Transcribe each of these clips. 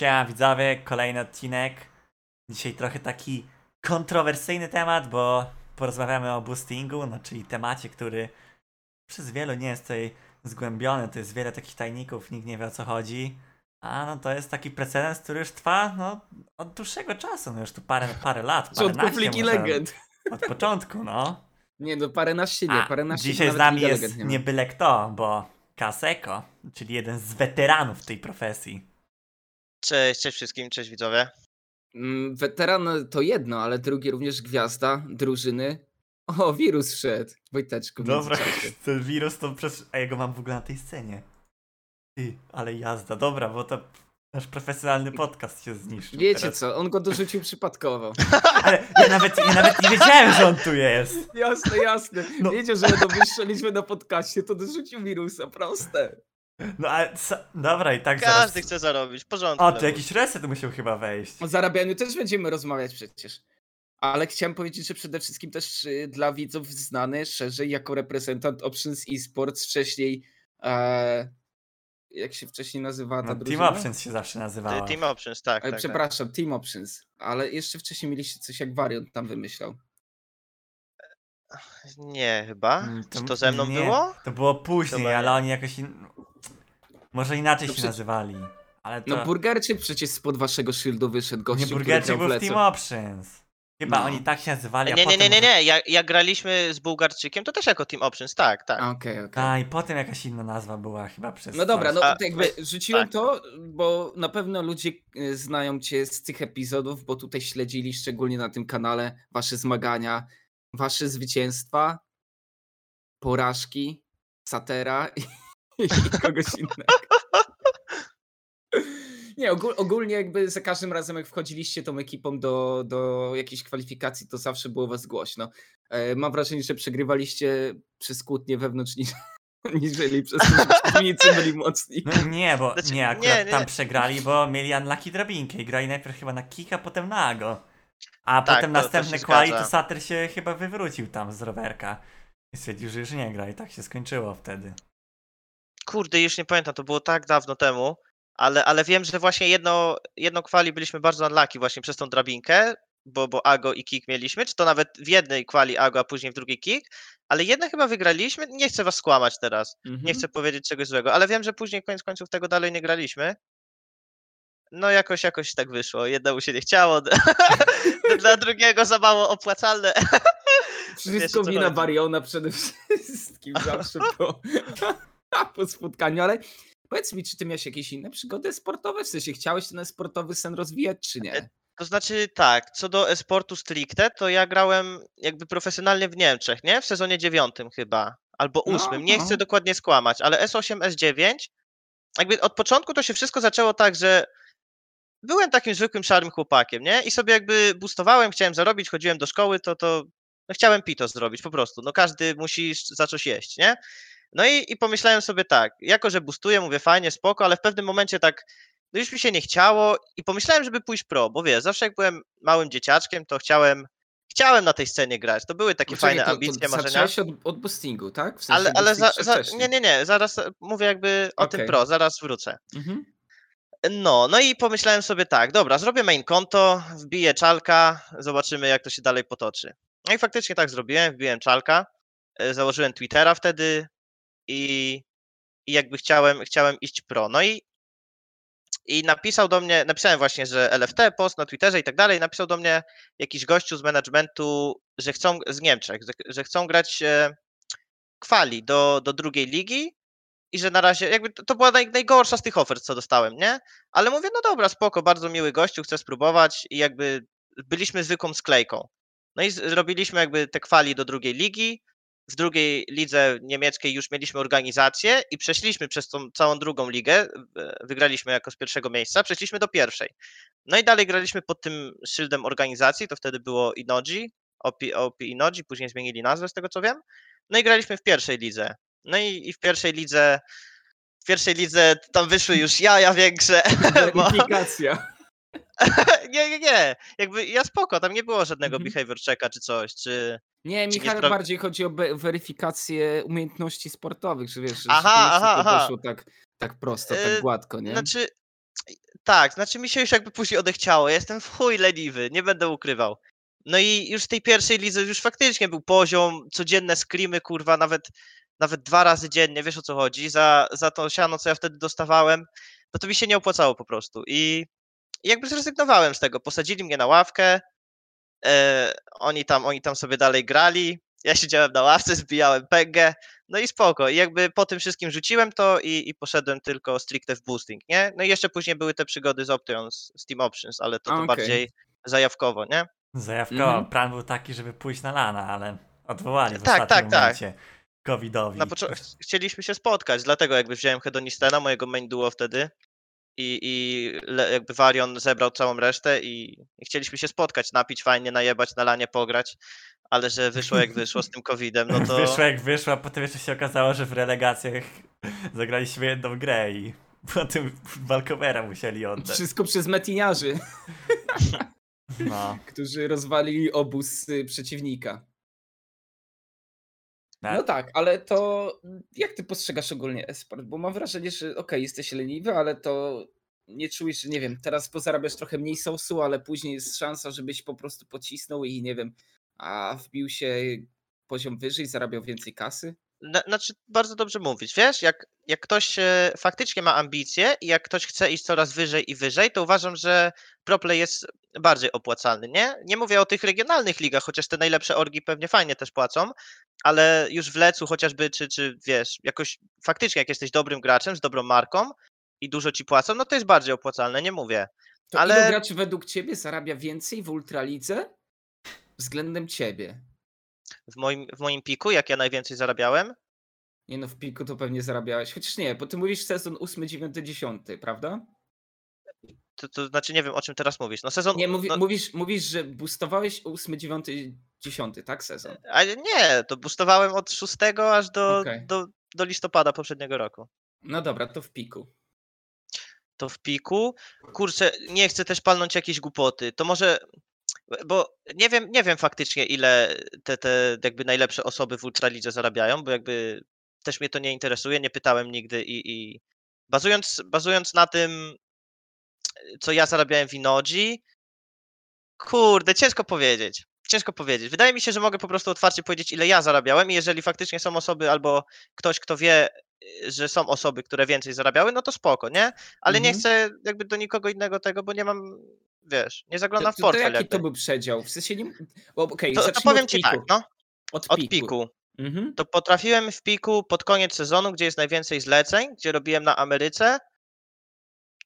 Siema widzowie, kolejny odcinek. Dzisiaj trochę taki kontrowersyjny temat, bo porozmawiamy o boostingu, no czyli temacie, który przez wielu nie jest tutaj zgłębiony, to jest wiele takich tajników, nikt nie wie o co chodzi. A no to jest taki precedens, który już trwa no, od dłuższego czasu, no już tu parę, parę lat, Początku paręnaście Ligi. Legend. Od początku, no. Nie no, paręnaście nie, paręnaście dzisiaj z nami jest nie nie byle kto, bo Kaseko, czyli jeden z weteranów tej profesji. Cześć, cześć wszystkim, cześć widzowie. Mm, Weteran to jedno, ale drugi również gwiazda drużyny. O, wirus wszedł. Wojteczku. Dobra, ten wirus to przecież... A ja go mam w ogóle na tej scenie. Ty, ale jazda, dobra, bo to nasz profesjonalny podcast się zniszczył Wiecie teraz. co, on go dorzucił przypadkowo. Ale ja nawet, ja nawet nie wiedziałem, że on tu jest. Jasne, jasne. No. Wiedział, że będą wyższe liczby na podcaście, to dorzucił wirusa, proste. No ale co... Dobra, i tak Każdy zaraz... chce zarobić, w porządku. O, tu jakiś reset musiał chyba wejść. O zarabianiu też będziemy rozmawiać przecież. Ale chciałem powiedzieć, że przede wszystkim też y, dla widzów znany szerzej jako reprezentant Options Esports wcześniej. E, jak się wcześniej nazywała ta No, Team drużyna? Options się zawsze nazywała. Team Options, tak, E, tak, tak. Przepraszam, Team Options. Ale jeszcze wcześniej mieliście coś jak wariant tam wymyślał. Nie, chyba. Mm, Czy to ze mną nie, było? To było później, Chyba ale oni jakoś... In... Może inaczej To się przecież- nazywali. Ale to... No Burgerczyk przecież spod waszego szyldu wyszedł gościu, Nie Burgerczyk był w. Team Options. Chyba No. oni tak się nazywali, a Nie, nie, potem nie, nie, nie. Jak, jak graliśmy z Bułgarczykiem, to też jako Team Options, tak, tak. A, Okej, okej. A i potem jakaś inna nazwa była chyba przez No dobra, no A, to jakby rzuciłem tak. to, bo na pewno ludzie e, znają cię z tych epizodów, bo tutaj śledzili szczególnie na tym kanale wasze zmagania, wasze zwycięstwa, porażki, satera i, i kogoś innego. Nie, ogól, ogólnie jakby za każdym razem jak wchodziliście tą ekipą do, do jakiejś kwalifikacji, to zawsze było was głośno. E, Mam wrażenie, że przegrywaliście przez kłótnie wewnątrz niż, niżeli przez to, przeciwnicy byli mocni. No nie, bo Znaczy, nie, akurat nie, nie. tam przegrali, bo mieli unlucky drabinkę i grali najpierw chyba na kika, potem na ago. A Tak, potem to- to następne się quali to. Satyr się chyba wywrócił tam z rowerka. I stwierdził, że już nie gra i tak się skończyło wtedy. Kurde, już nie pamiętam, to było tak dawno temu, ale, ale wiem, że właśnie jedno, jedno kwali byliśmy bardzo unlucky właśnie przez tą drabinkę, bo, bo Ago i Kik mieliśmy, czy to nawet w jednej kwali Ago, a później w drugiej Kik, ale jedne chyba wygraliśmy, nie chcę was skłamać teraz, nie Mhm. chcę powiedzieć czegoś złego, ale wiem, że później koniec końców tego dalej nie graliśmy. No jakoś, jakoś tak wyszło. Jednemu się nie chciało, dla drugiego za mało opłacalne. Wszystko wina. Bariona przede wszystkim zawsze po, po spotkaniu, ale powiedz mi, czy ty miałeś jakieś inne przygody sportowe? W sensie chciałeś ten sportowy sen rozwijać, czy nie? To znaczy tak, co do esportu stricte, to ja grałem jakby profesjonalnie w Niemczech, nie? W sezonie dziewiątym chyba, albo No, ósmym, nie no. chcę dokładnie skłamać, ale S8, S9, jakby od początku to się wszystko zaczęło tak, że byłem takim zwykłym szarym chłopakiem, nie? I sobie jakby boostowałem, chciałem zarobić, chodziłem do szkoły, to to no chciałem pito zrobić po prostu. No każdy musi sz- zacząć jeść, nie? No i, i pomyślałem sobie tak, jako że boostuję, mówię fajnie, spoko, ale w pewnym momencie tak, no już mi się nie chciało i pomyślałem, żeby pójść pro, bo wiesz, zawsze jak byłem małym dzieciaczkiem, to chciałem, chciałem na tej scenie grać. To były takie fajne to- ambicje, to marzenia. Zacząłeś od, od boostingu, tak? W sensie Ale, ale za, za, nie, nie, nie, zaraz mówię jakby o tym Okej. pro, zaraz wrócę. Mhm. No, no i pomyślałem sobie tak, dobra, zrobię main konto, wbiję czalka, zobaczymy jak to się dalej potoczy. No i faktycznie tak zrobiłem, wbiłem czalka, e, założyłem Twittera wtedy i, i jakby chciałem, chciałem iść pro. No i, i napisał do mnie, napisałem właśnie, że LFT, post na Twitterze i tak dalej, napisał do mnie jakiś gościu z managementu, że chcą, z Niemczech, że, chcą grać e, kwali do, do drugiej ligi i że na razie, jakby to, to była naj, najgorsza z tych ofert, co dostałem, nie? Ale mówię, no dobra, spoko, bardzo miły gościu, chcę spróbować i jakby byliśmy zwykłą sklejką. No i zrobiliśmy jakby te kwali do drugiej ligi. W drugiej lidze niemieckiej już mieliśmy organizację i przeszliśmy przez tą całą drugą ligę. Wygraliśmy jako z pierwszego miejsca, przeszliśmy do pierwszej. No i dalej graliśmy pod tym szyldem organizacji, to wtedy było Inoji, OP, OP Inoji, później zmienili nazwę z tego co wiem. No i graliśmy w pierwszej lidze. No i, i w pierwszej lidze w pierwszej lidze tam wyszły już jaja większe. bo-. nie, nie, nie. Jakby ja spoko, tam nie było żadnego Mhm. behavior checka czy coś, czy. Nie, Czy nie Michał, spra- bardziej chodzi o weryfikację umiejętności sportowych, że wiesz, Aha, aha, to aha. poszło tak, tak prosto, Yy, tak gładko, nie? Znaczy, Tak, znaczy mi się już jakby później odechciało. Ja Jestem w chuj leniwy, nie będę ukrywał. No i już w tej pierwszej lidze już faktycznie był poziom, codzienne screamy, kurwa, nawet, nawet dwa razy dziennie, wiesz o co chodzi, za, za to siano, co ja wtedy dostawałem, no to mi się nie opłacało po prostu. I, i jakby zrezygnowałem z tego. Posadzili mnie na ławkę, e, oni, tam, oni tam sobie dalej grali, ja siedziałem na ławce, zbijałem pęgę, no i spoko. I jakby po tym wszystkim rzuciłem to i, i poszedłem tylko stricte w boosting, nie? No i jeszcze później były te przygody z Option, z Steam Options, ale to, to okej. bardziej zajawkowo, nie? Zajawkowo, Mhm. plan był taki, żeby pójść na lana, ale odwołali w Tak, ostatnim tak, tak. momencie covidowi. Na początku chcieliśmy się spotkać, dlatego jakby wziąłem Hedonistena, mojego main duo wtedy i, i jakby Varion zebrał całą resztę i, i chcieliśmy się spotkać, napić fajnie, najebać, na lanie pograć, ale że wyszło jak wyszło z tym covidem, no to... Wyszło jak wyszło, a potem jeszcze się okazało, że w relegacjach zagraliśmy jedną grę i potem walkowera musieli oddać. Wszystko przez metiniarzy, No. którzy rozwalili obóz y, przeciwnika. Tak. No tak, ale to jak ty postrzegasz ogólnie esport? Bo mam wrażenie, że okej, jesteś leniwy, ale to nie czujesz, że nie wiem, teraz pozarabiasz trochę mniej sosu, ale później jest szansa, żebyś po prostu pocisnął i nie wiem, a wbił się poziom wyżej, zarabiał więcej kasy? Na- Znaczy, bardzo dobrze mówić. Wiesz, jak, jak ktoś e, faktycznie ma ambicje i jak ktoś chce iść coraz wyżej i wyżej, to uważam, że ProPlay jest bardziej opłacalny, nie? Nie mówię o tych regionalnych ligach, chociaż te najlepsze orgi pewnie fajnie też płacą, ale już w Lecu chociażby, czy, czy wiesz, jakoś faktycznie jak jesteś dobrym graczem, z dobrą marką i dużo ci płacą, no to jest bardziej opłacalne, nie mówię. To Ale- ilu graczy według ciebie zarabia więcej w Ultralidze względem ciebie? W moim, w moim piku, jak ja najwięcej zarabiałem, Nie no, w piku to pewnie zarabiałeś, chociaż nie, bo ty mówisz sezon 8, 9, 10, prawda? to, to znaczy nie wiem o czym teraz mówisz. No sezon. Nie, mówi, no, mówisz, mówisz, że boostowałeś 8, 9, 10, tak sezon? Ale nie, to boostowałem od 6 aż do, Okej. do, do listopada poprzedniego roku. No dobra, to w piku. To w piku. Kurczę, nie chcę też palnąć jakieś głupoty. To może. Bo nie wiem, nie wiem faktycznie, ile te, te jakby najlepsze osoby w Ultralidze zarabiają, bo jakby też mnie to nie interesuje, nie pytałem nigdy i, i bazując, bazując na tym, co ja zarabiałem w Inodzi, kurde, ciężko powiedzieć. Ciężko powiedzieć. Wydaje mi się, że mogę po prostu otwarcie powiedzieć, ile ja zarabiałem i jeżeli faktycznie są osoby albo ktoś, kto wie, że są osoby, które więcej zarabiały, no to spoko, nie? Ale nie Mhm. chcę jakby do nikogo innego tego, bo nie mam, wiesz, nie To, zaglądam to, w to portfel jaki jakby. to był przedział? W sensie nie... bo Okej, To, to powiem ci piku. tak, no, Od od piku. piku. Mhm. To potrafiłem w piku pod koniec sezonu, gdzie jest najwięcej zleceń, gdzie robiłem na Ameryce,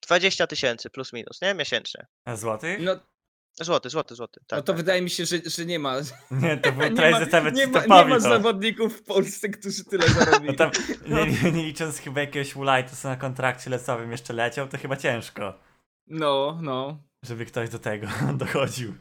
20 tysięcy plus minus, nie? Miesięcznie. Złotych? No, Złoty, złoty, złoty. Tak, no to tak. wydaje mi się, że, że nie ma, Nie, to był nie ma, nie ma, to nie ma to. zawodników w Polsce, którzy tyle No zarobili. tam, nie, nie, nie licząc chyba jakiegoś Ulaj, co na kontrakcie lecowym jeszcze leciał, to chyba ciężko, No, no. Żeby ktoś do tego dochodził.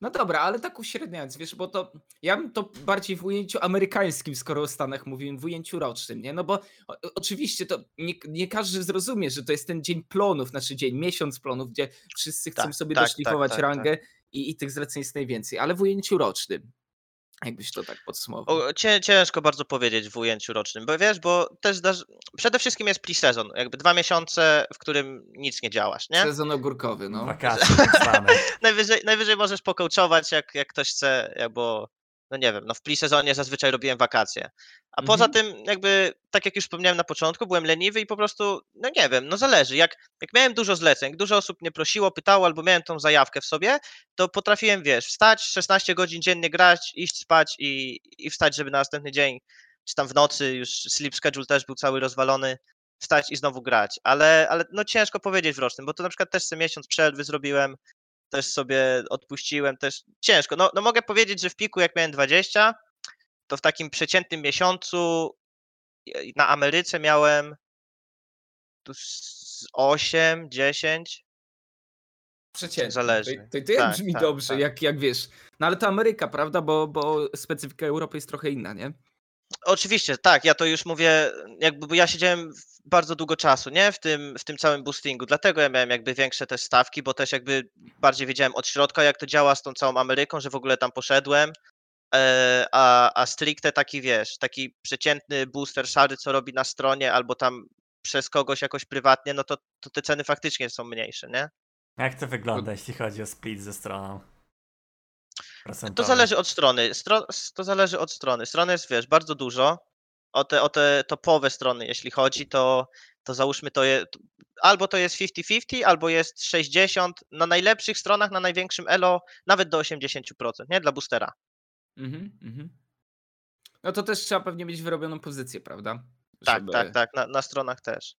No dobra, ale tak uśredniając, wiesz, bo to ja bym to bardziej w ujęciu amerykańskim, skoro o Stanach mówiłem, w ujęciu rocznym, nie? No bo o, oczywiście to nie, nie każdy zrozumie, że to jest ten dzień plonów, znaczy dzień, miesiąc plonów, gdzie wszyscy chcą Tak, sobie tak, doszlifować tak, tak, rangę I, i tych zleceń jest najwięcej, ale w ujęciu rocznym. Jakbyś to tak podsumował. Ciężko bardzo powiedzieć w ujęciu rocznym, bo wiesz, bo też zdarzy... przede wszystkim jest pre-sezon, jakby dwa miesiące, w którym nic nie działasz, nie? Sezon ogórkowy, no. Wakacje tak zwane. Najwyżej, najwyżej możesz pokołczować, jak, jak ktoś chce, bo no nie wiem, no w pre-sezonie zazwyczaj robiłem wakacje. A poza Mhm. tym, jakby, tak jak już wspomniałem na początku, byłem leniwy i po prostu, no nie wiem, no zależy. Jak, jak miałem dużo zleceń, dużo osób mnie prosiło, pytało, albo miałem tą zajawkę w sobie, to potrafiłem, wiesz, wstać, 16 godzin dziennie grać, iść spać i, i wstać, żeby na następny dzień, czy tam w nocy, już sleep schedule też był cały rozwalony, wstać i znowu grać. Ale, ale no ciężko powiedzieć w rocznym, bo to na przykład też sobie miesiąc przerwy zrobiłem, też sobie odpuściłem, też ciężko. No, no mogę powiedzieć, że w piku jak miałem 20, to w takim przeciętnym miesiącu na Ameryce miałem tu z 8, 10. Przeciętnie. Zależy. To, to, to jak Tak, brzmi tak, dobrze, tak. Jak, jak wiesz. No ale to Ameryka, prawda? Bo, bo specyfika Europy jest trochę inna, nie? Oczywiście, tak, ja to już mówię, jakby bo ja siedziałem bardzo długo czasu, nie, w tym, w tym całym boostingu, dlatego ja miałem jakby większe te stawki, bo też jakby bardziej wiedziałem od środka, jak to działa z tą całą Ameryką, że w ogóle tam poszedłem, e, a, a stricte taki, wiesz, taki przeciętny booster szary, co robi na stronie, albo tam przez kogoś jakoś prywatnie, no to, to te ceny faktycznie są mniejsze, nie? Jak to wygląda, jeśli chodzi o split ze stroną? To zależy od strony. Stro, to zależy od strony. Stron jest, wiesz, bardzo dużo. O te, o te topowe strony, jeśli chodzi, to, to załóżmy to je, albo to jest 50-50, albo jest 60. Na najlepszych stronach, na największym elo, nawet do 80%, nie? Dla boostera. Mhm, mhm. No to też trzeba pewnie mieć wyrobioną pozycję, prawda? Tak, Żeby- tak, tak. Na, na stronach też.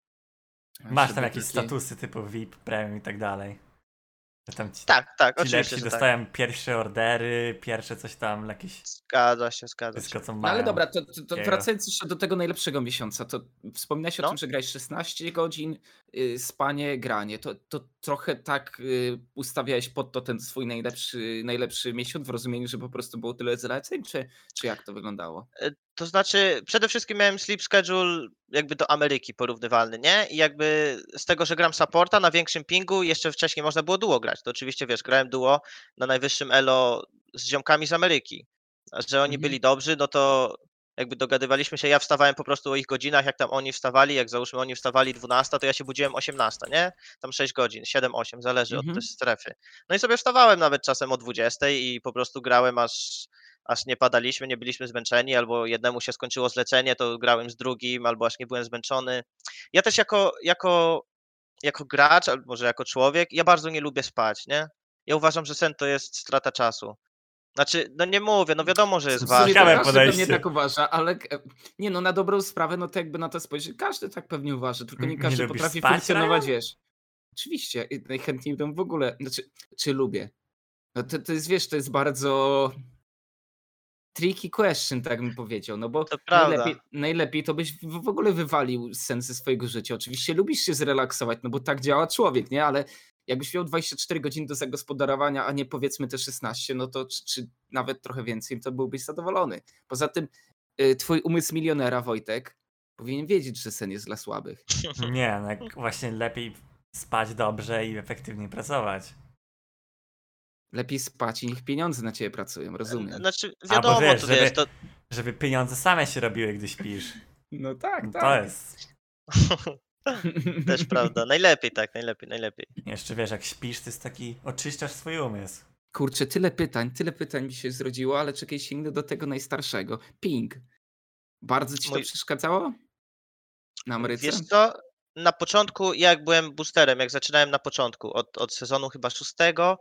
Masz tam jakieś taki- statusy typu VIP, premium i tak dalej. Tam ci, Tak, tak, ci oczywiście, lepsi że tak. pierwsze ordery, pierwsze coś tam, jakieś Zgadza się, zgadza się. wszystko co mają. No ale dobra, to, to, to wracając jeszcze do tego najlepszego miesiąca, to wspominałeś o No. tym, że grałeś 16 godzin, y, spanie, granie. To, to trochę tak y, ustawiałeś pod to ten swój najlepszy, najlepszy miesiąc w rozumieniu, że po prostu było tyle zleceń, czy, czy jak to wyglądało? To znaczy, przede wszystkim miałem sleep schedule jakby do Ameryki porównywalny, nie? I jakby z tego, że gram supporta na większym pingu, jeszcze wcześniej można było duo grać. To oczywiście, wiesz, grałem duo na najwyższym elo z ziomkami z Ameryki. A że oni Mhm. byli dobrzy, no to jakby dogadywaliśmy się, ja wstawałem po prostu o ich godzinach, jak tam oni wstawali, jak załóżmy oni wstawali 12, to ja się budziłem 18, nie? Tam 6 godzin, 7-8, zależy Mhm. od też strefy. No i sobie wstawałem nawet czasem o 20 i po prostu grałem aż, aż nie padaliśmy, nie byliśmy zmęczeni, albo jednemu się skończyło zlecenie, to grałem z drugim, albo aż nie byłem zmęczony. Ja też jako, jako, jako gracz, albo może jako człowiek, ja bardzo nie lubię spać, nie? Ja uważam, że sen to jest strata czasu. Znaczy, no nie mówię, no wiadomo, że jest ważne. Ciekawe to każdy podejście. tak uważa, ale nie no, na dobrą sprawę, no to jakby na to spojrzeć, każdy tak pewnie uważa, tylko nie Nie każdy lubisz potrafi spać, funkcjonować, Ryan? wiesz. Oczywiście, i najchętniej bym w ogóle, znaczy, czy lubię? No to, to jest, wiesz, to jest bardzo tricky question, tak bym powiedział, no bo To najlepiej, najlepiej to byś w, ogóle wywalił sens ze swojego życia. Oczywiście lubisz się zrelaksować, no bo tak działa człowiek, nie? Ale jakbyś miał 24 godziny do zagospodarowania, a nie powiedzmy te 16, no to czy, czy nawet trochę więcej, to byłbyś zadowolony. Poza tym y, twój umysł milionera, Wojtek, powinien wiedzieć, że sen jest dla słabych. Nie, no właśnie lepiej spać dobrze i efektywnie pracować. Lepiej spać i niech pieniądze na ciebie pracują, rozumiem. Znaczy, Albo wiadomo, wiesz, to żeby- wiesz, to, Żeby pieniądze same się robiły, gdy śpisz. No tak, To tak. jest. też prawda. Najlepiej tak, najlepiej, najlepiej. Jeszcze wiesz, jak śpisz, to jest taki. Oczyszczasz swój umysł. Kurczę, tyle pytań, tyle pytań mi się zrodziło, ale czekaj, sięgnę do tego najstarszego. Ping. Bardzo ci to Mój- przeszkadzało? Na Ameryce? Wiesz co, na początku, jak byłem boosterem, jak zaczynałem na początku, od, od sezonu chyba szóstego,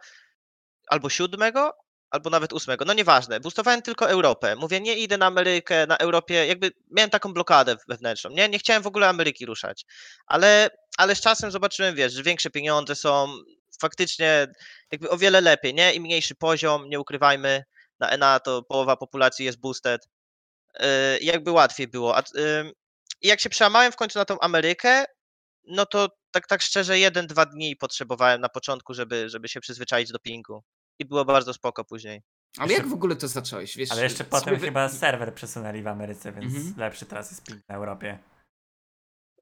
albo siódmego, albo nawet ósmego, no nieważne, boostowałem tylko Europę. Mówię, nie idę na Amerykę, na Europie, jakby miałem taką blokadę wewnętrzną, nie, nie chciałem w ogóle Ameryki ruszać, ale, ale z czasem zobaczyłem, wiesz, że większe pieniądze są, faktycznie jakby o wiele lepiej, nie, i mniejszy poziom, nie ukrywajmy, na ENA to połowa populacji jest boosted, yy, jakby łatwiej było, yy, i jak się przełamałem w końcu na tą Amerykę, no to tak, tak szczerze, jeden, dwa dni potrzebowałem na początku, żeby, żeby się przyzwyczaić do pingu. I było bardzo spoko później. Ale Jeszcze- jak w ogóle to zacząłeś? Wiesz, Ale jeszcze sobie potem wy- chyba serwer przesunęli w Ameryce, więc Mhm. lepszy teraz jest ping na Europie.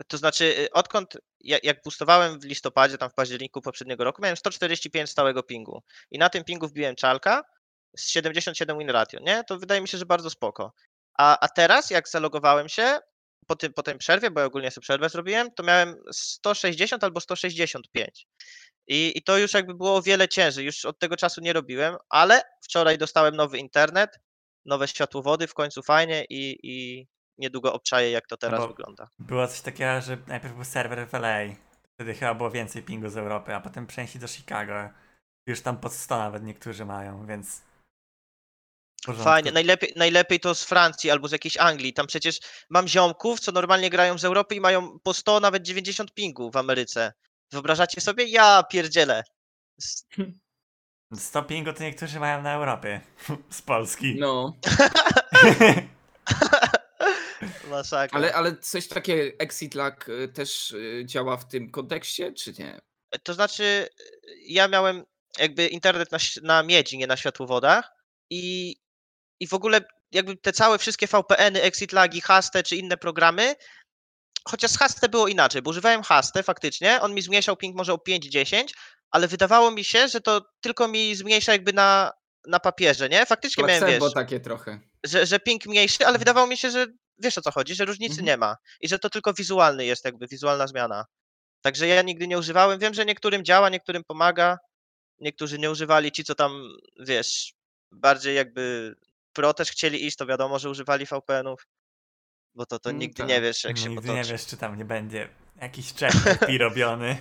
To znaczy, y, odkąd ja- jak boostowałem w listopadzie, tam w październiku poprzedniego roku, miałem 145 stałego pingu. I na tym pingu wbiłem czalka z 77 win ratio, nie? To wydaje mi się, że bardzo spoko. A, a teraz, jak zalogowałem się po, tym, po tej przerwie, bo ja ogólnie sobie przerwę zrobiłem, to miałem 160 albo 165. I, I to już jakby było o wiele ciężej. Już od tego czasu nie robiłem, ale wczoraj dostałem nowy internet, nowe światłowody, w końcu fajnie i, i niedługo obczaję, jak to teraz bo- wygląda. Było coś takiego, że najpierw był serwer w LA. Wtedy chyba było więcej pingu z Europy, a potem przenieśli do Chicago. Już tam pod 100 nawet niektórzy mają, więc. Fajnie, najlepiej, najlepiej to z Francji albo z jakiejś Anglii. Tam przecież mam ziomków, co normalnie grają z Europy i mają po 100, nawet 90 pingu w Ameryce. Wyobrażacie sobie? Ja pierdzielę. S- 100 pingu to niektórzy mają na Europie. Z Polski. No, Masakra. ale, ale coś takiego, Exit Lag y, też y, działa w tym kontekście, czy nie? To znaczy, ja miałem jakby internet na, na miedzi, nie na światłowodach i, i w ogóle jakby te całe wszystkie VPN-y, exit lagi, Haste czy inne programy, chociaż z Haste było inaczej, bo używałem Haste faktycznie, on mi zmniejszał ping może o 5-10, ale wydawało mi się, że to tylko mi zmniejsza jakby na, na papierze, nie? Faktycznie miałem, wiesz, Placebo takie trochę. że, że ping mniejszy, ale wydawało mi się, że wiesz o co chodzi, że różnicy Mhm. nie ma i że to tylko wizualny jest jakby, wizualna zmiana. Także ja nigdy nie używałem, wiem, że niektórym działa, niektórym pomaga, niektórzy nie używali, ci co tam, wiesz, bardziej jakby pro też chcieli iść, to wiadomo, że używali VPN-ów, bo to, to Mm, nigdy tak. nie wiesz jak się Nigdy potoczy. nie wiesz, czy tam nie będzie jakiś check robiony.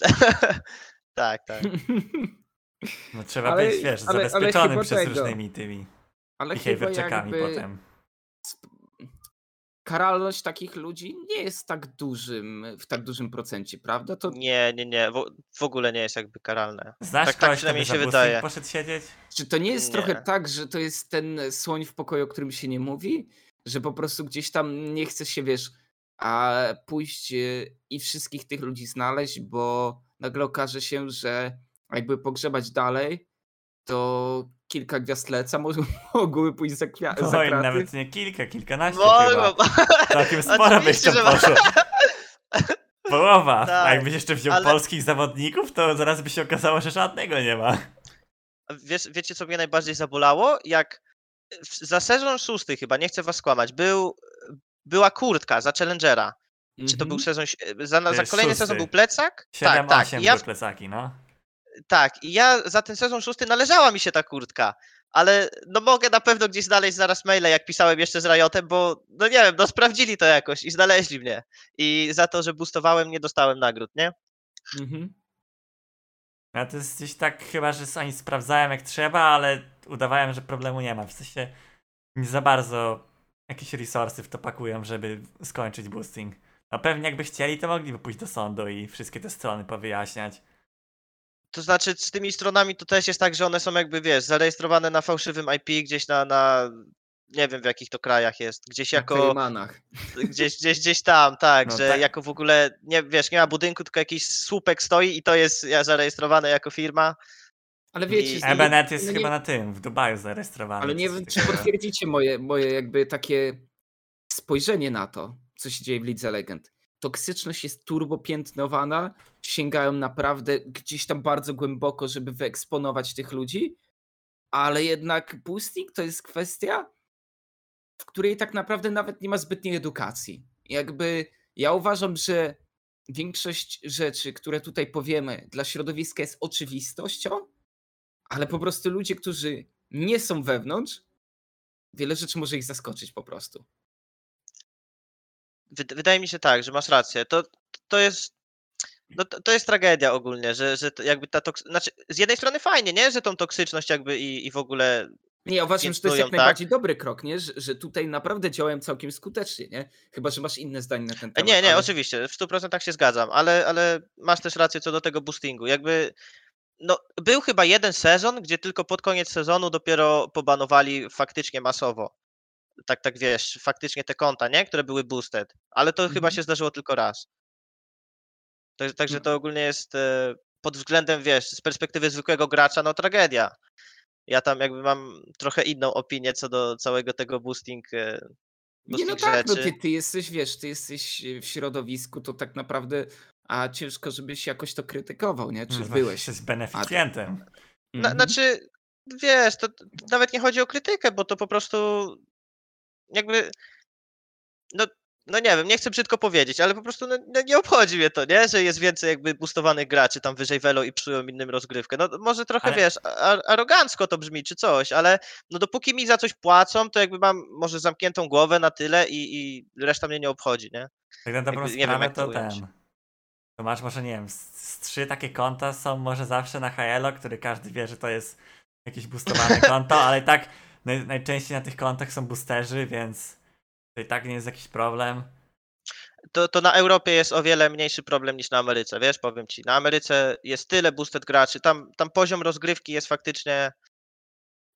tak, tak. No trzeba Ale- być, wiesz, ale- ale zabezpieczonym chyba przez tego. różnymi tymi Ale chyba behavior checkami jakby potem. karalność takich ludzi nie jest tak dużym, w tak dużym procencie, prawda? To Nie, nie, nie, w, w ogóle nie jest jakby karalne. Znasz tak- tak kogoś, przynajmniej za się wydaje. poszedł siedzieć? Czy to nie jest trochę Nie. tak, że to jest ten słoń w pokoju, o którym się nie mówi? Że po prostu gdzieś tam nie chce się, wiesz, a pójść y, i wszystkich tych ludzi znaleźć, bo nagle okaże się, że jakby pogrzebać dalej, to kilka gwiazd leca może- mogły pójść za, kwia- za Oj, kraty. nawet nie kilka, kilkanaście chyba. Mogło, Całkiem sporo byś tam że poszło. Połowa. A Tak, jakbyś jeszcze wziął ale- polskich zawodników, to zaraz by się okazało, że żadnego nie ma. Wiesz, wiecie, co mnie najbardziej zabolało? Jak za sezon szósty chyba, nie chcę was skłamać, był, była kurtka za Challengera. Czy to był Mhm. sezon, si- za, za kolejny szósty. sezon był plecak? 7, tak, tak. 8 I ja, plecaki, no. tak. I ja za ten sezon szósty należała mi się ta kurtka. Ale no mogę na pewno gdzieś znaleźć zaraz maile, jak pisałem jeszcze z Riotem, bo no nie wiem, no sprawdzili to jakoś i znaleźli mnie. I za to, że boostowałem, nie dostałem nagród, nie? Mhm. A to jest gdzieś tak chyba, że oni sprawdzałem jak trzeba, ale udawałem, że problemu nie ma. W sensie nie za bardzo jakieś resursy w to pakują, żeby skończyć boosting. A pewnie jakby chcieli, to mogliby pójść do sądu i wszystkie te strony powyjaśniać. To znaczy z tymi stronami to też jest tak, że one są jakby, wiesz, zarejestrowane na fałszywym IP gdzieś na, na nie wiem w jakich to krajach jest, gdzieś jako, Caymanach. gdzieś, gdzieś, gdzieś tam, tak, No że tak. jako w ogóle, nie wiesz, nie ma budynku, tylko jakiś słupek stoi i to jest ja- zarejestrowane jako firma. Ale wiecie, I- Ebenet jest no nie- chyba na tym, w Dubaju zarejestrowany. Ale nie wiem, czy potwierdzicie moje, moje jakby takie spojrzenie na to, co się dzieje w Lidze Legend. Toksyczność jest turbopiętnowana, sięgają naprawdę gdzieś tam bardzo głęboko, żeby wyeksponować tych ludzi, ale jednak boosting to jest kwestia, w której tak naprawdę nawet nie ma zbytniej edukacji. Jakby ja uważam, że większość rzeczy, które tutaj powiemy, dla środowiska jest oczywistością, ale po prostu ludzie, którzy nie są wewnątrz, wiele rzeczy może ich zaskoczyć po prostu. Wyd- Wydaje mi się tak, że masz rację. To, to jest. No to, to jest tragedia ogólnie, że, że jakby ta toks... Znaczy, z jednej strony fajnie, nie? Że tą toksyczność jakby i, i w ogóle Nie, ja uważam, że to jest jak najbardziej dobry krok, nie? Że, że tutaj naprawdę działają całkiem skutecznie, nie? Chyba, że masz inne zdanie na ten E, temat. Nie, nie, ale- oczywiście, w 100% się zgadzam, ale, ale masz też rację co do tego boostingu. Jakby, no, był chyba jeden sezon, gdzie tylko pod koniec sezonu dopiero pobanowali faktycznie masowo. Tak, tak wiesz, faktycznie te konta, nie? Które były boosted. Ale to chyba Mhm. się zdarzyło tylko raz. Tak- Także No. to ogólnie jest e, pod względem, wiesz, z perspektywy zwykłego gracza, no tragedia. Ja tam jakby mam trochę inną opinię co do całego tego boosting. e, Nie, no tak, no ty, ty jesteś, wiesz, ty jesteś w środowisku, to tak naprawdę, a ciężko, żebyś jakoś to krytykował, nie? Czy No, byłeś? Jesteś beneficjentem. Mhm. Znaczy, wiesz, to nawet nie chodzi o krytykę, bo to po prostu jakby. No, no nie wiem, nie chcę brzydko powiedzieć, ale po prostu no, no nie obchodzi mnie to, nie? Że jest więcej jakby boostowanych graczy tam wyżej welo i psują innym rozgrywkę. No może trochę Ale- wiesz, a- arogancko to brzmi czy coś, ale no dopóki mi za coś płacą, to jakby mam może zamkniętą głowę na tyle i, i reszta mnie nie obchodzi, nie? Tak na dobrą Jakby nie wiem, jak to to ująć. To masz może, nie wiem, z, trzy takie konta są może zawsze na HLO, który każdy wie, że to jest jakieś boostowane konto, ale i tak naj, najczęściej na tych kontach są boosterzy, więc to i tak nie jest jakiś problem. to, to na Europie jest o wiele mniejszy problem niż na Ameryce, wiesz, powiem ci. Na Ameryce jest tyle boosted graczy, tam, tam poziom rozgrywki jest faktycznie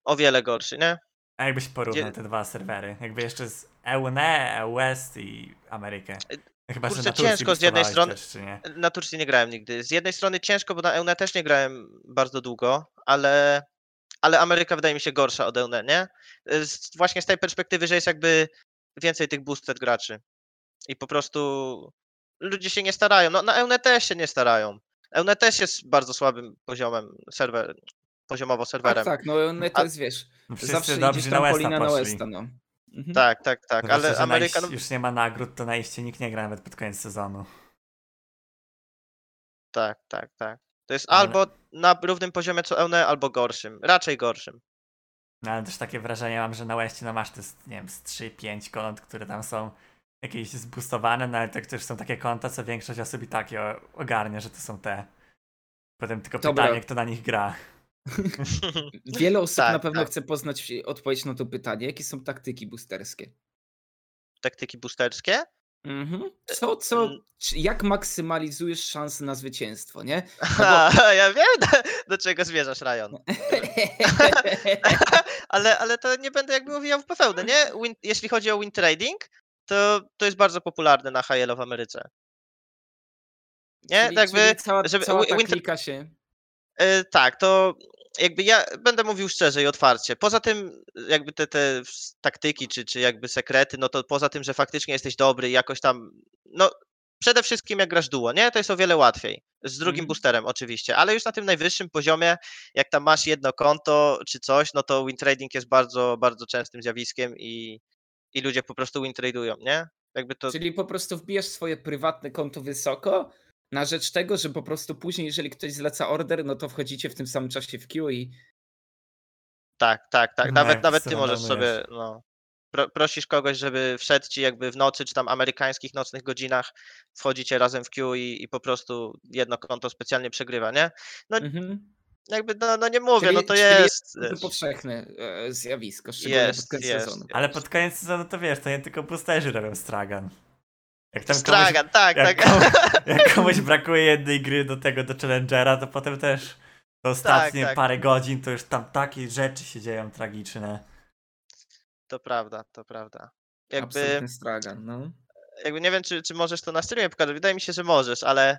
o wiele gorszy, nie? A jakbyś porównał Gdzie- te dwa serwery? Jakby jeszcze z EUNE, EU West i Amerykę. Chyba, że kurczę, na Turcji ciężko z jednej strony- Też, czy nie? Na Turcji nie grałem nigdy. Z jednej strony ciężko, bo na EUNE też nie grałem bardzo długo, ale, ale Ameryka wydaje mi się gorsza od EUNE, nie? Z, właśnie z tej perspektywy, że jest jakby więcej tych boosted graczy. I po prostu ludzie się nie starają. No na EUNE też się nie starają. EUNE też jest bardzo słabym poziomem serwer, poziomowo serwerem. Tak, tak, no no to A- jest, wiesz, wszyscy zawsze idziesz na tam Westa Polina na. Westa, no. Mhm. Tak, tak, tak, Zwłaszcza, ale że na Ameryka... iść już nie ma nagród, to na iście nikt nie gra nawet pod koniec sezonu. Tak, tak, tak. To jest Ale- albo na równym poziomie co Eune, albo gorszym. Raczej gorszym. No ale też takie wrażenie mam, że na Westie no masz te, z- nie wiem, z 3-5 kont, które tam są jakieś zboostowane, no ale to też są takie konta, co większość osób i tak je ogarnia, że to są te. Potem tylko Dobra. pytanie, kto na nich gra. Wiele osób Tak, na pewno tak. chce poznać odpowiedź na to pytanie. Jakie są taktyki boosterskie? Taktyki boosterskie? Mhm. Co, co, Mm. jak maksymalizujesz szanse na zwycięstwo, nie? Aha, ja wiem, do, do czego zmierzasz, Ryan. ale, ale to nie będę jakby owijał w bawełnę, nie? Win, jeśli chodzi o win trading, to, to jest bardzo popularne na HL w Ameryce. Nie? Czyli, jakby, czyli cała, żeby cała ta klika się... E, tak, to jakby ja będę mówił szczerze i otwarcie. Poza tym, jakby te, te taktyki, czy, czy jakby sekrety, no to poza tym, że faktycznie jesteś dobry i jakoś tam, no przede wszystkim jak grasz duo, nie? To jest o wiele łatwiej. Z drugim Mhm. boosterem oczywiście, ale już na tym najwyższym poziomie, jak tam masz jedno konto czy coś, no to win trading jest bardzo, bardzo częstym zjawiskiem i, i ludzie po prostu win tradują, nie? Jakby to, Czyli po prostu wbijasz swoje prywatne konto wysoko na rzecz tego, że po prostu później, jeżeli ktoś zleca order, no to wchodzicie w tym samym czasie w queue i Tak, tak, tak. No, Nawet, nawet ty możesz sobie, no, pro, prosisz kogoś, żeby wszedł ci jakby w nocy, czy tam amerykańskich nocnych godzinach, wchodzicie razem w queue i, i po prostu jedno konto specjalnie przegrywa, nie? No Mhm. jakby, no, no nie mówię, Czyli- no to jest, To powszechne e, zjawisko, szczególnie pod jest, koniec jest. sezonu. Ale pod koniec sezonu to wiesz, to nie tylko boosterzy robią stragan. Jak tam komuś, Stragan, tak, jak, tak. komuś, jak komuś brakuje jednej gry do tego, do Challengera, to potem też to ostatnie tak. parę godzin to już tam takie rzeczy się dzieją tragiczne. To prawda, to prawda. Jakby, Absolutny stragan, no. jakby nie wiem, czy, czy możesz to na streamie pokazać, wydaje mi się, że możesz, ale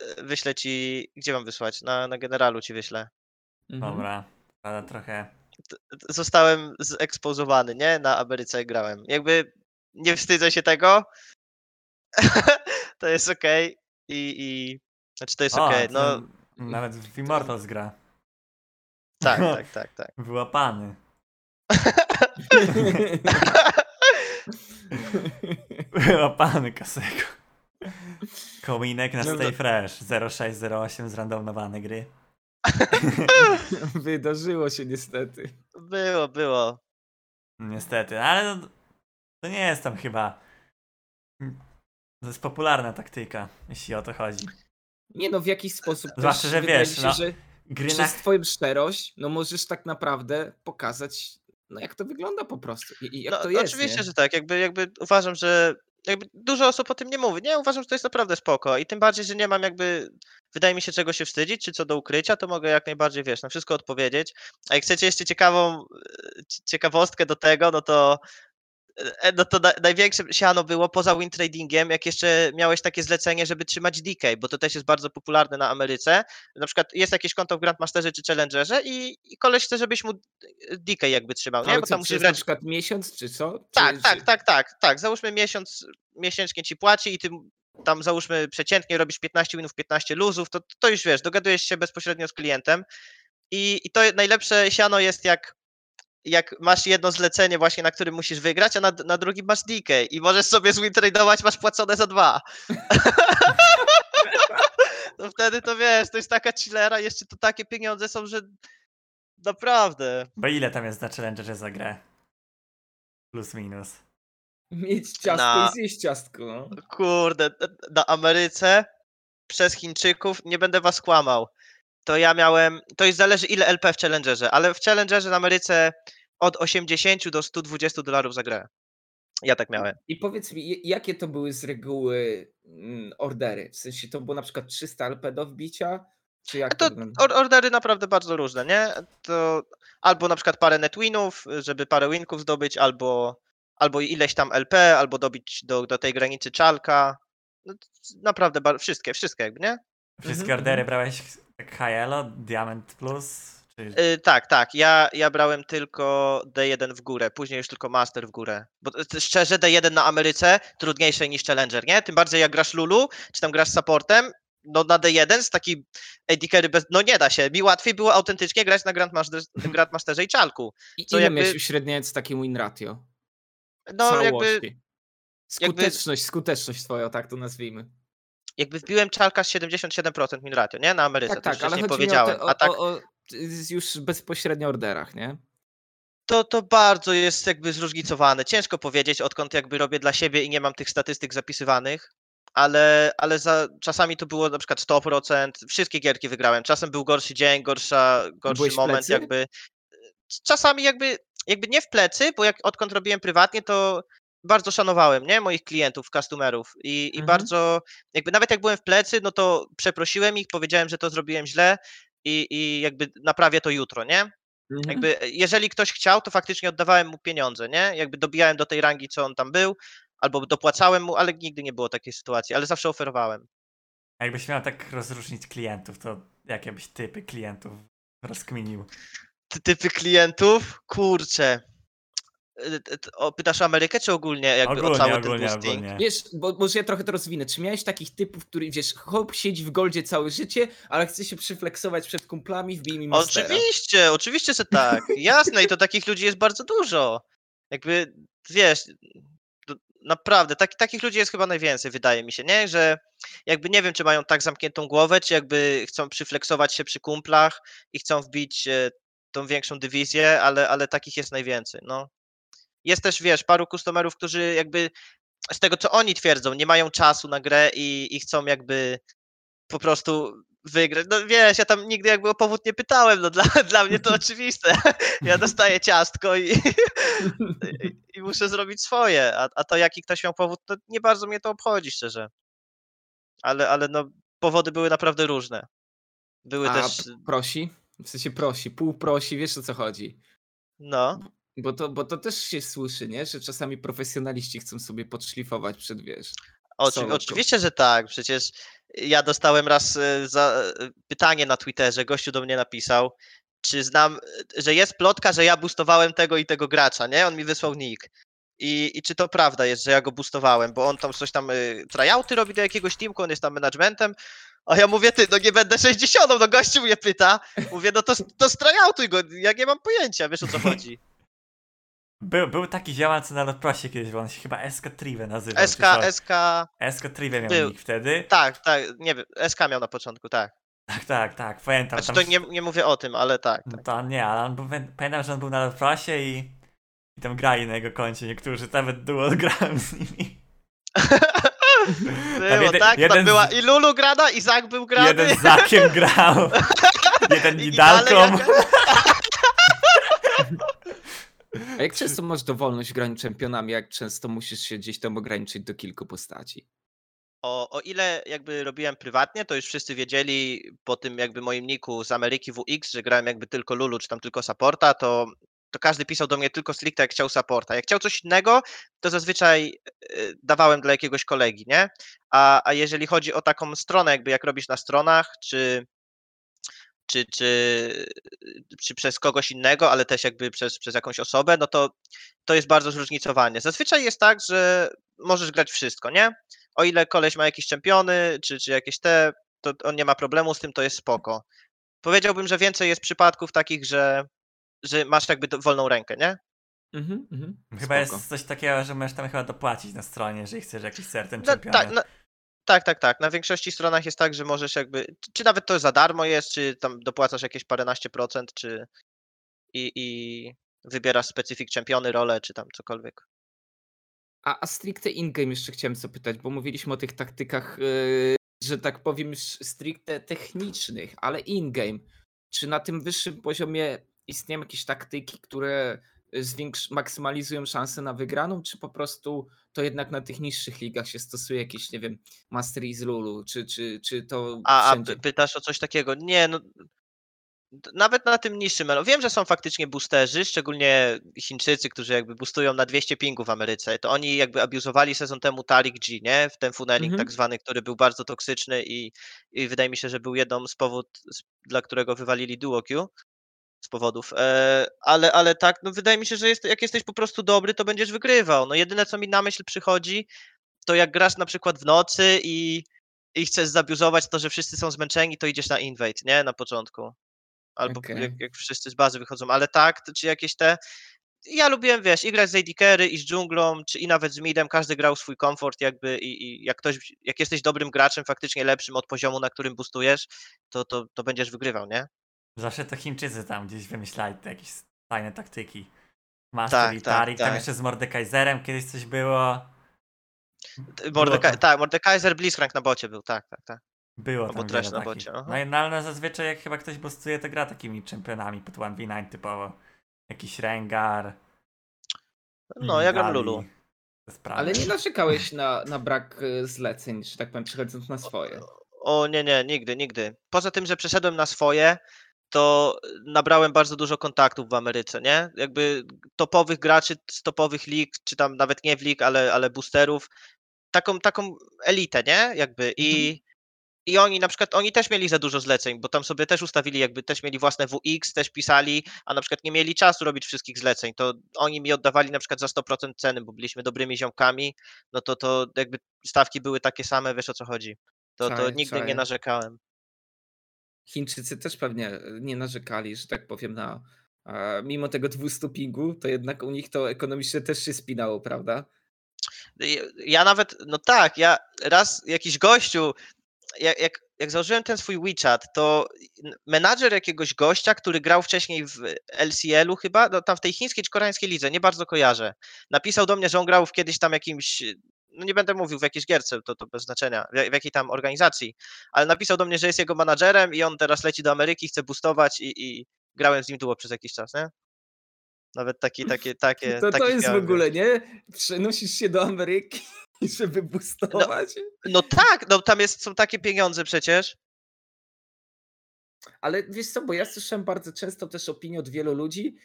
e, wyślę ci, gdzie mam wysłać? Na, na generalu ci wyślę. Mhm. Dobra, ale trochę... zostałem zeksponowany, nie? Na Ameryce grałem. Jakby nie wstydzę się tego. to jest okej. I, I. Znaczy to jest okej. to No Nawet w Immortals gra. tak, tak, tak, tak. Wyłapany. Wyłapany Kasego. Kominek na No Stay to- Fresh 0608 zrandomowane gry. Wydarzyło się niestety. Było, było. Niestety, ale no, to nie jest tam chyba. To jest popularna taktyka, jeśli o to chodzi. Nie no, w jakiś sposób Zwłaszcza, też że wiesz, się, no, że Gry na... przez twoją szczerość, no możesz tak naprawdę pokazać, no jak to wygląda po prostu i, i jak No, to jest, oczywiście, nie? że tak. Jakby, jakby uważam, że jakby dużo osób o tym nie mówi. Nie, uważam, że to jest naprawdę spoko. I tym bardziej, że nie mam jakby. Wydaje mi się czego się wstydzić, czy co do ukrycia, to mogę jak najbardziej wiesz, na wszystko odpowiedzieć. A jak chcecie jeszcze ciekawą e, cie- ciekawostkę do tego, no to. E, No to na, największe siano było poza win tradingiem, jak jeszcze miałeś takie zlecenie, żeby trzymać DK, bo to też jest bardzo popularne na Ameryce. Na przykład jest jakieś konto w Grandmasterze czy Challengerze i, i koleś chce, żebyś mu DK jakby trzymał, nie? Bo tam musisz jest na przykład miesiąc, czy co? Czy, tak, czy... tak, tak, tak, tak. Załóżmy miesiąc, miesięcznie ci płaci i ty tam załóżmy przeciętnie robisz 15 winów, 15 luzów, to, to już wiesz, dogadujesz się bezpośrednio z klientem i, i to najlepsze siano jest jak, jak masz jedno zlecenie właśnie, na którym musisz wygrać, a na, na drugim masz DK i możesz sobie zwin tradeować, masz płacone za dwa. to wtedy to wiesz, to jest taka chillera, jeszcze to takie pieniądze są, że naprawdę. Bo ile tam jest na Challengerze za grę? Plus minus. Mieć ciastko Na- i zjeść ciastko, no. Kurde, na Ameryce przez Chińczyków, nie będę was kłamał. To ja miałem, to już zależy ile LP w Challengerze, ale w Challengerze na Ameryce od 80 do 120 dolarów za grę. Ja tak miałem. I powiedz mi, jakie to były z reguły mm, ordery? W sensie to było na przykład 300 LP do wbicia? Czy jak to or- ordery naprawdę bardzo różne, nie? To albo na przykład parę netwinów, żeby parę winków zdobyć, albo, albo ileś tam LP, albo dobić do, do tej granicy czalka. No, to naprawdę wszystkie, wszystkie jakby, nie? Wszystkie Mhm, ordery mhm. brałeś HLO, Diamond Plus? Czy... Y, tak, tak. Ja, ja brałem tylko D1 w górę, później już tylko Master w górę. Bo to- szczerze, D1 na Ameryce trudniejsze niż Challenger, nie? Tym bardziej jak grasz Lulu, czy tam grasz supportem, no na D1 z taki AD carry bez... No nie da się. Mi łatwiej było autentycznie grać na Grandmaster, Grandmasterze i Czalku. I co ile jakby- miałeś uśredniając takim win ratio? no jakby, całości. Skuteczność, skuteczność twoja, tak to nazwijmy. Jakby wbiłem czalka z 77% min ratio, nie? Na Ameryce, Tak, to już tak, wcześniej powiedziałem. te, o, A tak, o, o już bezpośrednio orderach, nie? to, to bardzo jest jakby zróżnicowane. Ciężko powiedzieć, odkąd jakby robię dla siebie i nie mam tych statystyk zapisywanych, ale, ale za, czasami to było na przykład 100%, wszystkie gierki wygrałem. Czasem był gorszy dzień, gorsza, gorszy Byłeś moment plecy? jakby. Czasami jakby, jakby nie w plecy, bo jak odkąd robiłem prywatnie, to bardzo szanowałem, nie? Moich klientów, customerów i, i Mhm. bardzo, jakby nawet jak byłem w plecy, no to przeprosiłem ich, powiedziałem, że to zrobiłem źle i, i jakby naprawię to jutro, nie? Mhm. Jakby jeżeli ktoś chciał, to faktycznie oddawałem mu pieniądze, nie? Jakby dobijałem do tej rangi, co on tam był, albo dopłacałem mu, ale nigdy nie było takiej sytuacji, ale zawsze oferowałem. A Jakbyś miał tak rozróżnić klientów, to jakie byś typy klientów rozkminił? Ty, typy klientów? Kurczę. Y, o, Pytasz o Amerykę, czy ogólnie jakby o Ogólnie, cały ogólnie, ten boosting? ogólnie. Wiesz, bo może ja trochę to rozwinę. Czy miałeś takich typów, który wiesz, hop, siedzi w goldzie całe życie, ale chce się przyfleksować przed kumplami, wbij mi mastera. Oczywiście, oczywiście, że tak. Jasne, i to takich ludzi jest bardzo dużo. Jakby, wiesz, naprawdę, tak, takich ludzi jest chyba najwięcej, wydaje mi się, nie? Że jakby nie wiem, czy mają tak zamkniętą głowę, czy jakby chcą przyfleksować się przy kumplach i chcą wbić e, tą większą dywizję, ale, ale takich jest najwięcej, no. Jest też, wiesz, paru customerów, którzy jakby z tego, co oni twierdzą, nie mają czasu na grę i, i chcą jakby po prostu wygrać. No wiesz, ja tam nigdy jakby o powód nie pytałem, no dla, dla mnie to oczywiste. Ja dostaję ciastko i, i, i muszę zrobić swoje, a, a to jaki ktoś miał powód, to nie bardzo mnie to obchodzi, szczerze. Ale, ale no, powody były naprawdę różne. Były A też, prosi? W sensie prosi, pół prosi, wiesz o co chodzi. no, Bo to, bo to też się słyszy, nie? Że czasami profesjonaliści chcą sobie podszlifować przed, wiesz. Oczy, oczywiście, że tak. Przecież ja dostałem raz e, za, e, pytanie na Twitterze, gościu do mnie napisał, czy znam, że jest plotka, że ja boostowałem tego i tego gracza, nie? On mi wysłał nick. I, I czy to prawda jest, że ja go boostowałem, bo on tam coś tam y, tryouty robi do jakiegoś teamku, on jest tam managementem, a ja mówię, ty, no nie będę 60, no gościu mnie pyta, mówię, no to, to stryoutuj go, ja nie mam pojęcia, wiesz o co chodzi. Był, był taki ziomal, co na Lotprosie kiedyś, bo on się chyba SK Trive nazywał. SK. SK, SK Trive miał był. nick wtedy. tak, tak, nie wiem, SK miał na początku, tak. Tak, tak, tak, pamiętam. Znaczy tam to nie, nie mówię o tym, ale tak. No to nie, ale on był, pamiętam, że on był na Lotprosie i, i tam grali na jego koncie niektórzy, nawet duo grałem z nimi. Było, jeden- tak? jeden Tam była i Lulu grana, i Zak był grany. Jeden z Zakiem grał, jeden i Nidalką. dalej A jak często masz dowolność graniu czempionami, jak często musisz się gdzieś tam ograniczyć do kilku postaci? O, o ile jakby robiłem prywatnie, to już wszyscy wiedzieli po tym jakby moim niku z Ameryki WX, że grałem jakby tylko Lulu, czy tam tylko supporta, to, to każdy pisał do mnie tylko stricte jak chciał supporta. Jak chciał coś innego, to zazwyczaj y, dawałem dla jakiegoś kolegi, nie? A, a jeżeli chodzi o taką stronę, jakby jak robisz na stronach, czy, czy, czy, czy przez kogoś innego, ale też jakby przez, przez jakąś osobę, no to to jest bardzo zróżnicowanie. Zazwyczaj jest tak, że możesz grać wszystko, nie? O ile koleś ma jakieś czempiony, czy, czy jakieś te, to on nie ma problemu z tym, to jest spoko. Powiedziałbym, że więcej jest przypadków takich, że, że masz jakby wolną rękę, nie? Mhm, mhm. Chyba Spoko. jest coś takiego, że możesz tam chyba dopłacić na stronie, jeżeli chcesz jakiś certain No, czempiony. tak, no, tak, tak, tak. Na większości stronach jest tak, że możesz jakby, czy- nawet to za darmo jest, czy tam dopłacasz jakieś paręnaście procent, czy i, i wybierasz specyfik czempiony, rolę, czy tam cokolwiek. A, a stricte in-game jeszcze chciałem zapytać, bo mówiliśmy o tych taktykach, yy, że tak powiem, stricte technicznych, ale in-game. Czy na tym wyższym poziomie istnieją jakieś taktyki, które zwiększ, maksymalizują szanse na wygraną, czy po prostu to jednak na tych niższych ligach się stosuje jakieś, nie wiem, Mastery z Lulu, czy, czy, czy to A, a wszędzie? pytasz o coś takiego? Nie, no. Nawet na tym niższym, elo- wiem, że są faktycznie boosterzy, szczególnie Chińczycy, którzy jakby boostują na 200 pingu w Ameryce. To oni jakby abuzowali sezon temu Tariq G, nie? W ten funneling Mhm. tak zwany, który był bardzo toksyczny i, i wydaje mi się, że był jedną z powód, dla którego wywalili Duo Q z powodów. E, ale, ale tak, no wydaje mi się, że jest, jak jesteś po prostu dobry, to będziesz wygrywał. No jedyne, co mi na myśl przychodzi, to jak grasz na przykład w nocy i, i chcesz zabiuzować to, że wszyscy są zmęczeni, to idziesz na invade, nie? Na początku. Albo Okej. jak, jak wszyscy z bazy wychodzą, ale tak, czy jakieś te. ja lubiłem, wiesz, i grać z AD i z dżunglą, czy i nawet z midem, każdy grał swój komfort jakby i, i jak ktoś, jak jesteś dobrym graczem, faktycznie lepszym od poziomu, na którym boostujesz, to, to, to będziesz wygrywał, nie? Zawsze to Chińczycy tam gdzieś wymyślali te jakieś fajne taktyki. Master Tak, i tak, tam tak. jeszcze z Mordekaiserem kiedyś coś było. Mordeka- tak, Mordekaiser Blitzcrank na bocie był, tak, tak, tak. Było Albo tam wiele na bocie, aha. No, i- no ale zazwyczaj jak chyba ktoś boostuje, to gra takimi czempionami pod 1v9 typowo. Jakiś Rengar. No, ja gram Lulu. Ale nie narzekałeś na, na brak e, zleceń, że tak powiem, przechodząc na swoje. O nie, nie, nigdy, nigdy. Poza tym, że przeszedłem na swoje, to nabrałem bardzo dużo kontaktów w Ameryce, nie? Jakby topowych graczy z topowych lig, czy tam nawet nie w lig, ale, ale boosterów. Taką, taką elitę, nie? Jakby i, i oni na przykład, oni też mieli za dużo zleceń, bo tam sobie też ustawili, jakby też mieli własne WX, też pisali, a na przykład nie mieli czasu robić wszystkich zleceń, to oni mi oddawali na przykład za 100% ceny, bo byliśmy dobrymi ziomkami, no to to jakby stawki były takie same, wiesz o co chodzi. To, to nigdy nie narzekałem. Chińczycy też pewnie e, nie narzekali, że tak powiem, na. Mimo tego 200 pingu, to jednak u nich to ekonomicznie też się spinało, prawda? Ja- Ja nawet, no tak, ja raz jakiś gościu, jak, jak, jak założyłem ten swój WeChat, to menadżer jakiegoś gościa, który grał wcześniej w LCL-u chyba, no tam w tej chińskiej czy koreańskiej lidze, nie bardzo kojarzę, napisał do mnie, że on grał w kiedyś tam jakimś, no nie będę mówił w jakiejś gierce, to, to bez znaczenia, w, w jakiej tam organizacji, ale napisał do mnie, że jest jego menadżerem i on teraz leci do Ameryki, chce boostować i, i grałem z nim długo przez jakiś czas, nie? Nawet taki, takie, takie, To, to jest w ogóle, nie? Przenosisz się do Ameryki, żeby boostować. No tak, no tam jest, są takie pieniądze przecież. Ale wiesz co, bo ja słyszałem bardzo często też opinię od wielu ludzi,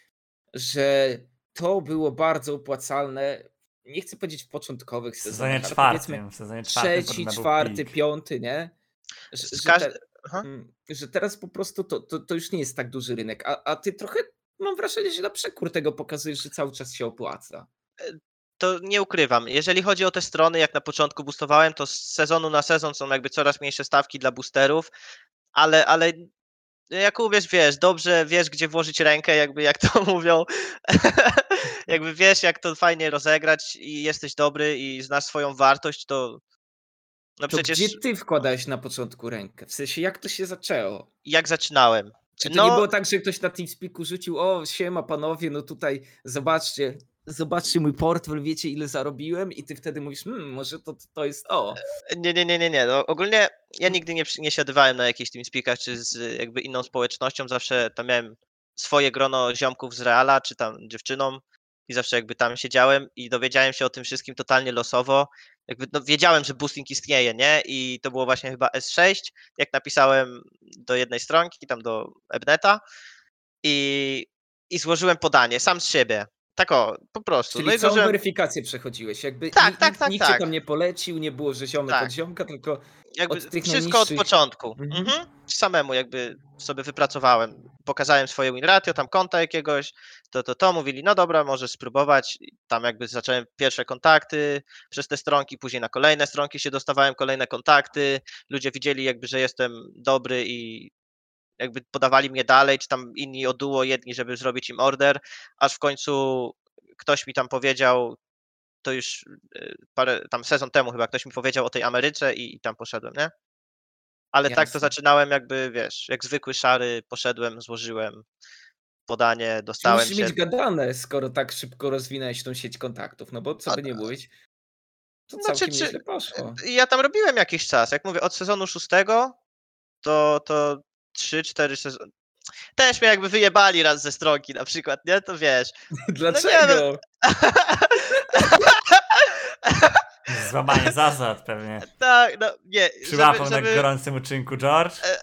że to było bardzo opłacalne. Nie chcę powiedzieć w początkowych W sezonie sezonach, powiedzmy czwartym, w sezonie czwartym trzeci, czwarty, pik. piąty, nie? Że, że, każdy- te, mm, że teraz po prostu to, to, to już nie jest tak duży rynek, a, a ty trochę mam wrażenie, że na przekór tego pokazujesz, że cały czas się opłaca. to nie ukrywam. Jeżeli chodzi o te strony, jak na początku boostowałem, to z sezonu na sezon są jakby coraz mniejsze stawki dla boosterów, ale, ale jak uwierz, wiesz, dobrze wiesz, gdzie włożyć rękę, jakby jak to mówią, jakby wiesz, jak to fajnie rozegrać i jesteś dobry i znasz swoją wartość, to no To przecież gdzie ty wkładałeś na początku rękę? W sensie, jak to się zaczęło? jak zaczynałem. Czy to No- nie było tak, że ktoś na TeamSpeaku rzucił, o siema panowie, no tutaj zobaczcie, zobaczcie mój portfel, wiecie ile zarobiłem i ty wtedy mówisz, hmm, może to, to jest to. Nie, nie, nie, nie, nie. No, ogólnie ja nigdy nie, nie siadywałem na jakichś TeamSpeakach czy z jakby inną społecznością, zawsze tam miałem swoje grono ziomków z Reala, czy tam dziewczyną i zawsze jakby tam siedziałem i dowiedziałem się o tym wszystkim totalnie losowo. Jakby no, wiedziałem, że boosting istnieje, nie? I to było właśnie chyba S6, jak napisałem do jednej stronki, tam do Ebneta i, i złożyłem podanie sam z siebie. Tak o, po prostu. Czyli no i całą weryfikację przechodziłeś. Jakby Tak, nikt, tak, nikt, tak, nikt cię tak. tam nie polecił, nie było, że ziomek Tak. od ziomka, tylko jakby od tych wszystko od najniższych- początku. Mhm. Mhm. Samemu jakby sobie wypracowałem. Pokazałem swoje win ratio, tam konta jakiegoś, to, to, to. Mówili, no dobra, możesz spróbować. Tam jakby zacząłem pierwsze kontakty przez te stronki, później na kolejne stronki się dostawałem, kolejne kontakty. Ludzie widzieli jakby, że jestem dobry i jakby podawali mnie dalej, czy tam inni o duo, jedni, żeby zrobić im order, aż w końcu ktoś mi tam powiedział, to już y, parę, tam sezon temu chyba ktoś mi powiedział o tej Ameryce i, i tam poszedłem, nie? Ale tak to Jasne. zaczynałem jakby, wiesz, jak zwykły szary, poszedłem, złożyłem podanie, dostałem musisz się. mieć gadane, skoro tak szybko rozwinąłeś tą sieć kontaktów, no bo co by nie mówić, to Znaczy, czy- poszło. I Ja tam robiłem jakiś czas, jak mówię, od sezonu szóstego to, to 3-4 sezony. Też mnie jakby wyjebali raz ze stronki na przykład, nie? To wiesz. Dlaczego? Złamanie zasad pewnie. tak, no nie. Przyłapał na gorącym uczynku George. N-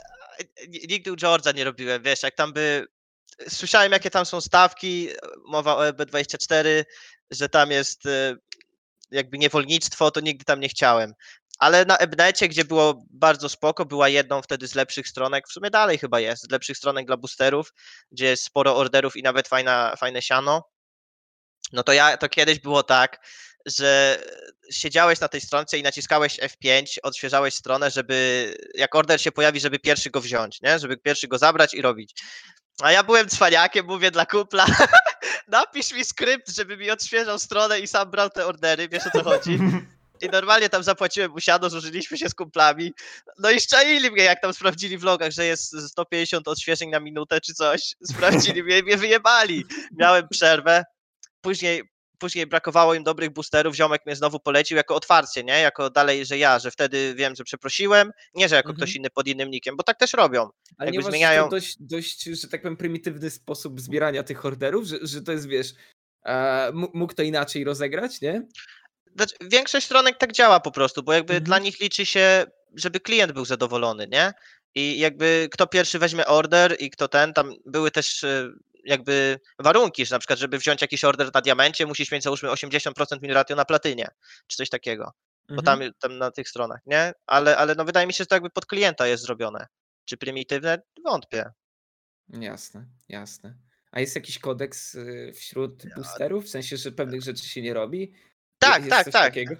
Nigdy u George'a nie robiłem, wiesz, jak tam by... Słyszałem, jakie tam są stawki, mowa o EB24, że tam jest e, jakby niewolnictwo, to nigdy tam nie chciałem. Ale na Ebnecie, gdzie było bardzo spoko, była jedną wtedy z lepszych stronek, w sumie dalej chyba jest, z lepszych stronek dla boosterów, gdzie jest sporo orderów i nawet fajna, fajne siano. No to ja, to kiedyś było tak, że siedziałeś na tej stronce i naciskałeś F5, odświeżałeś stronę, żeby jak order się pojawi, żeby pierwszy go wziąć, nie? Żeby pierwszy go zabrać i robić. A ja byłem cwaniakiem, mówię dla kupla, napisz mi skrypt, żeby mi odświeżał stronę i sam brał te ordery, wiesz o co chodzi. I normalnie tam zapłaciłem mu siano, zużyliśmy się z kumplami. No i szczaili mnie, jak tam sprawdzili w logach, że jest 150 odświeżeń na minutę czy coś. Sprawdzili mnie i mnie wyjebali. Miałem przerwę. Później, później brakowało im dobrych boosterów. Ziomek mnie znowu polecił jako otwarcie, nie? Jako dalej, że ja, że wtedy wiem, że przeprosiłem. Nie, że jako Mhm. ktoś inny pod innym nickiem, bo tak też robią. Ale jakby nie zmieniają- to dość, dość, że tak powiem, prymitywny sposób zbierania tych orderów, że, że to jest, wiesz, e, mógł to inaczej rozegrać, nie? Znaczy, większość stronek tak działa po prostu, bo jakby Mhm. dla nich liczy się, żeby klient był zadowolony, nie? I jakby kto pierwszy weźmie order i kto ten, tam były też e, jakby warunki, że na przykład, żeby wziąć jakiś order na diamencie, musisz mieć załóżmy 80% win ratio na platynie, czy coś takiego, bo Mhm. tam, tam na tych stronach, nie? Ale, ale no wydaje mi się, że to jakby pod klienta jest zrobione. Czy prymitywne? Wątpię. Jasne, jasne. A jest jakiś kodeks y, wśród boosterów? W sensie, że pewnych rzeczy się nie robi? Tak, jest tak, coś tak. Takiego?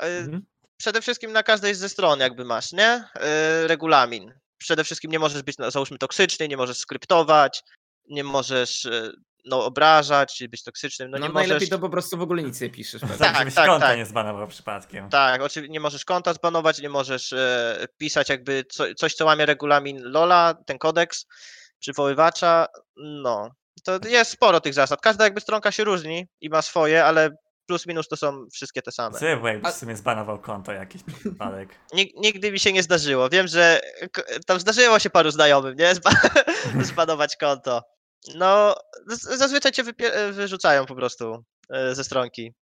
E, Mhm. przede wszystkim na każdej ze stron jakby masz, nie? Yy, regulamin. Przede wszystkim nie możesz być, no, załóżmy, toksyczny, nie możesz skryptować, nie możesz yy, no, obrażać, czy być toksycznym, no, No, nie najlepiej możesz... to po prostu w ogóle nic nie piszesz. Tak, Tak, tak, konta tak. nie zbanował przypadkiem. Tak, oczywiście nie możesz konta zbanować, nie możesz e, pisać jakby co, coś, co łamie regulamin LoLa, ten kodeks przywoływacza, no. To jest sporo tych zasad. Każda jakby stronka się różni i ma swoje, ale plus minus to są wszystkie te same. Jakbyś A- w sumie zbanował konto jakiś przypadek? Nig- nigdy mi się nie zdarzyło. Wiem, że tam zdarzyło się paru znajomym, nie? Zba- zbanować konto. No, zazwyczaj cię wyrzucają po prostu e, ze stronki.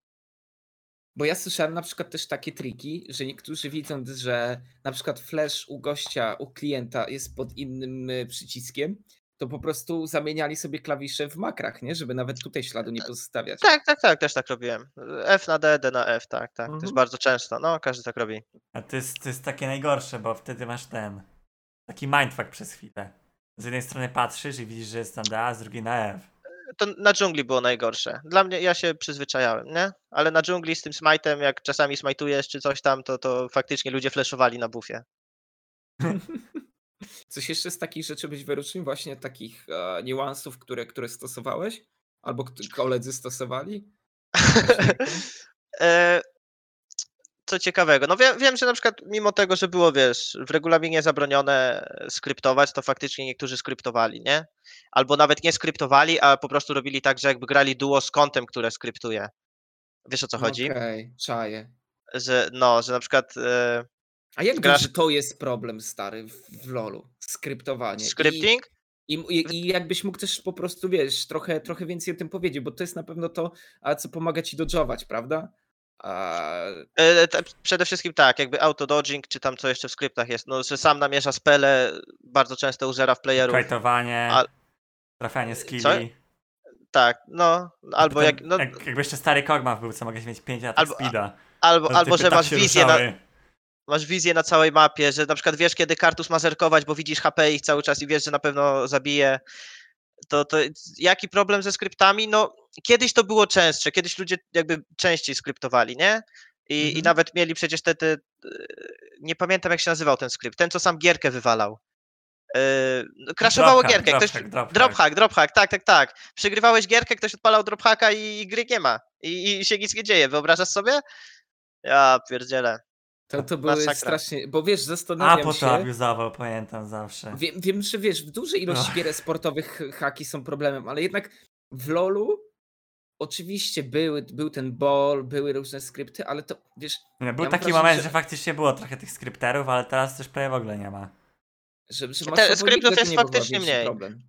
Bo ja słyszałem na przykład też takie triki, że niektórzy widząc, że na przykład flash u gościa, u klienta jest pod innym y, przyciskiem, to po prostu zamieniali sobie klawisze w makrach, nie? Żeby nawet tutaj śladu nie pozostawiać. Tak, tak, tak, też tak robiłem. F na D, D na F, tak, tak. To jest Mhm. bardzo często. No, każdy tak robi. A to jest, to jest takie najgorsze, bo wtedy masz ten taki mindfuck przez chwilę. Z jednej strony patrzysz i widzisz, że jest na D, a z drugiej na F. To na dżungli było najgorsze. Dla mnie, ja się przyzwyczajałem, nie? Ale na dżungli z tym smite'em, jak czasami smajtujesz czy coś tam, to, to faktycznie ludzie flashowali na bufie. Coś jeszcze z takich rzeczy być wyrocznym, właśnie takich e, niuansów, które, które stosowałeś? Albo koledzy stosowali? E, Co ciekawego, no wiem, wiem, że na przykład mimo tego, że było, wiesz, w regulaminie zabronione skryptować, to faktycznie niektórzy skryptowali, nie? Albo nawet nie skryptowali, a po prostu robili tak, że jakby grali duo z kontem, które skryptuje. Wiesz o co chodzi? Okej, czaję. Że no, że na przykład e, A jak Grasz- to jest problem, stary, w, LoLu? Skryptowanie. Scripting, I, i, I jakbyś mógł też po prostu, wiesz, trochę, trochę więcej o tym powiedzieć, bo to jest na pewno to, a co pomaga ci dodżować, prawda? A, E, te- Przede wszystkim tak, jakby auto-dodging, czy tam co jeszcze w skryptach jest, no, że sam namierza spele bardzo często u zera w playerów. Kajtowanie, A- trafianie skilli. Co? Tak, no, albo Potem, jak, no, jak, jakby jeszcze stary Kog'Maw był, co mogłeś mieć 5 lat Albo- speeda. albo, albo że tak masz wizję, na. Masz wizję na całej mapie, że na przykład wiesz, kiedy Kartus ma zerkować, bo widzisz HP ich cały czas i wiesz, że na pewno zabije. To, to jaki problem ze skryptami? No, kiedyś to było częstsze, kiedyś ludzie jakby częściej skryptowali, nie? I, i Mhm. nawet mieli przecież te, te, nie pamiętam jak się nazywał ten skrypt, ten co sam gierkę wywalał. Yy, Drophack, gierkę, ktoś, drophack, drophack. Drophack, drophack, tak, tak, tak. Przegrywałeś gierkę, ktoś odpalał drophacka i, i gry nie ma. I, I się nic nie dzieje, wyobrażasz sobie? Ja pierdzielę. To, to były Masakra. strasznie, bo wiesz, A zastanawiam po się, to abuzował, pamiętam zawsze. wiem, wiem, że wiesz, w dużej ilości Ach. gier sportowych haki są problemem, ale jednak w LoLu oczywiście były, był ten ball, były różne skrypty, ale to, wiesz, Nie, był mam taki wrażenie, moment, że- że faktycznie było trochę tych skrypterów, ale teraz też prawie w ogóle nie ma. że, że Te skryptów jest faktycznie mniej. Problem.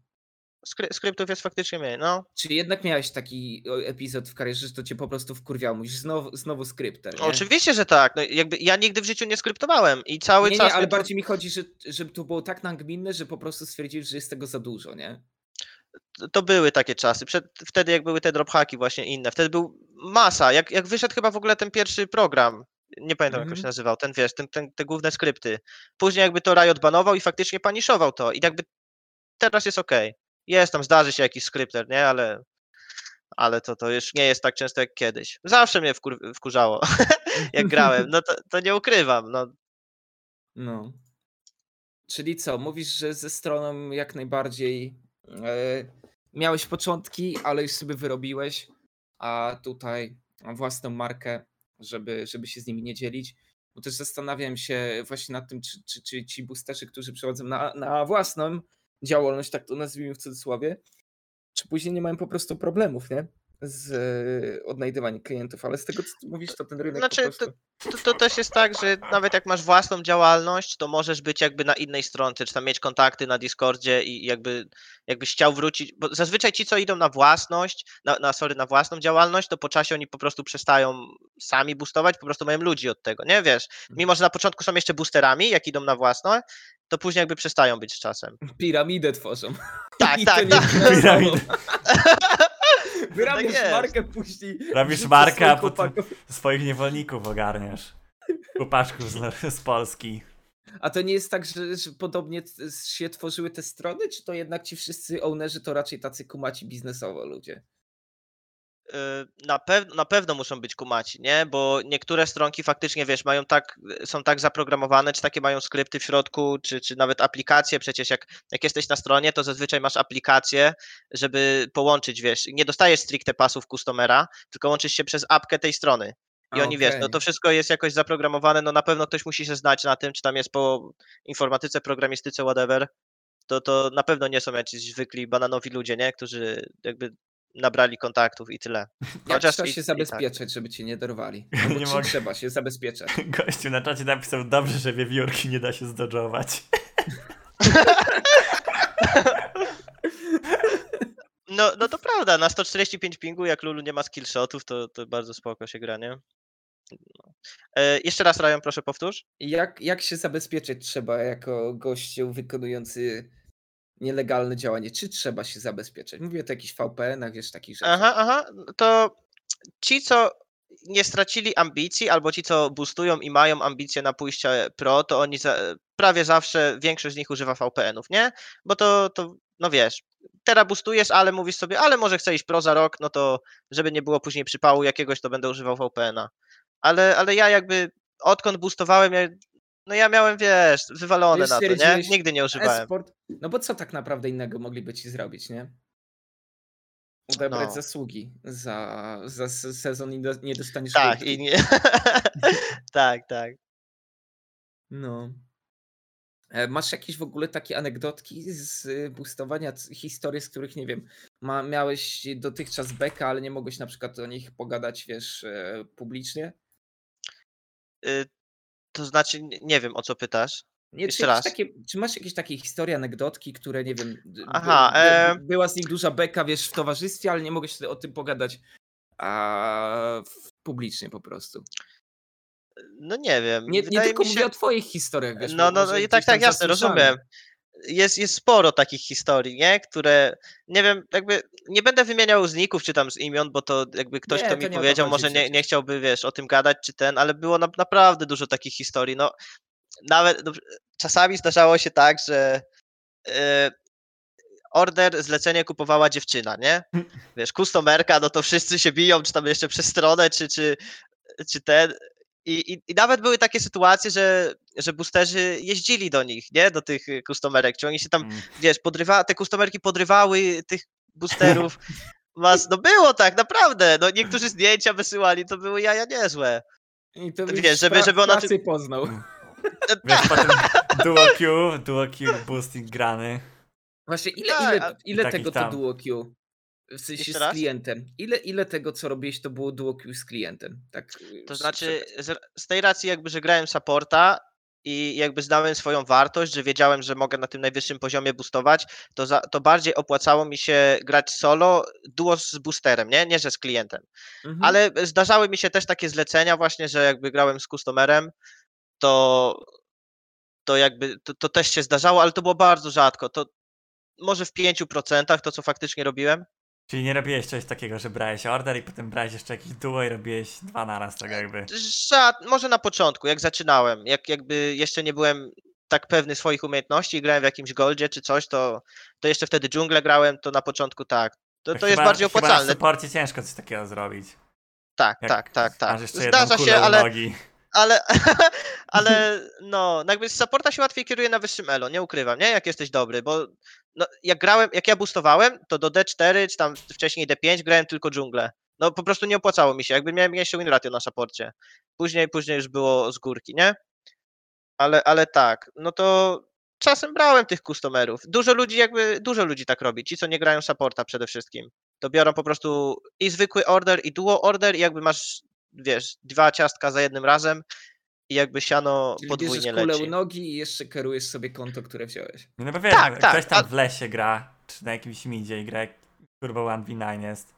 Skry, skryptów jest faktycznie mniej, no. Czyli jednak miałeś taki epizod w karierze, że to cię po prostu wkurwiało. Mówisz, znowu, znowu skrypter, nie? Oczywiście, że tak. No, jakby ja nigdy w życiu nie skryptowałem i cały nie, czas. nie, ale to- bardziej mi chodzi, że, że to było tak nagminne, że po prostu stwierdziłeś, że jest tego za dużo, nie? to były takie czasy. Przed, wtedy jak były te drophaki właśnie inne. Wtedy był masa. Jak, jak wyszedł chyba w ogóle ten pierwszy program. Nie pamiętam jak on Mhm. się nazywał, ten wiesz, ten, ten, te główne skrypty. Później jakby to Riot banował i faktycznie paniszował to. I jakby teraz jest okej. Jest tam, zdarzy się jakiś skrypter, nie? Ale, ale to, to już nie jest tak często jak kiedyś. Zawsze mnie wkur, wkurzało, jak grałem. No to, to nie ukrywam. No, No. Czyli co, mówisz, że ze stroną jak najbardziej e, miałeś początki, ale już sobie wyrobiłeś, a tutaj własną markę, żeby, żeby się z nimi nie dzielić. Bo też zastanawiam się właśnie nad tym, czy, czy, czy ci boosterzy, którzy przechodzą na, na własną działalność, tak to nazwijmy w cudzysłowie, czy później nie mają po prostu problemów, nie? Z e, odnajdywaniem klientów, ale z tego, co ty mówisz, to ten rynek Znaczy, po prostu... To, to też jest tak, że nawet jak masz własną działalność, to możesz być jakby na innej stronce, czy tam mieć kontakty na Discordzie i jakby jakbyś chciał wrócić, bo zazwyczaj ci, co idą na własność, na, na, sorry, na własną działalność, to po czasie oni po prostu przestają sami boostować, po prostu mają ludzi od tego, nie? Wiesz, mimo że na początku są jeszcze boosterami, jak idą na własną, to później jakby przestają być z czasem. Piramidę tworzą. Tak, I to tak, tak. Piramidę. Wyrabiasz jest. markę później. Robisz markę, a swoich potem swoich niewolników ogarniasz. Chłopaczków z, z Polski. A to nie jest tak, że, że podobnie się tworzyły te strony, czy to jednak ci wszyscy ownerzy to raczej tacy kumaci biznesowo ludzie? Y, na, pew- na pewno muszą być kumaci, nie? Bo niektóre stronki faktycznie, wiesz, mają tak, są tak zaprogramowane, czy takie mają skrypty w środku, czy, czy nawet aplikacje. Przecież jak, jak jesteś na stronie, to zazwyczaj masz aplikację, żeby połączyć, wiesz, nie dostajesz stricte pasów customera, tylko łączysz się przez apkę tej strony. I oni, wiesz, no to wszystko jest jakoś zaprogramowane, no na pewno ktoś musi się znać na tym, czy tam jest po informatyce, programistyce, whatever, to, to na pewno nie są jacyś zwykli bananowi ludzie, nie? Którzy jakby nabrali kontaktów i tyle. Chociaż trzeba i- się i tak. zabezpieczać, żeby cię nie dorwali? No Nie mogę. trzeba się zabezpieczać? Gościu na czacie napisał dobrze, że wiewiórki nie da się zdodżować. No, no to prawda, na 145 pingu, jak Lulu nie ma skillshotów, to, to bardzo spoko się gra, nie? No. E, jeszcze raz, Ryan, proszę powtórz. Jak, jak się zabezpieczyć trzeba jako gościu wykonujący nielegalne działanie? Czy trzeba się zabezpieczać? Mówię o jakichś VPN-ach, wiesz, takich rzeczach. Aha, aha, to ci, co nie stracili ambicji, albo ci, co boostują i mają ambicje na pójście pro, to oni za, prawie zawsze, większość z nich używa VPN-ów, nie? Bo to, to, no wiesz, teraz boostujesz, ale mówisz sobie, ale może chcę iść pro za rok, no to żeby nie było później przypału jakiegoś, to będę używał VPN-a. Ale, ale ja jakby, odkąd boostowałem, ja, no ja miałem, wiesz, wywalone na to, nie? Nigdy nie używałem. E-sport? No bo co tak naprawdę innego mogliby ci zrobić, nie? Odebrać No. zasługi za, za sezon i do, nie dostaniesz Tak, łódki. i nie... tak, tak. No. E, Masz jakieś w ogóle takie anegdotki z y, boostowania, historie, z których nie wiem, ma, miałeś dotychczas beka, ale nie mogłeś na przykład o nich pogadać, wiesz, e, publicznie? To znaczy, nie- wiem o co pytasz. Nie, Jeszcze czy, raz. Takie, czy masz jakieś takie historie, anegdotki, które nie wiem, d- by- Aha, by, e- była z nich duża beka, wiesz, w towarzystwie, ale nie mogłeś sobie o tym pogadać a, publicznie po prostu. No nie wiem. Nie, nie tylko mi mówię się... o twoich historiach, wiesz. No, no, no i tak, tak, jasne, zasłyszane. rozumiem. Jest, jest sporo takich historii, nie? Które, nie wiem, jakby nie będę wymieniał zników czy tam z imion, bo to jakby ktoś, Nie, kto to mi powiedział, może nie, nie chciałby, wiesz, o tym gadać czy ten, ale było na, naprawdę dużo takich historii. No, nawet no, czasami zdarzało się tak, że e, order, zlecenie kupowała dziewczyna, nie? Wiesz, kustomerka, no to wszyscy się biją, czy tam jeszcze przez stronę, czy, czy, czy ten. I, i, I nawet były takie sytuacje, że, że boosterzy jeździli do nich, nie? Do tych y, kustomerek. Czy oni się tam, Mm. wiesz, podrywa, te kustomerki podrywały tych boosterów. Was, no było tak, naprawdę. No niektórzy zdjęcia wysyłali, to były jaja niezłe. I to Wiesz, żeby- żeby, żeby ona pracy ty- poznał. Wiesz, potem duo Q, duo Q boosting grany. Właśnie, ile, Tak, ile, ile tego to duo Q? W sensie Jeszcze z raz? klientem. Ile, ile tego, co robiłeś, to było duo z klientem? Tak, y, To znaczy, z, z tej racji jakby, że grałem supporta i jakby znałem swoją wartość, że wiedziałem, że mogę na tym najwyższym poziomie boostować, to, za, to bardziej opłacało mi się grać solo, duo z boosterem, nie? Nie, że z klientem. Mhm. Ale zdarzały mi się też takie zlecenia właśnie, że jakby grałem z customerem, to, to jakby, to, to też się zdarzało, ale to było bardzo rzadko. To może w 5% to, co faktycznie robiłem. Czyli nie robiłeś czegoś takiego, że brałeś order i potem brałeś jeszcze jakieś duo i robiłeś dwa naraz, tak jakby. Żad, może na początku, jak zaczynałem, jak jakby jeszcze nie byłem tak pewny swoich umiejętności i grałem w jakimś goldzie czy coś, to, to jeszcze wtedy dżunglę grałem, to na początku tak. To, to jest chyba- bardziej Chyba na opłacalne. supporcie ciężko coś takiego zrobić. Tak, Jak tak, tak, tak. Zdarza się, ale, nogi. ale, ale no, jakby z supporta się łatwiej kieruje na wyższym elo, nie ukrywam, nie? Jak jesteś dobry, bo no, jak grałem, jak ja boostowałem, to do D4 czy tam wcześniej D5 grałem tylko dżunglę. No po prostu nie opłacało mi się, jakby miałem jeszcze win ratio na supporcie. Później, później już było z górki, nie? Ale, ale tak, no to czasem brałem tych customerów. Dużo ludzi jakby, dużo ludzi tak robi, ci co nie grają supporta przede wszystkim. To biorą po prostu i zwykły order, i duo order i jakby masz, wiesz, dwa ciastka za jednym razem i jakby siano Czyli podwójnie leci. u nogi i jeszcze kierujesz sobie konto, które wziąłeś. No bo wiesz, Tak, jak tak, ktoś tam a- w lesie gra, czy na jakimś midzie i gra jak kurwa 1v9 jest,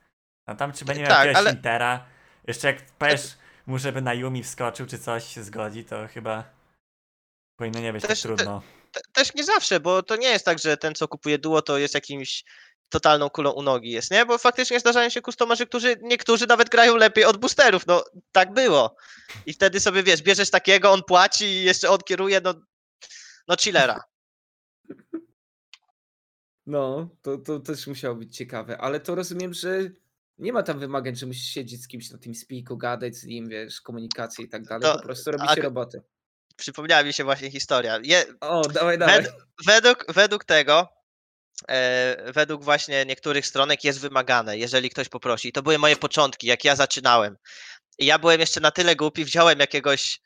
no tam czy będzie miał Tak, jakiegoś ale- intera, jeszcze jak powiesz mu, żeby na Yumi wskoczył, czy coś się zgodzi, to chyba powinno nie być Też- tak trudno. Te- Też nie zawsze, bo to nie jest tak, że ten co kupuje duo to jest jakimś totalną kulą u nogi jest, nie? Bo faktycznie zdarzają się kustomerzy, którzy niektórzy nawet grają lepiej od boosterów, no tak było. I wtedy sobie wiesz, bierzesz takiego, on płaci i jeszcze on kieruje, no, no chillera. No, to, to też musiało być ciekawe, ale to rozumiem, że nie ma tam wymagań, że musisz siedzieć z kimś na tym spiku, gadać z nim, wiesz, komunikację i tak dalej, To- po prostu robicie ak- roboty. Przypomniała mi się właśnie historia. Je, O, dawaj, dawaj. Wed, według, według tego, według właśnie niektórych stronek jest wymagane, jeżeli ktoś poprosi. To były moje początki, jak ja zaczynałem. I ja byłem jeszcze na tyle głupi, wziąłem jakiegoś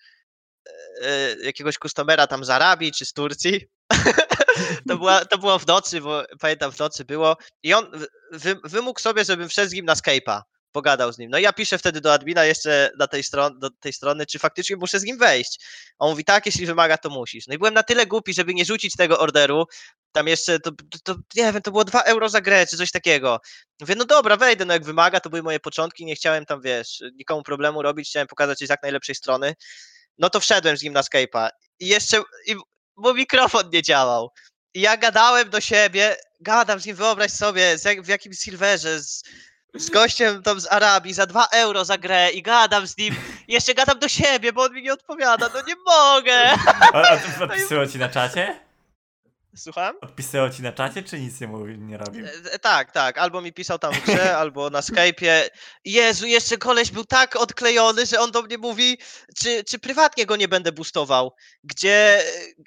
e, jakiegoś customera tam z Arabii czy z Turcji. to, była, to było w nocy, bo pamiętam w nocy było. I on wy, wy, wymógł sobie, żebym wszedł z nim na Skype'a. Pogadał z nim. No i ja piszę wtedy do admina jeszcze na tej stron, do tej strony, czy faktycznie muszę z nim wejść. On mówi, tak, jeśli wymaga, to musisz. No i byłem na tyle głupi, żeby nie rzucić tego orderu. Tam jeszcze, to, to, nie wiem, to było 2 euro za grę, czy coś takiego. Mówię, no dobra, wejdę, no jak wymaga, to były moje początki, nie chciałem tam, wiesz, nikomu problemu robić, chciałem pokazać się z jak najlepszej strony. No to wszedłem z nim na Skype'a i jeszcze, i, bo mikrofon nie działał. I ja gadałem do siebie, gadam z nim, wyobraź sobie, jak, w jakimś silverze, z, z gościem tam z Arabii za 2 euro za grę i gadam z nim, i jeszcze gadam do siebie, bo on mi nie odpowiada, no nie mogę. O, o, odpisywał ci na czacie? Słucham? Odpisywał ci na czacie, czy nic nie mówił, nie robił? E, e, Tak, tak. Albo mi pisał tam w grze, albo na Skype'ie. Jezu, jeszcze koleś był tak odklejony, że on do mnie mówi, czy, czy prywatnie go nie będę boostował, gdzie,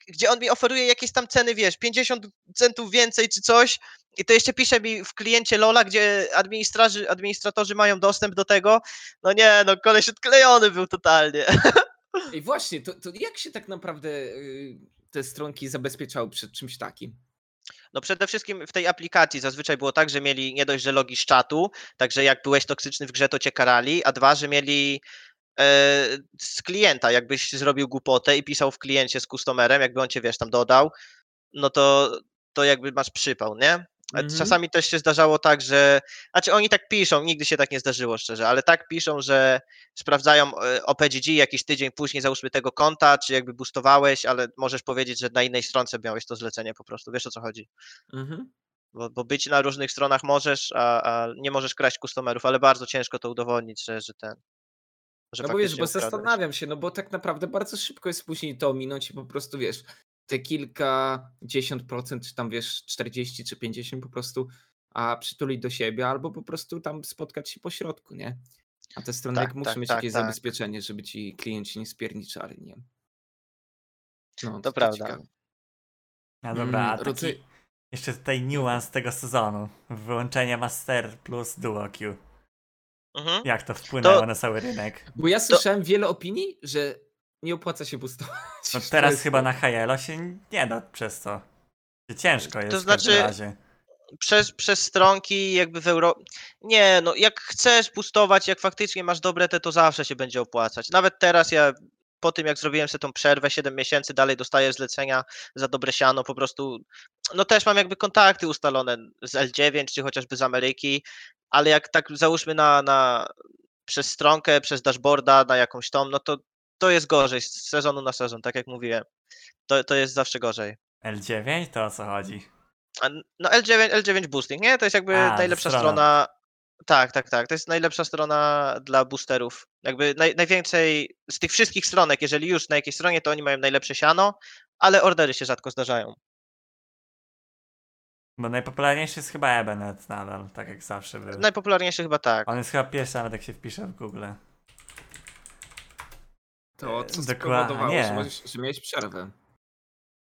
gdzie on mi oferuje jakieś tam ceny, wiesz, 50 centów więcej czy coś. I to jeszcze pisze mi w kliencie Lola, gdzie administratorzy, administratorzy mają dostęp do tego. No nie, no koleś odklejony był totalnie. I właśnie, to, to jak się tak naprawdę y, te stronki zabezpieczały przed czymś takim? No przede wszystkim w tej aplikacji zazwyczaj było tak, że mieli nie dość, że logi z czatu, także jak byłeś toksyczny w grze, to cię karali, a dwa, że mieli e, z klienta, jakbyś zrobił głupotę i pisał w kliencie z customerem, jakby on cię, wiesz, tam dodał, no to, to jakby masz przypał, nie? Mhm. Czasami też się zdarzało tak, że. Znaczy oni tak piszą, nigdy się tak nie zdarzyło szczerze, ale tak piszą, że sprawdzają e, OPGG jakiś tydzień później, załóżmy tego konta, czy jakby boostowałeś, ale możesz powiedzieć, że na innej stronce miałeś to zlecenie po prostu. Wiesz o co chodzi? Mhm. Bo, bo być na różnych stronach możesz, a, a nie możesz kraść customerów, ale bardzo ciężko to udowodnić, że, że ten. Że No bo wiesz, bo ukradłeś. zastanawiam się, no bo tak naprawdę bardzo szybko jest później to ominąć i po prostu wiesz, te kilka, dziesiąt procent, czy tam wiesz, 40 czy 50 po prostu, a przytulić do siebie, albo po prostu tam spotkać się po środku, nie? A te strony Tak, jak muszą tak, mieć tak, jakieś tak. zabezpieczenie, żeby ci klienci nie spierniczali, nie? No, To prawda. ciekawe. No dobra, a Mm, taki rodzaj- jeszcze tutaj niuans tego sezonu. Wyłączenie Master plus Duo Q. Mhm. Jak to wpłynęło To- na cały rynek? Bo ja słyszałem wiele opinii, że nie opłaca się boostować. No teraz jest- chyba na Hajelo się nie da przez to. Ciężko jest To w każdym znaczy- razie. Przez, przez stronki jakby w Euro... Nie, no jak chcesz boostować, jak faktycznie masz dobre te, to zawsze się będzie opłacać. Nawet teraz ja po tym jak zrobiłem sobie tą przerwę 7 miesięcy, dalej dostaję zlecenia za dobre siano, po prostu no też mam jakby kontakty ustalone z L9 czy chociażby z Ameryki, ale jak tak załóżmy na, na przez stronkę, przez dashboarda, na jakąś tą, no to to jest gorzej z sezonu na sezon, tak jak mówiłem. To, to jest zawsze gorzej. L9 to o co chodzi? A No L9, L9 Boosting, nie? To jest jakby A, najlepsza strona. strona. Tak, tak, tak. To jest najlepsza strona dla boosterów. Jakby naj, najwięcej z tych wszystkich stronek, jeżeli już na jakiejś stronie, to oni mają najlepsze siano, ale ordery się rzadko zdarzają. Bo najpopularniejszy jest chyba Ebenet nadal, tak jak zawsze był. Najpopularniejsze chyba tak. On jest chyba pierwszy nawet jak się wpisze w Google. To co spowodowało, nie. że, możesz- że miałeś przerwę.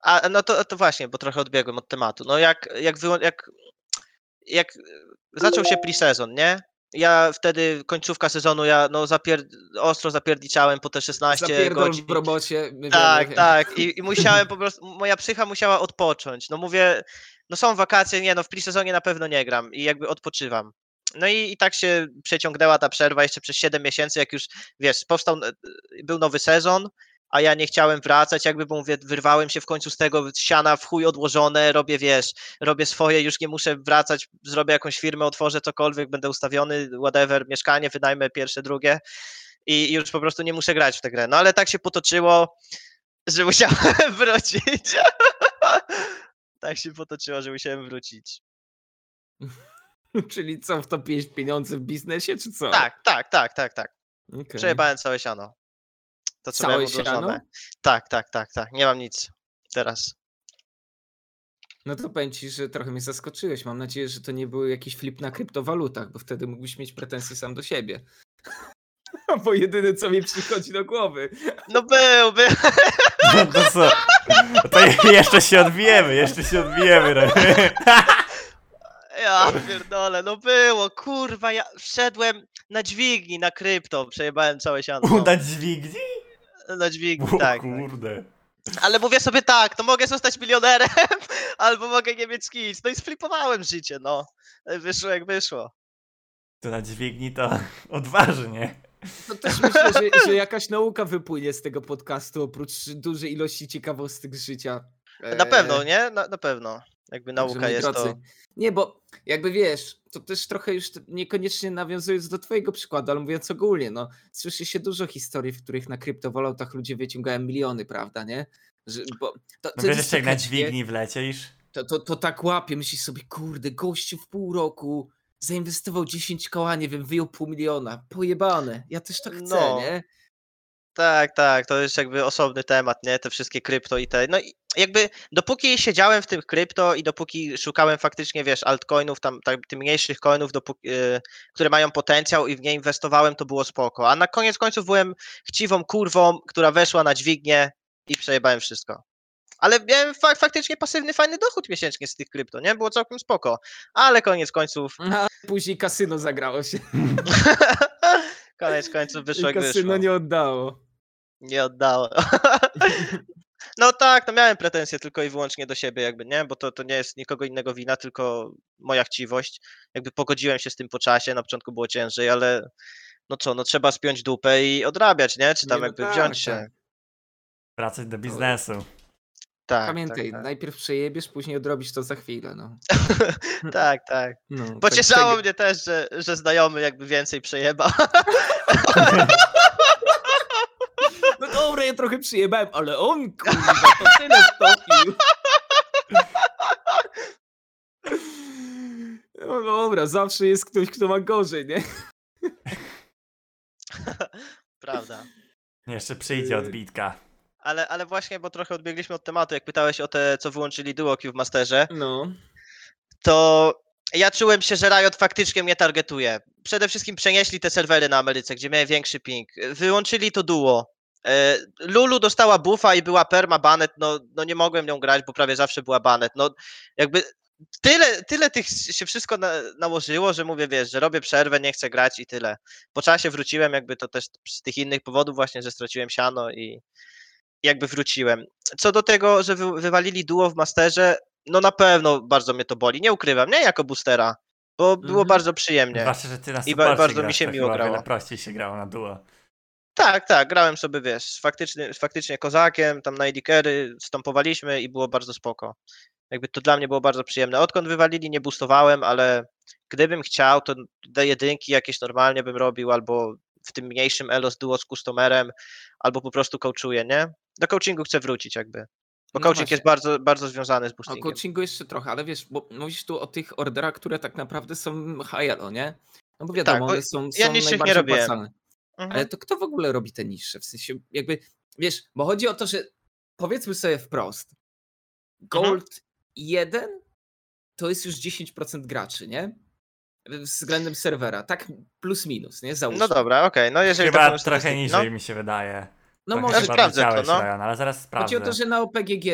A no to, to właśnie, bo trochę odbiegłem od tematu. No jak, jak, wyłą- jak, jak zaczął się pre-sezon, nie? Ja wtedy końcówka sezonu, ja no zapier... ostro zapierdziczałem po te 16 Zapierdol godzin. w robocie. Tak, wiemy. tak. I, I musiałem po prostu, moja psycha musiała odpocząć. No mówię, no są wakacje, nie no, w pre-sezonie na pewno nie gram i jakby odpoczywam. No i, i tak się przeciągnęła ta przerwa jeszcze przez 7 miesięcy, jak już, wiesz, powstał, e, był nowy sezon, a ja nie chciałem wracać, jakby, bo mówię, wyrwałem się w końcu z tego siana w chuj odłożone, robię, wiesz, robię swoje, już nie muszę wracać, zrobię jakąś firmę, otworzę cokolwiek, będę ustawiony, whatever, mieszkanie, wynajmę pierwsze, drugie i już po prostu nie muszę grać w tę grę. No ale tak się potoczyło, że musiałem wrócić. tak się potoczyło, że musiałem wrócić. Czyli co, wtopiłeś pieniądze w biznesie, czy co? Tak, tak, tak, tak, tak. Okej. Przejebałem całe siano. To co Całe siano? Tak, tak, tak, tak. Nie mam nic teraz. No to powiem ci, że trochę mnie zaskoczyłeś. Mam nadzieję, że to nie był jakiś flip na kryptowalutach, bo wtedy mógłbyś mieć pretensje sam do siebie. Bo jedyne, co mi przychodzi do głowy. No był, był. No to co? To je- jeszcze się odbijemy, jeszcze się odbijemy. No. Ja pierdolę, no było, kurwa, ja wszedłem na dźwigni, na krypto, przejebałem całe siano. no. Udać dźwigni? Na dźwigni, O tak. tak. kurde. Ale mówię sobie tak, to mogę zostać milionerem, albo mogę nie mieć nic. No i sflipowałem życie, no. Wyszło jak wyszło. To na dźwigni to odważnie. To też myślę, że, że jakaś nauka wypłynie z tego podcastu, oprócz dużej ilości ciekawostek z życia. Na pewno, Eee, nie? Na, na pewno. Jakby Także, nauka moi jest drodzy, to. Nie, bo jakby wiesz, to też trochę już niekoniecznie nawiązując do twojego przykładu, ale mówiąc ogólnie, no słyszy się dużo historii, w których na kryptowalutach ludzie wyciągają miliony, prawda, nie? Że, bo to, No to wiesz jak na dźwigni wlecisz? to, to, to tak łapie, myślisz sobie, kurde, gościu w pół roku zainwestował 10 koła, nie wiem, wyjął pół miliona, pojebane, ja też tak chcę, No. nie? Tak, tak, to jest jakby osobny temat, nie? Te wszystkie krypto i te. No i jakby dopóki siedziałem w tym krypto i dopóki szukałem faktycznie, wiesz, altcoinów, tam, tak, tych mniejszych coinów, dopóki, y, które mają potencjał i w nie inwestowałem, to było spoko. A na koniec końców byłem chciwą kurwą, która weszła na dźwignię i przejebałem wszystko. Ale miałem fa- faktycznie pasywny, fajny dochód miesięcznie z tych krypto, nie? Było całkiem spoko. Ale koniec końców, A później kasyno zagrało się koniec końców wyszło i jak kasyno wyszło. nie oddało. Nie oddałem. No tak, no miałem pretensje tylko i wyłącznie do siebie, jakby nie, bo to, to nie jest nikogo innego wina, tylko moja chciwość. Jakby pogodziłem się z tym po czasie, na początku było ciężej, ale no co, no trzeba spiąć dupę i odrabiać, nie? Czy tam Nie, no jakby tak, wziąć się. tak. Wracać do biznesu. Tak, Pamiętaj, tak, tak. najpierw przejebiesz, później odrobisz to za chwilę, no. tak, tak. no Pocieszało mnie też, że, że znajomy jakby więcej przejebał. Ja trochę przyjebałem, ale on, kurwa, to tyle stopił. No dobra, zawsze jest ktoś, kto ma gorzej, nie? Prawda. Jeszcze przyjdzie Yy. odbitka. Ale, ale właśnie, bo trochę odbiegliśmy od tematu, jak pytałeś o te, co wyłączyli DuoQ w Masterze, No. to ja czułem się, że Riot faktycznie mnie targetuje. Przede wszystkim przenieśli te serwery na Ameryce, gdzie miałem większy ping. Wyłączyli to duo. E, Lulu dostała buffa i była perma banet, no, no nie mogłem nią grać, bo prawie zawsze była banet. No jakby tyle, tyle tych się wszystko na, nałożyło, że mówię, wiesz, że robię przerwę, nie chcę grać i tyle. Po czasie wróciłem, jakby to też z tych innych powodów właśnie, że straciłem siano i jakby wróciłem. Co do tego, że wy, wywalili duo w Masterze, no na pewno bardzo mnie to boli. Nie ukrywam, nie jako boostera, bo było Mhm. bardzo przyjemnie. Zwłaszcza, że ty na I ba- bardzo mi się to miło grało. prościej się grało na duo. Tak, tak, grałem sobie, wiesz, faktycznie, faktycznie kozakiem, tam na edikery stąpowaliśmy i było bardzo spoko. Jakby to dla mnie było bardzo przyjemne. Odkąd wywalili, nie boostowałem, ale gdybym chciał, to D jedynki jakieś normalnie bym robił, albo w tym mniejszym Elos duo z customerem, albo po prostu coachuję, nie? Do coachingu chcę wrócić jakby. Bo No coaching właśnie. jest bardzo, bardzo związany z O boostingiem. coachingu jeszcze trochę, ale wiesz, bo mówisz tu o tych orderach, które tak naprawdę są high nie? No bo wiadomo, Tak, bo one są, ja są nie najbardziej robiłem. opłacalne. Mhm. Ale to kto w ogóle robi te niższe? W sensie, jakby, wiesz, bo chodzi o to, że powiedzmy sobie wprost, Mhm. Gold 1 to jest już 10% graczy, nie? Względem serwera, tak plus minus, nie? Załóżmy. No dobra, okej, no jeżeli Chyba taką trochę statystykę- niżej no. mi się wydaje. No Trochę może Znaczy, sprawdzę to, no. Ryan, ale zaraz sprawdzę. chodzi o to, że na OPGG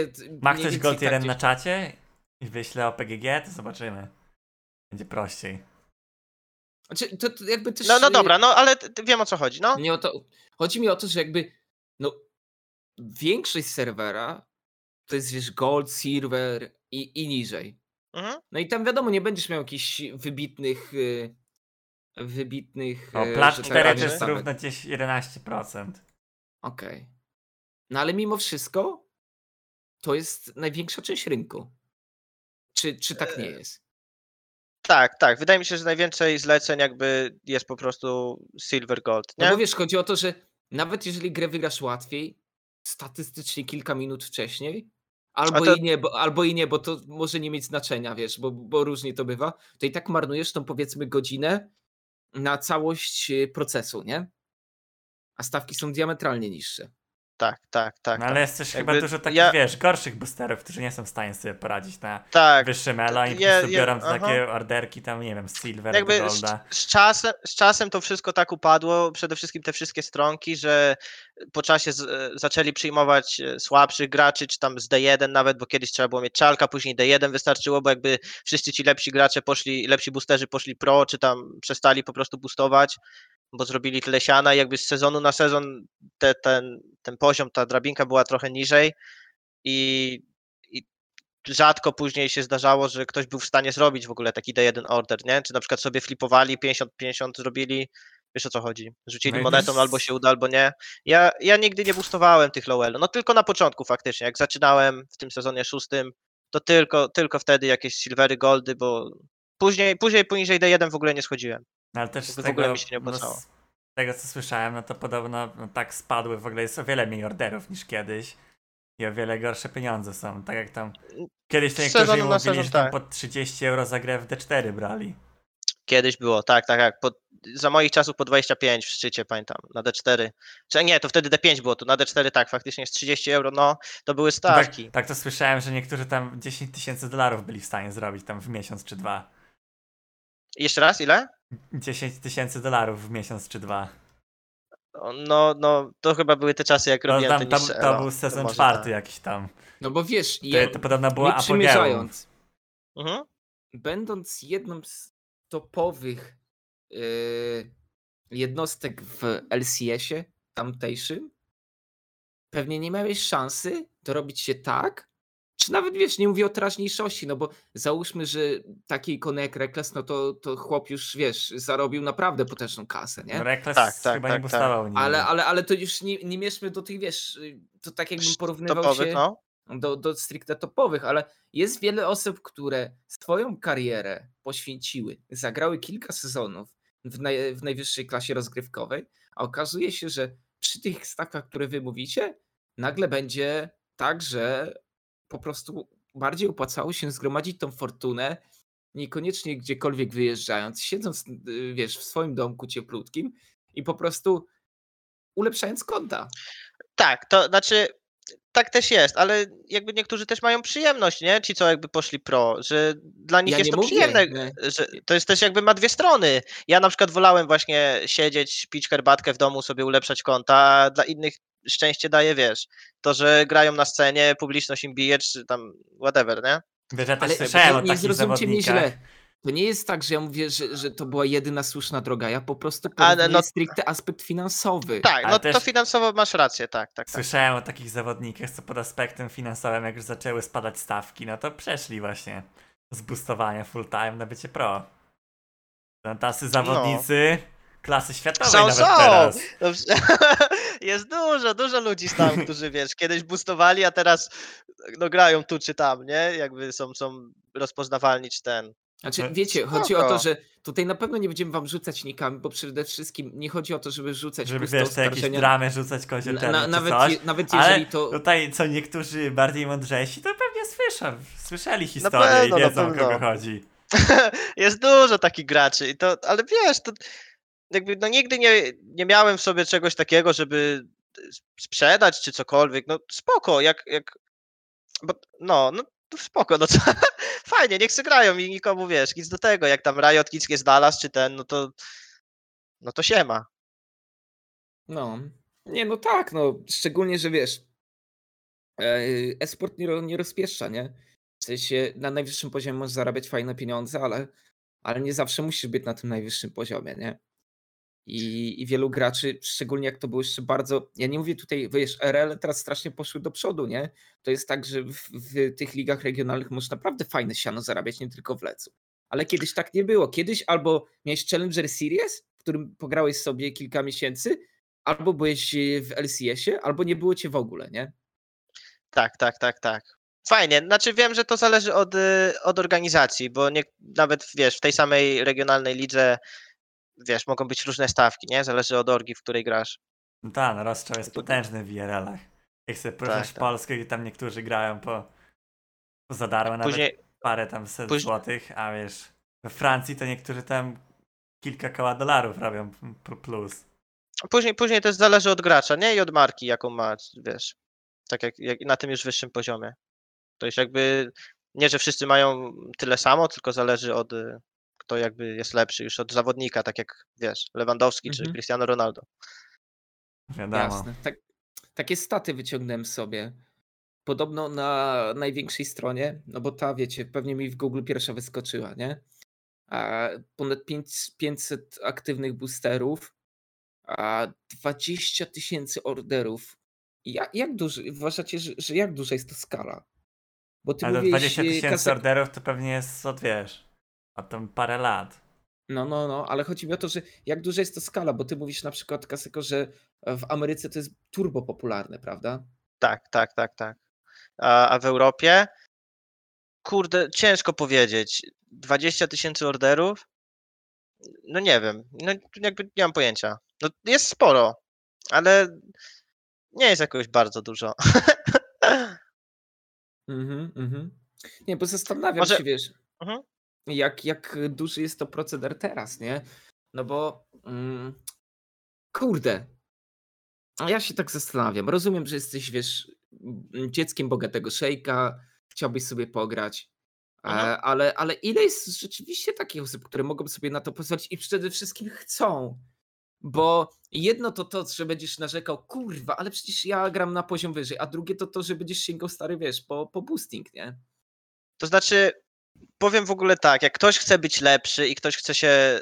Ma ktoś Gold tak 1 gdzieś- na czacie i wyśle OPGG, to zobaczymy. Będzie prościej. Znaczy, to, to jakby też... No, no dobra, no ale wiem o co chodzi, no. Nie o to. Chodzi mi o to, że jakby no, większość serwera to jest wiesz gold, silver i, i niżej. Mhm. No i tam wiadomo, nie będziesz miał jakichś wybitnych y, wybitnych O, e, plat że tak 4 to jest równo gdzieś 11%. Okej. No ale mimo wszystko to jest największa część rynku. Czy, czy tak nie jest? Tak, tak. Wydaje mi się, że najwięcej zleceń jakby jest po prostu silver gold, No nie? bo wiesz, chodzi o to, że nawet jeżeli grę wygrasz łatwiej, statystycznie kilka minut wcześniej, albo, to- i nie, bo, albo i nie, bo to może nie mieć znaczenia, wiesz, bo, bo różnie to bywa, to i tak marnujesz tą powiedzmy godzinę na całość e, procesu, nie? A stawki są diametralnie niższe. Tak, tak, tak. No ale jest też chyba dużo takich, ja- wiesz, gorszych boosterów, którzy nie są w stanie sobie poradzić na tak. wyższym elo i po je- prostu biorą aha. takie orderki tam, nie wiem, silver Jakby z, z, czasem, z czasem to wszystko tak upadło, przede wszystkim te wszystkie stronki, że po czasie z, zaczęli przyjmować e, słabszych graczy, czy tam z D1 nawet, bo kiedyś trzeba było mieć czalka, później D1 wystarczyło, bo jakby wszyscy ci lepsi gracze poszli, lepsi boosterzy poszli pro, czy tam przestali po prostu boostować, bo zrobili tyle siana i jakby z sezonu na sezon te, ten, ten poziom, ta drabinka była trochę niżej i, i rzadko później się zdarzało, że ktoś był w stanie zrobić w ogóle taki D1 order, nie? Czy na przykład sobie flipowali, 50-50 zrobili, wiesz o co chodzi, rzucili No monetą, albo się uda, albo nie. Ja, ja nigdy nie boostowałem tych low elo, no tylko na początku faktycznie, jak zaczynałem w tym sezonie szóstym, to tylko, tylko wtedy jakieś silvery, goldy, bo później, później poniżej D1 w ogóle nie schodziłem. No, ale też z tego, ogóle mi się nie no, z tego co słyszałem, no to podobno no, tak spadły, w ogóle jest o wiele mniej orderów niż kiedyś. I o wiele gorsze pieniądze są, tak jak tam kiedyś to niektórzy na mówili, sezon, że tam tak. po 30 euro za grę w D4 brali. Kiedyś było, tak, tak, tak. Po, za moich czasów po 25 w szczycie, pamiętam, na D4. Czy nie, to wtedy D5 było, to na D4 tak, faktycznie jest 30 euro, no, to były No stawki. Tak, tak to słyszałem, że niektórzy tam 10 tysięcy dolarów byli w stanie zrobić tam w miesiąc czy dwa. Jeszcze raz, ile? 10 tysięcy dolarów w miesiąc czy dwa. No, no, to chyba były te czasy, jak To, robiłem tam, te to, to elo, był sezon może czwarty tak. jakiś tam. No bo wiesz, To, ja, to podobno apogeum. przymierzając, Mhm. będąc jedną z topowych yy, jednostek w LCS-ie tamtejszym, pewnie nie miałeś szansy dorobić się tak, czy nawet wiesz, nie mówię o teraźniejszości, no bo załóżmy, że taki ikony jak Rekles, no to, to chłop już wiesz, zarobił naprawdę potężną kasę, nie? Rekles Tak, tak, chyba tak, nie tak. bustował nigdy. Ale, ale, ale to już nie, nie mieszmy do tych, wiesz, to tak jakbym porównywał Topowych, się no. do, do stricte topowych, ale jest wiele osób, które swoją karierę poświęciły, zagrały kilka sezonów w, naj, w najwyższej klasie rozgrywkowej, a okazuje się, że przy tych stawkach, które wy mówicie, nagle będzie tak, że po prostu bardziej opłacało się zgromadzić tą fortunę, niekoniecznie gdziekolwiek wyjeżdżając, siedząc, y, wiesz, w swoim domku cieplutkim i po prostu ulepszając konta. Tak, to znaczy, tak też jest, ale jakby niektórzy też mają przyjemność, nie? Ci, co jakby poszli pro, że dla nich Ja jest to mówię, przyjemne, nie. że to jest też jakby ma dwie strony. Ja na przykład wolałem właśnie siedzieć, pić herbatkę w domu, sobie ulepszać konta, a dla innych szczęście daje, wiesz, to, że grają na scenie, publiczność im bije, czy tam whatever, nie? Wiesz, ja też Ale słyszałem nie, o nie takich zrozumcie mnie źle. To nie jest tak, że ja mówię, że, że to była jedyna słuszna droga. Ja po prostu Ale porównuję no- stricte aspekt finansowy. Tak, Ale no też- to finansowo masz rację, tak, tak, tak. Słyszałem o takich zawodnikach, co pod aspektem finansowym, jak już zaczęły spadać stawki, no to przeszli właśnie z boostowania full time na bycie pro. No, tacy zawodnicy klasy światowej Są, nawet są. teraz. Jest dużo, dużo ludzi tam, którzy wiesz, kiedyś boostowali, a teraz no, grają tu czy tam, nie? Jakby są, są rozpoznawalni czy ten. Znaczy, No, wiecie, chodzi o to, że tutaj na pewno nie będziemy wam rzucać nikami, bo przede wszystkim nie chodzi o to, żeby rzucać Żeby wiesz, te jakieś dramy rzucać kogoś Na- na, nawet, coś. je, nawet Ale jeżeli to. tutaj co niektórzy bardziej mądrzejsi, to pewnie słyszą, słyszeli historię pewno, i wiedzą o kogo chodzi. Jest dużo takich graczy, i to, ale wiesz, to jakby no nigdy nie, nie miałem w sobie czegoś takiego, żeby sprzedać czy cokolwiek. No spoko, jak, jak bo, no, no to spoko, no co, fajnie, niech se grają i nikomu wiesz, nic do tego, jak tam Riot nic nie znalazł, czy ten, no to no to się ma. No. Nie, no tak, no szczególnie, że wiesz, e, esport nie, nie rozpieszcza, nie? W sensie na najwyższym poziomie możesz zarabiać fajne pieniądze, ale, ale nie zawsze musisz być na tym najwyższym poziomie, nie? I, I wielu graczy, szczególnie jak to było jeszcze bardzo. Ja nie mówię tutaj, wiesz, RL teraz strasznie poszły do przodu, nie? To jest tak, że w, w tych ligach regionalnych możesz naprawdę fajne siano zarabiać, nie tylko w lecu. Ale kiedyś tak nie było. Kiedyś albo miałeś Challenger Series, w którym pograłeś sobie kilka miesięcy, albo byłeś e, w LCS-ie, albo nie było cię w ogóle, nie? Tak, tak, tak, tak. Fajnie, znaczy wiem, że to zależy od, y, od organizacji, bo nie, nawet wiesz, w tej samej regionalnej lidze, wiesz, mogą być różne stawki, nie? Zależy od orgi, w której grasz. No tak, no rozstrzał jest potężny w IRL-ach. Jak sobie porównasz tak. Polskę, gdzie tam niektórzy grają po, po za darmo, nawet Później, parę tam set później- złotych, a wiesz, we Francji to niektórzy tam kilka koła dolarów robią plus. później, później też zależy od gracza, nie? I od marki, jaką ma, wiesz. Tak jak, jak na tym już wyższym poziomie. To jest jakby, nie, że wszyscy mają tyle samo, tylko zależy od, y, kto jakby jest lepszy, już od zawodnika, tak jak, wiesz, Lewandowski czy Mhm. Cristiano Ronaldo. Wiadomo. Jasne. Tak, takie staty wyciągnąłem sobie. Podobno na największej stronie, no bo ta, wiecie, pewnie mi w Google pierwsza wyskoczyła, nie? A ponad pięć- 500 aktywnych boosterów, a 20 tysięcy orderów. Jak, jak duży, uważacie, że, że jak duża jest to skala? Bo ty Ale mówiłeś, 20 e, tysięcy Kasek- orderów to pewnie jest od wiesz, od tam parę lat. No, no, no, ale chodzi mi o to, że jak duża jest to skala, bo ty mówisz na przykład, Kaseko, że w Ameryce to jest turbo popularne, prawda? Tak, tak, tak, tak. A, a w Europie? Kurde, ciężko powiedzieć. 20 tysięcy orderów? No nie wiem. No jakby nie mam pojęcia. No jest sporo, ale nie jest jakoś bardzo dużo. Mhm, mhm. Nie, bo zastanawiam Może- się, wiesz, Mhm. Jak, jak duży jest to proceder teraz, nie? No bo mm, kurde, a ja się tak zastanawiam. Rozumiem, że jesteś, wiesz, m, dzieckiem bogatego szejka, chciałbyś sobie pograć, e, ale, ale ile jest rzeczywiście takich osób, które mogą sobie na to pozwolić i przede wszystkim chcą? Bo jedno to to, że będziesz narzekał, kurwa, ale przecież ja gram na poziom wyżej, a drugie to to, że będziesz sięgał stary, wiesz, po, po boosting, nie? To znaczy, powiem w ogóle tak, jak ktoś chce być lepszy i ktoś chce się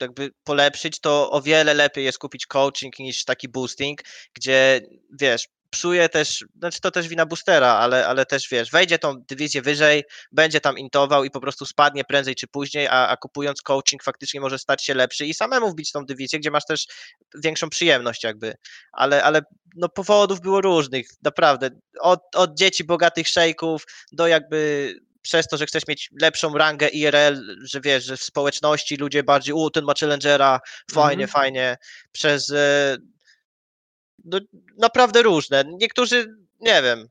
jakby polepszyć, to o wiele lepiej jest kupić coaching niż taki boosting, gdzie wiesz, psuje też, znaczy to też wina boostera, ale, ale też wiesz, wejdzie tą dywizję wyżej, będzie tam intował i po prostu spadnie prędzej czy później, a, a kupując coaching faktycznie może stać się lepszy i samemu wbić tą dywizję, gdzie masz też większą przyjemność jakby, ale, ale no powodów było różnych, naprawdę, od, od dzieci bogatych szejków do jakby przez to, że chcesz mieć lepszą rangę IRL, że wiesz, że w społeczności ludzie bardziej, u, ten ma challengera, fajnie, Mhm. fajnie, przez e, no, naprawdę różne. Niektórzy, nie wiem,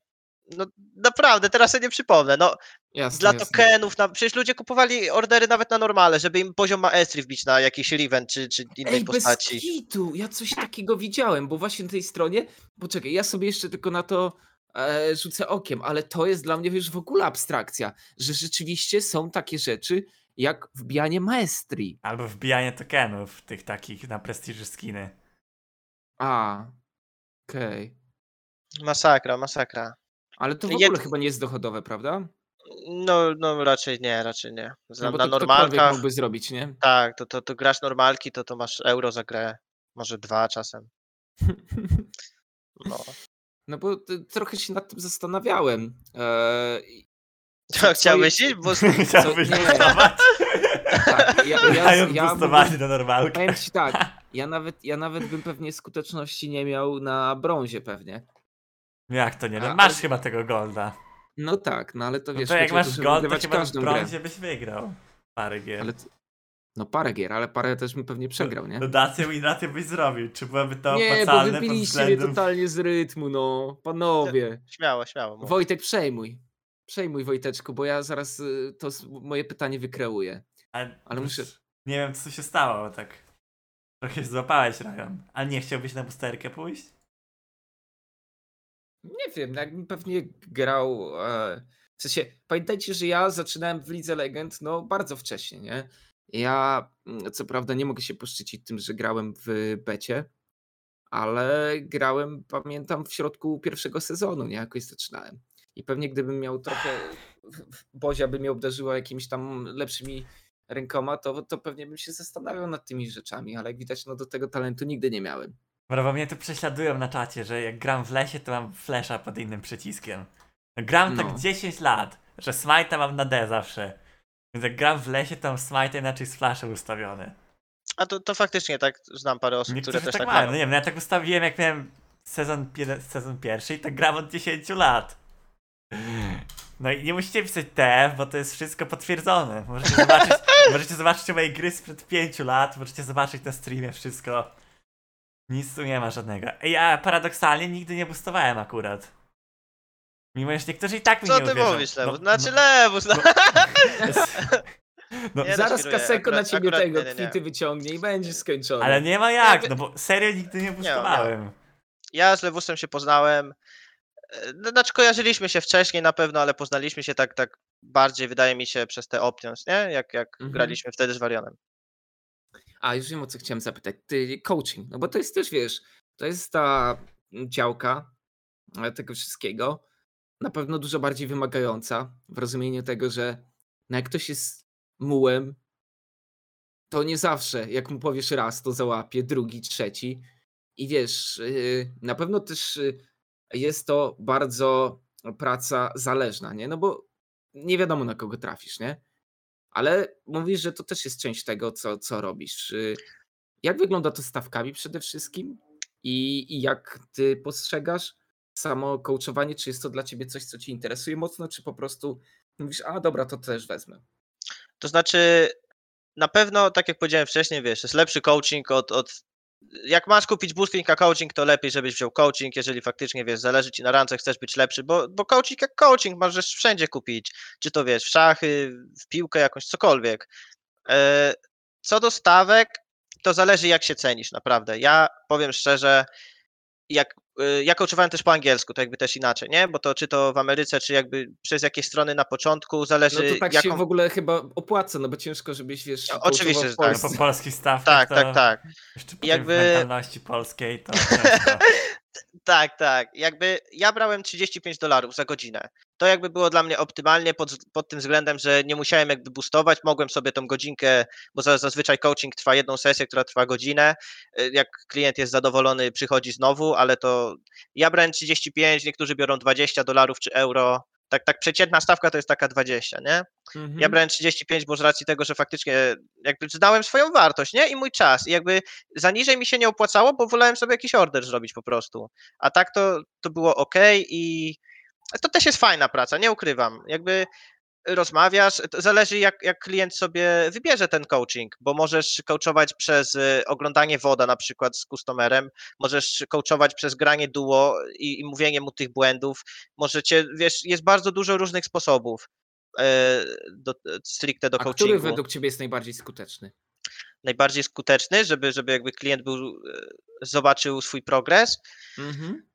no naprawdę, teraz sobie nie przypomnę, no Jasne, dla jasne. tokenów, na, przecież ludzie kupowali ordery nawet na normale, żeby im poziom maestry wbić na jakiś event czy, czy innej Ej, bez postaci. kitu, ja coś takiego widziałem, bo właśnie na tej stronie, poczekaj, ja sobie jeszcze tylko na to e, rzucę okiem, ale to jest dla mnie już w ogóle abstrakcja, że rzeczywiście są takie rzeczy jak wbijanie maestrii. Albo wbijanie tokenów, tych takich na prestiży skiny. A, okej. Masakra, masakra. Ale to w Jed- ogóle chyba nie jest dochodowe, prawda? No, no raczej nie, raczej nie. Za, No bo na to ktokolwiek normalkach, mógłby zrobić, nie? tak, to, to, to grasz normalki, to, to masz euro za grę, może dwa czasem. No. No bo trochę się nad tym zastanawiałem. E, i- Co, co chciałbyś iść? Bo Chciałbyś nie. boostować? tak, ja, ja, Mają ja, boostowani do normalki. Powiem ci tak, ja nawet, ja nawet bym pewnie skuteczności nie miał na brązie pewnie. Jak to nie? No A, masz ale- chyba tego golda. No tak, no ale to No wiesz, to jak masz gold, to chyba w każdą grę. brązie byś wygrał. Parę gier. Ale no parę gier, ale parę też bym pewnie przegrał, nie? Dodację winrację byś zrobił. Czy byłoby to Nie, opłacalne pod wybiliście mnie względem... totalnie z rytmu, no. Panowie. Śmiało, śmiało. mów. Wojtek, przejmuj. Przejmuj, Wojteczku, bo ja zaraz y, to moje pytanie wykreuję. Ale, ale muszę- Nie wiem, co się stało, tak. Trochę się złapałeś, Ryan. Ale nie chciałbyś na boosterkę pójść? Nie wiem, no jakbym pewnie grał. E, w sensie, pamiętajcie, że ja zaczynałem w Lidze Legend no bardzo wcześnie, nie? Ja mm, co prawda nie mogę się poszczycić tym, że grałem w becie, ale grałem, pamiętam, w środku pierwszego sezonu, nie? Jakoś zaczynałem. I pewnie gdybym miał trochę, Bozia by mnie obdarzyła jakimiś tam lepszymi rękoma, to, to pewnie bym się zastanawiał nad tymi rzeczami, ale jak widać, no do tego talentu nigdy nie miałem. Brawo, mnie tu prześladują na czacie, że jak gram w lesie, to mam flesza pod innym przyciskiem. Gram No. tak 10 lat, że smite'a mam na D zawsze. Więc jak gram w lesie, to mam smite'a inaczej z flashem ustawiony. A to, to faktycznie tak znam parę osób, które Niektórzy też tak tak mają. No nie wiem, no ja tak ustawiłem jak miałem sezon, sezon pierwszy i tak gram od 10 lat. No i nie musicie pisać TF, bo to jest wszystko potwierdzone. Możecie zobaczyć, możecie zobaczyć moje gry sprzed 5 lat, możecie zobaczyć na streamie wszystko. Nic tu nie ma żadnego. Ja paradoksalnie nigdy nie boostowałem akurat. Mimo, że niektórzy i tak mi Co nie ty uwierzą. mówisz, No, Lewus? Znaczy no, Lewus, no. no, Nie, no, Zaraz Kaseko na ciebie akurat tego nie, nie, nie. kwity wyciągnie i będzie skończony. ale nie ma jak, Jakby- no bo serio nigdy nie boostowałem. Ja z Lewusem się poznałem. e, no, Znaczy kojarzyliśmy się wcześniej na pewno, ale poznaliśmy się tak, tak bardziej, wydaje mi się, przez te Options, nie? Jak, jak Mhm. graliśmy wtedy z Warionem. A już wiem o co chciałem zapytać. Ty, coaching, no bo to jest też, wiesz, to jest ta działka e, tego wszystkiego. Na pewno dużo bardziej wymagająca w rozumieniu tego, że no jak ktoś jest mułem, to nie zawsze, jak mu powiesz raz, to załapie, drugi, trzeci. I wiesz, yy, na pewno też yy, jest to bardzo praca zależna, nie? No bo nie wiadomo na kogo trafisz, nie? Ale mówisz, że to też jest część tego, co, co robisz. Yy, Jak wygląda to stawkami przede wszystkim? I, I jak ty postrzegasz samo coachowanie? Czy jest to dla ciebie coś, co ci interesuje mocno, czy po prostu mówisz, a dobra, to też wezmę? To znaczy, na pewno, tak jak powiedziałem wcześniej, wiesz, jest lepszy coaching od, od jak masz kupić boosting a coaching, to lepiej, żebyś wziął coaching, jeżeli faktycznie, wiesz, zależy ci na rance, chcesz być lepszy, bo, bo coaching jak coaching możesz wszędzie kupić, czy to, wiesz, w szachy, w piłkę jakąś, cokolwiek. E, Co do stawek, to zależy jak się cenisz, naprawdę. Ja powiem szczerze, jak, ja coachowałem też po angielsku, to jakby też inaczej, nie? Bo to czy to w Ameryce, czy jakby przez jakieś strony na początku, zależy No to tak jaką... się w ogóle chyba opłaca, no bo ciężko, żebyś, wiesz, No, oczywiście, że tak. Po polskich stawkach Tak, tak, tak. jeszcze po Jakby- mentalności polskiej to. Tak, tak. Jakby ja brałem 35 dolarów za godzinę. To jakby było dla mnie optymalnie pod, pod tym względem, że nie musiałem jakby boostować, mogłem sobie tą godzinkę, bo za- zazwyczaj coaching trwa jedną sesję, która trwa godzinę. Y, Jak klient jest zadowolony, przychodzi znowu, ale to ja brałem 35, niektórzy biorą 20 dolarów czy euro. Tak, tak przeciętna stawka to jest taka 20, nie? Mhm. Ja brałem 35, bo z racji tego, że faktycznie jakby znałem swoją wartość, nie? I mój czas. I jakby za niżej mi się nie opłacało, bo wolałem sobie jakiś order zrobić po prostu. A tak to, to było ok i to też jest fajna praca, nie ukrywam. Jakby rozmawiasz, to zależy jak, jak klient sobie wybierze ten coaching, bo możesz coachować przez y, oglądanie woda na przykład z customerem, możesz coachować przez granie duo i, i mówienie mu tych błędów, możecie, wiesz, jest bardzo dużo różnych sposobów e, do, stricte do A który coachingu. według ciebie jest najbardziej skuteczny? Najbardziej skuteczny, żeby, żeby jakby klient był, e, zobaczył swój progres. Mhm.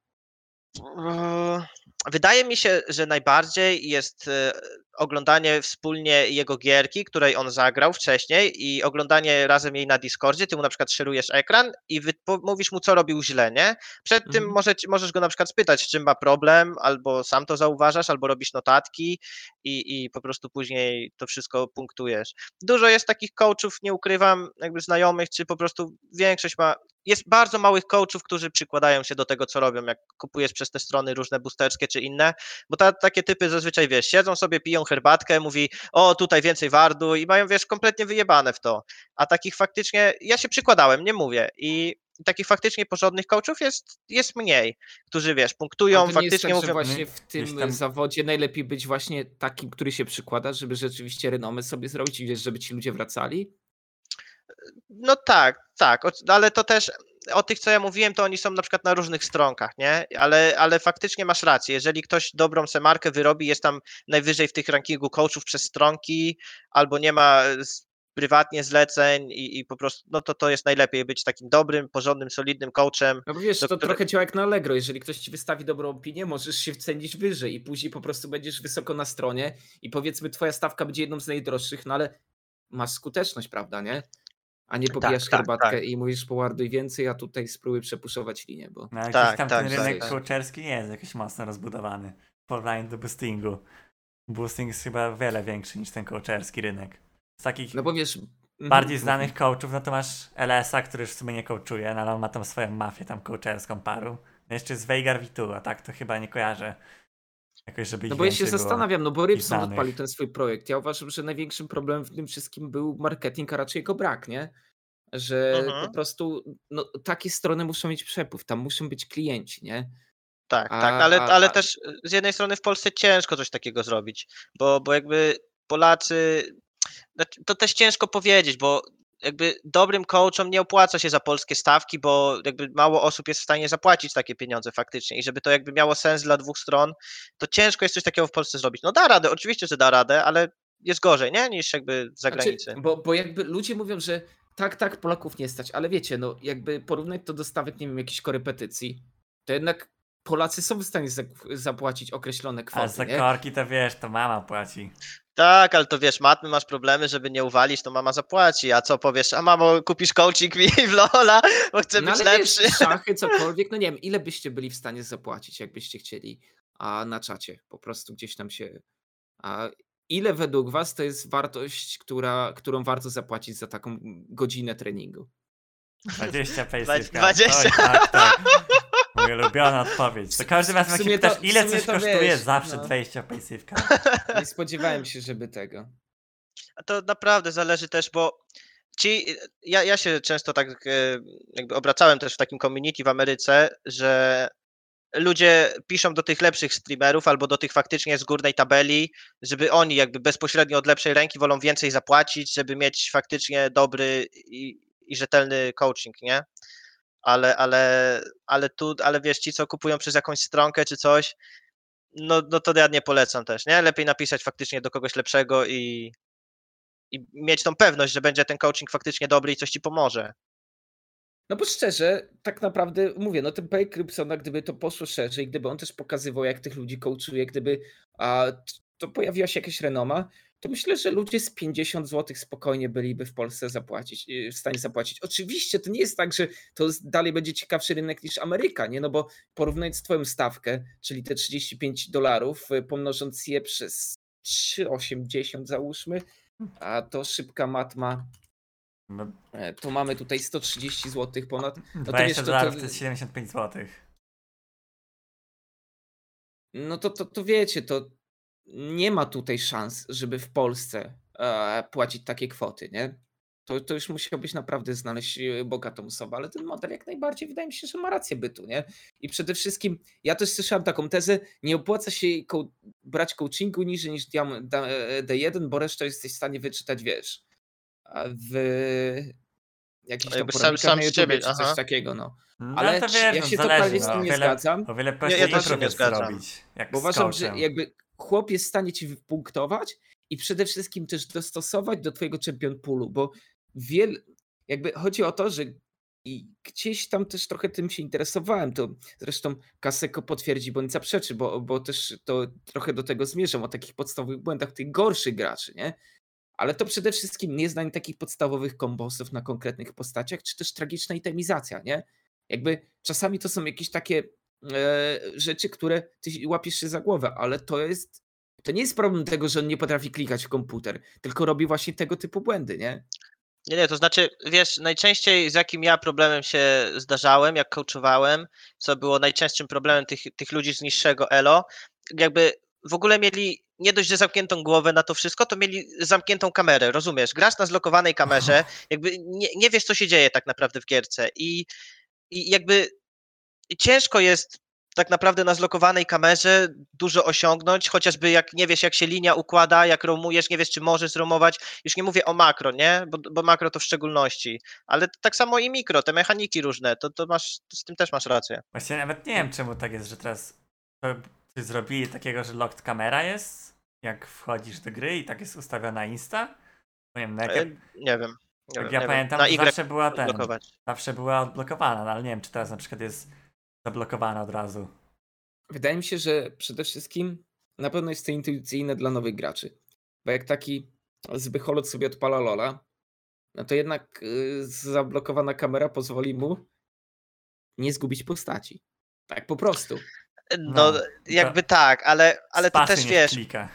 Wydaje mi się, że najbardziej jest e, oglądanie wspólnie jego gierki, której on zagrał wcześniej i oglądanie razem jej na Discordzie. Ty mu na przykład szerujesz ekran i mówisz mu, co robił źle, nie? Przed tym Mhm. może, możesz go na przykład spytać, czym ma problem, albo sam to zauważasz, albo robisz notatki i, i po prostu później to wszystko punktujesz. Dużo jest takich coachów, nie ukrywam, jakby znajomych, czy po prostu większość ma jest bardzo małych coachów, którzy przykładają się do tego, co robią, jak kupujesz przez te strony różne boosterskie czy inne, bo ta, takie typy zazwyczaj, wiesz, siedzą sobie, piją herbatkę, mówi, o, tutaj więcej wardu i mają, wiesz, kompletnie wyjebane w to. A takich faktycznie, ja się przykładałem, nie mówię i takich faktycznie porządnych coachów jest, jest mniej, którzy, wiesz, punktują, to nie jest faktycznie tak, że mówią, właśnie w tym tam- zawodzie najlepiej być właśnie takim, który się przykłada, żeby rzeczywiście renomę sobie zrobić i wiesz, żeby ci ludzie wracali? No tak, tak, o- ale to też o tych, co ja mówiłem, to oni są na przykład na różnych stronkach, nie? Ale, ale faktycznie masz rację. Jeżeli ktoś dobrą semarkę wyrobi, jest tam najwyżej w tych rankingu coachów przez stronki, albo nie ma prywatnie zleceń i, i po prostu, no to to jest najlepiej być takim dobrym, porządnym, solidnym coachem. No bo wiesz, to trochę działa jak na Allegro. Jeżeli ktoś ci wystawi dobrą opinię, możesz się wcenić wyżej i później po prostu będziesz wysoko na stronie i powiedzmy twoja stawka będzie jedną z najdroższych, no ale masz skuteczność, prawda, nie? A nie popijasz tak, herbatkę tak. i mówisz poładuj więcej, a tutaj spróbuj przepuszować linię, bo No jakiś Tak, tam tak, ten tak, rynek tak. coacherski nie jest jakiś mocno rozbudowany w porównaniu do boostingu. Boosting jest chyba wiele większy niż ten coacherski rynek. Z takich no bo wiesz... mhm, bardziej mów, znanych coachów, no to masz LS-a, który już w sumie nie coachuje, no ale on ma tam swoją mafię tam coacherską paru. No jeszcze jest Veigar Vitu, a tak to chyba nie kojarzę. Jakoś, żeby No bo ja się zastanawiam, no bo Rybson odpalił ten swój projekt. Ja uważam, że największym problemem w tym wszystkim był marketing, a raczej jego brak, nie? Że Mhm. po prostu no, takie strony muszą mieć przepływ, tam muszą być klienci, nie? Tak, A- tak, ale, a- ale a- też y, z jednej strony w Polsce ciężko coś takiego zrobić, bo, bo jakby Polacy, znaczy, to też ciężko powiedzieć, bo jakby dobrym coachom nie opłaca się za polskie stawki, bo jakby mało osób jest w stanie zapłacić takie pieniądze faktycznie i żeby to jakby miało sens dla dwóch stron, to ciężko jest coś takiego w Polsce zrobić. No da radę, oczywiście, że da radę, ale jest gorzej, nie? Niż jakby zagranicy. Znaczy, bo, bo jakby ludzie mówią, że tak, tak, Polaków nie stać, ale wiecie, no jakby porównać to do stawek, nie wiem, jakichś korepetycji, to jednak Polacy są w stanie zapłacić określone A kwoty, za nie? korki to wiesz, to mama płaci. Tak, ale to wiesz, matmy masz problemy, żeby nie uwalić, to mama zapłaci, a co powiesz, a mamo kupisz coaching mi w Lola, bo chcę No być ale wiesz, lepszy. szachy, cokolwiek, no nie wiem, ile byście byli w stanie zapłacić, jakbyście chcieli, a na czacie po prostu gdzieś tam się... A ile według was to jest wartość, która, którą warto zapłacić za taką godzinę treningu? 20 Dwa- paysywka. 20. Oj, tak, tak. Moja ulubiona odpowiedź. To każdy raz jak się pytasz, to- ile coś kosztuje, wiesz, zawsze no. 20 paysywka. Nie spodziewałem się, żeby tego. A To naprawdę zależy też, bo ci, ja, ja się często tak e, jakby obracałem też w takim community w Ameryce, że ludzie piszą do tych lepszych streamerów albo do tych faktycznie z górnej tabeli, żeby oni jakby bezpośrednio od lepszej ręki wolą więcej zapłacić, żeby mieć faktycznie dobry i, i rzetelny coaching, nie? Ale, ale, ale tu, ale wiesz, ci co kupują przez jakąś stronkę czy coś, no, no to ja nie polecam też, nie? Lepiej napisać faktycznie do kogoś lepszego i, i mieć tą pewność, że będzie ten coaching faktycznie dobry i coś ci pomoże. No bo szczerze, tak naprawdę mówię, no ten projekt Rybsona, gdyby to poszło szerzej, gdyby on też pokazywał, jak tych ludzi coachuje, gdyby a, to pojawiła się jakaś renoma, to myślę, że ludzie z 50 zł spokojnie byliby w Polsce zapłacić, y, w stanie zapłacić. Oczywiście to nie jest tak, że to dalej będzie ciekawszy rynek niż Ameryka, nie? No bo porównując twoją stawkę, czyli te 35 dolarów, y, pomnożąc je przez 3,80 załóżmy, a to szybka matma, No, e, to mamy tutaj 130 zł ponad. to 20 wiesz, to- to- dolarów to jest 75 zł. No to, to, to wiecie, to nie ma tutaj szans, żeby w Polsce e, płacić takie kwoty, nie? To, to już musiałbyś naprawdę znaleźć e, bogatą osobę, ale ten model jak najbardziej wydaje mi się, że ma rację bytu, nie? I przede wszystkim, ja też słyszałem taką tezę, nie opłaca się ko- brać coachingu niżej niż diam- da- e, D1, bo resztę jesteś w stanie wyczytać, wiesz, a w jakichś tam sam- poradnikach sam z ciebie, czy coś aha. takiego, no. No, Ale to wiesz, ja no, się zależy, totalnie z no. tym nie o wiele, zgadzam. O wiele ja też nie jest zgadzam. zrobić. Jak Bo uważam, że jakby chłop jest w stanie ci wypunktować i przede wszystkim też dostosować do twojego champion poolu, bo wiel, jakby chodzi o to, że i gdzieś tam też trochę tym się interesowałem, to zresztą Kaseko potwierdzi bądź zaprzeczy, bo, bo też to trochę do tego zmierzam, o takich podstawowych błędach tych gorszych graczy, nie? Ale to przede wszystkim nieznań takich podstawowych kombosów na konkretnych postaciach, czy też tragiczna itemizacja, nie? Jakby czasami to są jakieś takie rzeczy, które ty łapiesz się za głowę, ale to jest. To nie jest problem tego, że on nie potrafi klikać w komputer, tylko robi właśnie tego typu błędy, nie? Nie, nie, to znaczy, wiesz, najczęściej z jakim ja problemem się zdarzałem, jak coachowałem, co było najczęstszym problemem tych, tych ludzi z niższego elo, jakby w ogóle mieli nie dość, że zamkniętą głowę na to wszystko, to mieli zamkniętą kamerę, rozumiesz? Grasz na zlokowanej kamerze, jakby nie, nie wiesz, co się dzieje tak naprawdę w gierce i, i jakby ciężko jest tak naprawdę na zlokowanej kamerze dużo osiągnąć, chociażby jak nie wiesz, jak się linia układa, jak romujesz, nie wiesz, czy możesz romować. Już nie mówię o makro, nie? Bo, bo makro to w szczególności, ale tak samo i mikro, te mechaniki różne, to, to masz, z tym też masz rację. Właśnie nawet nie wiem, czemu tak jest, że teraz to coś zrobili takiego, że locked kamera jest, jak wchodzisz do gry i tak jest ustawiona Insta. Nie wiem, no jak ja, E, Nie wiem. Nie jak wiem, ja nie pamiętam, wiem. to Na Y zawsze była ten, zawsze była odblokowana, no ale nie wiem, czy teraz na przykład jest zablokowana od razu. Wydaje mi się, że przede wszystkim na pewno jest to intuicyjne dla nowych graczy. Bo jak taki Zbycholot sobie odpala Lola, no to jednak y, zablokowana kamera pozwoli mu nie zgubić postaci. Tak po prostu. No, No, jakby tak, ale, ale to też wiesz, Klika.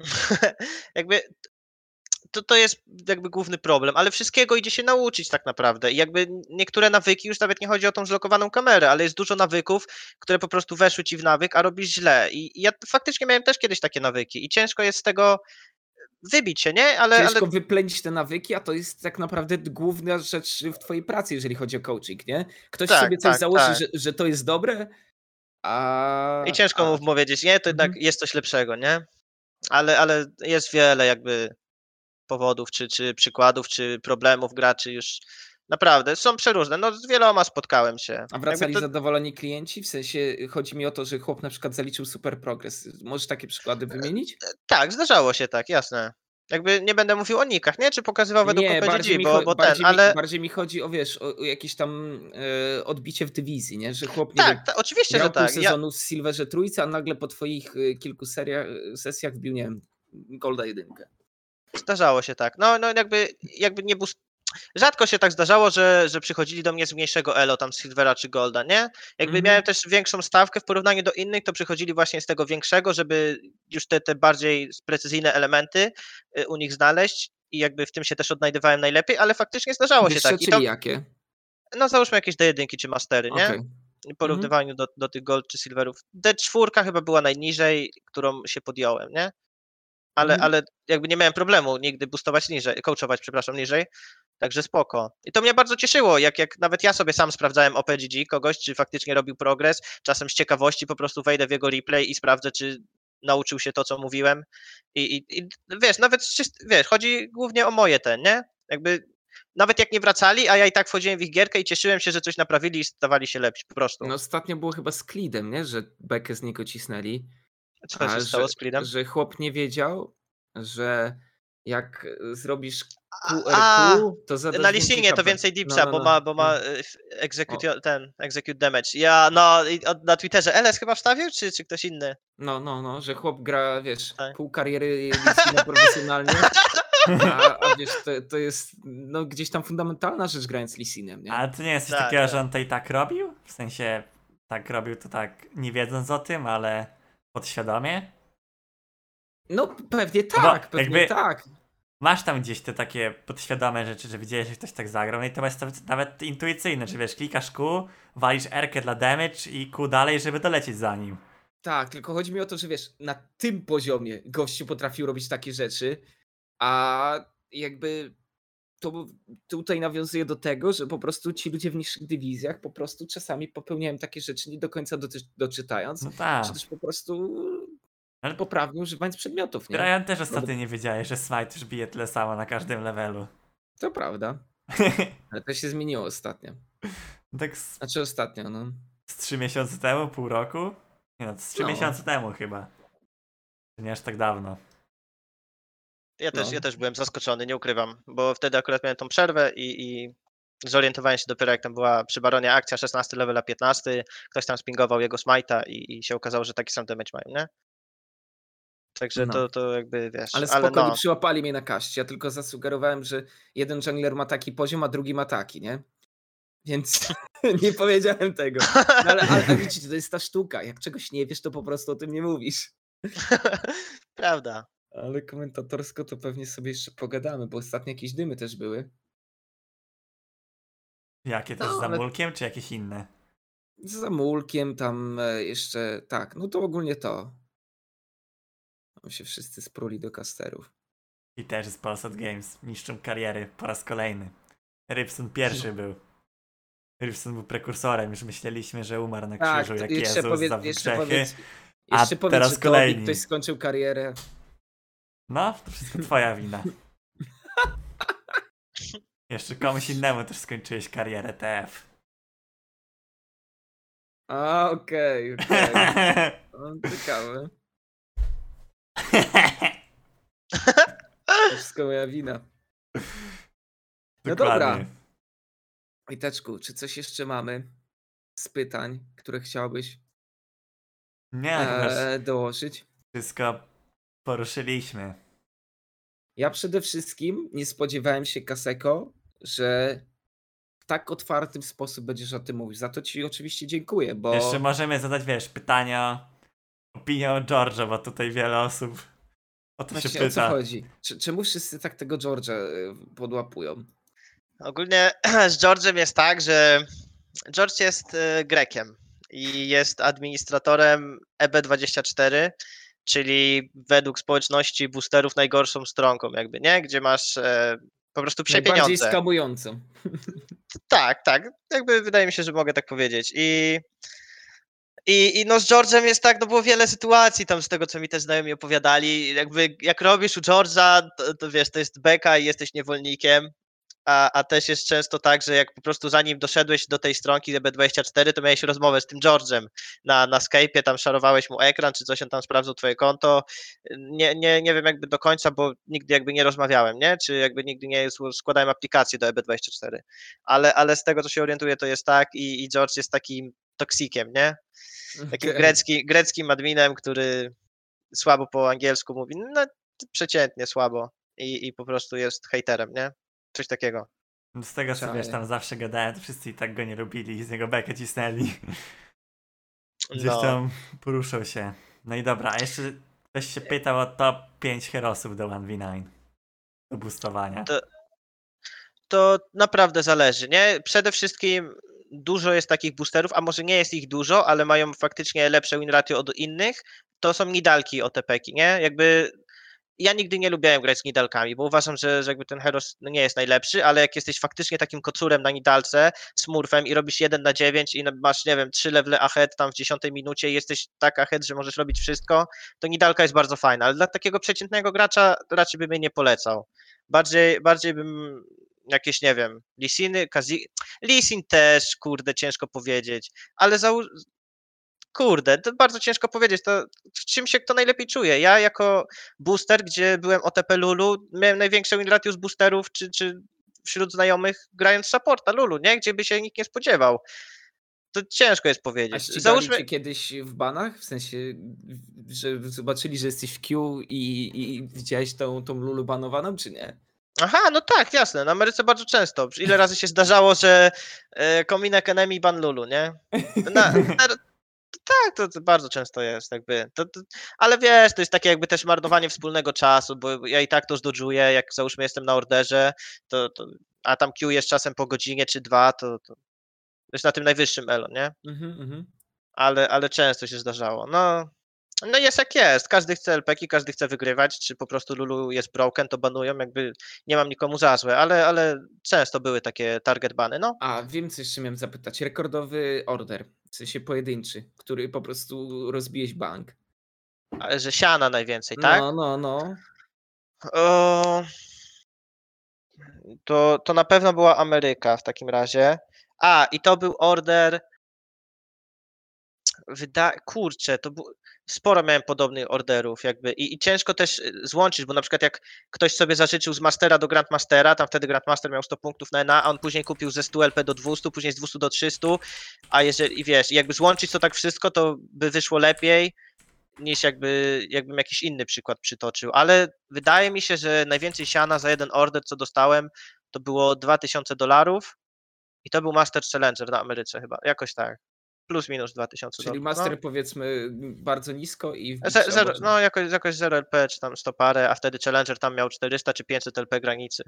jakby to, to jest jakby główny problem, ale wszystkiego idzie się nauczyć tak naprawdę. I jakby niektóre nawyki, już nawet nie chodzi o tą zlokowaną kamerę, ale jest dużo nawyków, które po prostu weszły ci w nawyk, a robisz źle. I i ja faktycznie miałem też kiedyś takie nawyki i ciężko jest z tego wybić się, nie? Ale, ale Ciężko wyplenić te nawyki, a to jest tak naprawdę główna rzecz w twojej pracy, jeżeli chodzi o coaching, nie? Ktoś Tak, sobie coś tak, założy, tak. Że, że to jest dobre, a... i ciężko a, mu powiedzieć, nie, to jednak Mhm. jest coś lepszego, nie? Ale, ale jest wiele jakby powodów, czy, czy przykładów, czy problemów graczy już naprawdę są przeróżne. No z wieloma spotkałem się. A wracali to- zadowoleni klienci? W sensie chodzi mi o to, że chłop na przykład zaliczył super progres. Możesz takie przykłady wymienić? Tak, zdarzało się tak, jasne. Jakby nie będę mówił o nikach, nie? Czy pokazywał według Nie, bardziej mi, bo, bo ten, bardziej, ale mi, bardziej mi chodzi o, wiesz, o, o jakieś tam e, odbicie w dywizji, nie? Że chłop, nie wiem, tak, ta, oczywiście, że tak. pół Ja, sezonu w Silverze Trójce, a nagle po twoich e, kilku seriach, sesjach wbił, nie wiem, Golda jedynkę. Zdarzało się tak. No, no jakby, jakby nie boost... Rzadko się tak zdarzało, że, że przychodzili do mnie z mniejszego elo, tam z Silvera czy Golda, nie? Jakby Mhm. miałem też większą stawkę w porównaniu do innych, to przychodzili właśnie z tego większego, żeby już te, te bardziej precyzyjne elementy y, u nich znaleźć i jakby w tym się też odnajdywałem najlepiej, ale faktycznie zdarzało się Wyższe, tak. I to, jakie? no załóżmy jakieś D1 czy Mastery, nie? Okej. w porównywaniu do, do tych gold czy silverów. D4 chyba była najniżej, którą się podjąłem, nie? Ale, Mhm. ale jakby nie miałem problemu nigdy boostować niżej, coachować, przepraszam, niżej. Także spoko. I to mnie bardzo cieszyło, jak, jak nawet ja sobie sam sprawdzałem OPGG kogoś, czy faktycznie robił progres. Czasem z ciekawości po prostu wejdę w jego replay i sprawdzę, czy nauczył się to, co mówiłem. I, i, i wiesz, nawet wiesz, chodzi głównie o moje ten, nie? Jakby nawet jak nie wracali, a ja i tak wchodziłem w ich gierkę i cieszyłem się, że coś naprawili i stawali się lepsi po prostu. No ostatnio było chyba z Klidem, nie? Że bekę z niego cisnęli. Co A, się że, stało z Creedem? Że chłop nie wiedział, że jak e, zrobisz A, QRQ, to zadasz Na więcej Listinie to więcej No, dipsa, no, bo no. ma, bo ma Mm. y, f- execute, ten, execute damage. Ja, no, na Twitterze LS chyba wstawił, czy, czy ktoś inny? No, no, no, że chłop gra, wiesz, Tak. pół kariery Listina profesjonalnie, a, a wiesz, to, to jest no, gdzieś tam fundamentalna rzecz grając Lisinem, nie? Ale to nie jest coś Tak, takiego, tak. że on to i tak robił? W sensie tak robił to tak nie wiedząc o tym, ale podświadomie? No pewnie bo tak, pewnie jakby- tak. Masz tam gdzieś te takie podświadome rzeczy, że widziałeś, że ktoś tak zagrał, no i to jest nawet- nawet intuicyjne, że wiesz, klikasz Q, walisz R dla damage i Q dalej, żeby dolecieć za nim. Tak, tylko chodzi mi o to, że wiesz, na tym poziomie gościu potrafił robić takie rzeczy, a jakby to tutaj nawiązuje do tego, że po prostu ci ludzie w niższych dywizjach po prostu czasami popełniają takie rzeczy nie do końca doty- doczytając, No tak. czy też po prostu Ale poprawnie używając przedmiotów, nie? Brian też ostatnio nie wiedziałeś, że Smite już bije tyle samo na każdym levelu. To prawda, ale to się zmieniło ostatnio. tak z, Znaczy ostatnio, no. z 3 miesiące temu, pół roku? Nie no, z 3 No. miesiące temu chyba. Nie aż tak dawno. Ja też, No. ja też byłem zaskoczony, nie ukrywam, bo wtedy akurat miałem tą przerwę i, i zorientowałem się dopiero jak tam była przy Baronie akcja 16 levela 15, ktoś tam spingował jego smite'a i, i się okazało, że taki sam damage mają, nie? Także No. to, to jakby wiesz, Ale ale, spoko, no. nie przyłapali mnie na kaście. Ja tylko zasugerowałem, że jeden jungler ma taki poziom, a drugi ma taki, nie? Więc nie powiedziałem tego. No, ale, ale, ale widzicie, to jest ta sztuka. Jak czegoś nie wiesz, to po prostu o tym nie mówisz. Prawda. Ale komentatorsko to pewnie sobie jeszcze pogadamy, bo ostatnio jakieś dymy też były. Jakie też No, z ale- zamulkiem, czy jakieś inne? Z zamulkiem tam e, jeszcze, tak, no to ogólnie to. Tam się wszyscy spruli do kasterów. I też z Polsat Games. Niszczą kariery po raz kolejny. Rybson pierwszy był. Rybson był prekursorem, już myśleliśmy, że umarł na Tak, krzyżu to jak jeszcze Jezus powiedz, za jeszcze grzechy. powiedz, a jeszcze powiedz, teraz kolejni. ktoś skończył karierę. No, to wszystko twoja wina. Jeszcze komuś innemu też skończyłeś karierę TF. A, okej, okej. No, Ciekawe. To wszystko moja wina. No dobra. Dokładnie. Wojteczku, czy coś jeszcze mamy z pytań, które chciałbyś Nie, e, dołożyć? wszystko poruszyliśmy. Ja przede wszystkim nie spodziewałem się, Kaseko, że w tak otwartym sposób będziesz o tym mówił. Za to ci oczywiście dziękuję, bo... Jeszcze możemy zadać, wiesz, pytania, opinię o George'a, bo tutaj wiele osób o to się Właśnie o co pyta. chodzi? Czy- Czemu wszyscy tak tego George'a y, podłapują? Ogólnie z George'em jest tak, że George jest e, Grekiem i jest administratorem EB24, czyli według społeczności boosterów najgorszą stronką jakby, nie? Gdzie masz e, po prostu psie Najbardziej skamującą. Tak, tak. Jakby wydaje mi się, że mogę tak powiedzieć. I, i, i no z George'em jest tak, no było wiele sytuacji tam z tego, co mi też znajomi opowiadali. Jakby jak robisz u George'a, to, to wiesz, to jest beka i jesteś niewolnikiem. A, a też jest często tak, że jak po prostu zanim doszedłeś do tej stronki EB24, to miałeś rozmowę z tym George'em na, na Skype'ie, tam szarowałeś mu ekran, czy coś, on tam sprawdzał twoje konto. Nie, nie, nie wiem jakby do końca, bo nigdy jakby nie rozmawiałem, nie? Czy jakby nigdy nie składałem aplikacji do EB24 ale, ale z tego, co się orientuję, to jest tak i, i George jest takim toksikiem, nie? Takim Okej. grecki, greckim adminem, który słabo po angielsku mówi, no przeciętnie słabo i, i po prostu jest hejterem, nie? Coś takiego. Z tego co wiesz, tam zawsze gadałem, to wszyscy i tak go nie lubili i z niego bekę cisnęli. Gdzieś No. tam poruszał się. No i dobra, a jeszcze ktoś się pytał o top 5 herosów do 1v9. Do boostowania. To- To naprawdę zależy, nie? Przede wszystkim dużo jest takich boosterów, a może nie jest ich dużo, ale mają faktycznie lepsze win ratio od innych, to są nidalki OTP-ki, nie? Jakby ja nigdy nie lubiłem grać z nidalkami, bo uważam, że, że jakby ten heros no nie jest najlepszy, ale jak jesteś faktycznie takim kocurem na nidalce, smurfem i robisz 1 na 9 i masz, nie wiem, 3 levele ahead tam w 10 minucie i jesteś tak ahead, że możesz robić wszystko, to nidalka jest bardzo fajna, ale dla takiego przeciętnego gracza raczej bym jej nie polecał. Bardziej, bardziej bym jakieś, nie wiem, Lisiny, Kazi... Lisin też, kurde, ciężko powiedzieć, ale załó... Kurde, to bardzo ciężko powiedzieć, to w czym się kto najlepiej czuje. Ja jako booster, gdzie byłem OTP Lulu, miałem największe win z boosterów, czy, czy wśród znajomych grając supporta Lulu, nie? Gdzie by się nikt nie spodziewał. To ciężko jest A powiedzieć. ścigali Załóżmy, cię kiedyś w banach? W sensie, że zobaczyli, że jesteś w queue i, i widziałeś tą, tą Lulu banowaną, czy nie? Aha, no tak, jasne. Na Ameryce bardzo często. Ile razy się zdarzało, że e, kominek enemy ban Lulu, nie? Na, na, tak, to, to bardzo często jest, jakby. To, to, ale wiesz, to jest takie jakby też marnowanie wspólnego czasu, bo ja i tak to zdodżuję, jak załóżmy jestem na orderze, to, a tam queue jest czasem po godzinie czy dwa, to, to jest na tym najwyższym elo, nie? Mhm, mhm. ale, ale często się zdarzało. No, no jest jak jest. Każdy chce LPki, każdy chce wygrywać, czy po prostu Lulu jest broken, to banują, jakby nie mam nikomu za złe, ale, ale często były takie target bany, no. A wiem, co jeszcze miałem zapytać. Rekordowy order, w sensie pojedynczy, który po prostu rozbiłeś bank. Ale że siana najwięcej, tak? No, no, no. O, to, to na pewno była Ameryka w takim razie. A, i to był order. Wyda... Kurczę, to był... sporo miałem podobnych orderów, jakby. I, I ciężko też y, złączyć, bo na przykład jak ktoś sobie zażyczył z Mastera do Grandmastera, tam wtedy Grandmaster miał 100 punktów na NA, a on później kupił ze 100 LP do 200, później z 200 do 300, a jeżeli, i wiesz, jakby złączyć to tak wszystko, to by wyszło lepiej niż jakby, jakbym jakiś inny przykład przytoczył, ale wydaje mi się, że najwięcej siana za jeden order, co dostałem, to było 2000 dolarów i to był Master Challenger na Ameryce chyba, jakoś tak. Plus minus 2000 Czyli dolarów. master powiedzmy bardzo nisko i w No, ze, zero, no jakoś, jakoś 0 LP czy tam 100 parę, a wtedy Challenger tam miał 400 czy 500 LP granicy.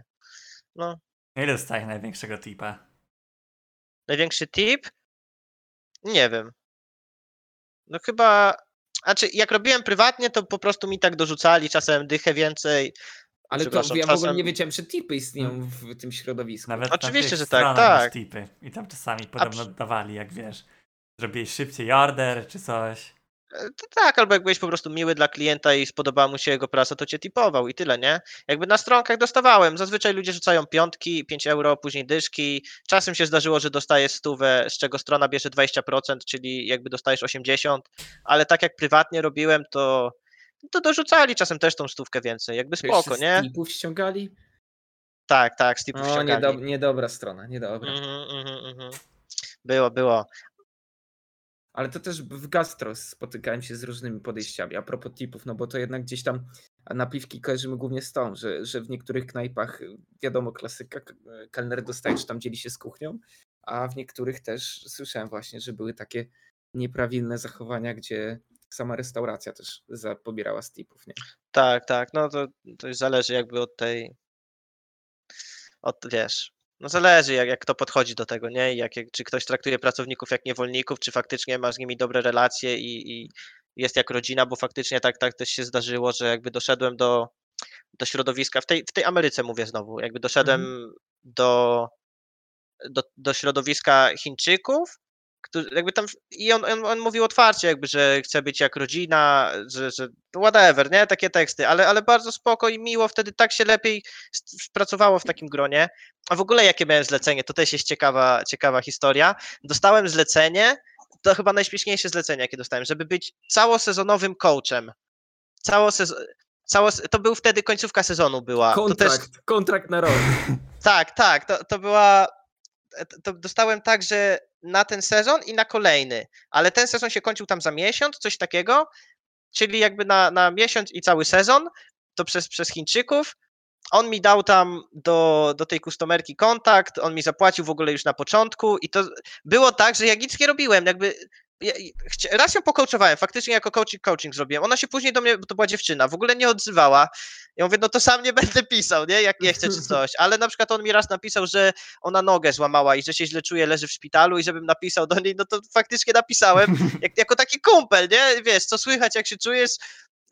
No, Ile dostaje największego tipa? największy tip? Nie wiem. No chyba, znaczy jak robiłem prywatnie, to po prostu mi tak dorzucali czasem dychę więcej, Ale to ja w ogóle czasem- nie wiedziałem, że tipy istnieją w tym środowisku. Nawet Oczywiście, że tak, tak. tipy. I tam czasami podobno przy- dawali, jak wiesz, zrobiłeś szybciej order czy coś. E, To tak, albo jak byłeś po prostu miły dla klienta i spodobała mu się jego praca, to cię tipował i tyle, nie? Jakby na stronkach dostawałem. Zazwyczaj ludzie rzucają piątki, 5 euro, później dyszki. Czasem się zdarzyło, że dostajesz stówę, z czego strona bierze 20%, czyli jakby dostajesz 80%, ale tak jak prywatnie robiłem, to, to dorzucali czasem też tą stówkę więcej. Jakby spoko, z nie? tipów ściągali? Tak, tak, z typu O, ściągali. niedob- niedobra strona, niedobra. Mhm, mhm, mhm. Było, było. Ale to też w gastro spotykałem się z różnymi podejściami a propos tipów, no bo to jednak gdzieś tam napiwki kojarzymy głównie z tą, że, że w niektórych knajpach, y, wiadomo, klasyka, y, kelner dostaje, czy tam dzieli się z kuchnią, a w niektórych też słyszałem właśnie, że były takie nieprawilne zachowania, gdzie sama restauracja też pobierała z tipów, nie? Tak, tak, no to, to już zależy jakby od tej, od, wiesz, no zależy jak, jak kto podchodzi do tego, nie? Jak, jak, czy ktoś traktuje pracowników jak niewolników, czy faktycznie ma z nimi dobre relacje i, i jest jak rodzina, bo faktycznie tak, tak też się zdarzyło, że jakby doszedłem do, do środowiska, w tej, w tej Ameryce mówię znowu, jakby doszedłem do, do, do środowiska Chińczyków, którzy, jakby tam, i on, on, on mówił otwarcie, jakby, że chce być jak rodzina, że, że whatever, nie, takie teksty, ale, ale bardzo spoko i miło, wtedy tak się lepiej pracowało w takim gronie. A w ogóle jakie miałem zlecenie, to też jest ciekawa, ciekawa historia. Dostałem zlecenie, to chyba najśmieszniejsze zlecenie, jakie dostałem, żeby być całosezonowym coachem. Cało sezon, cało, to był wtedy końcówka sezonu była. To też, Kontrakt, kontrakt na rok. tak, tak, to, to była. To- To dostałem tak, że na ten sezon i na kolejny, ale ten sezon się kończył tam za miesiąc, coś takiego, czyli jakby na, na miesiąc i cały sezon, to przez, przez Chińczyków. On mi dał tam do, do tej kustomerki kontakt, on mi zapłacił w ogóle już na początku i to było tak, że ja nic nie robiłem, jakby ja, raz ją pokołczowałem, faktycznie jako coaching, coaching zrobiłem. Ona się później do mnie, bo to była dziewczyna, w ogóle nie odzywała. Ja mówię, no to sam nie będę pisał, nie? Jak nie chcę czy coś. Ale na przykład on mi raz napisał, że ona nogę złamała i że się źle czuje, leży w szpitalu i żebym napisał do niej, no to faktycznie napisałem, jak, jako taki kumpel, nie? Wiesz, co słychać, jak się czujesz,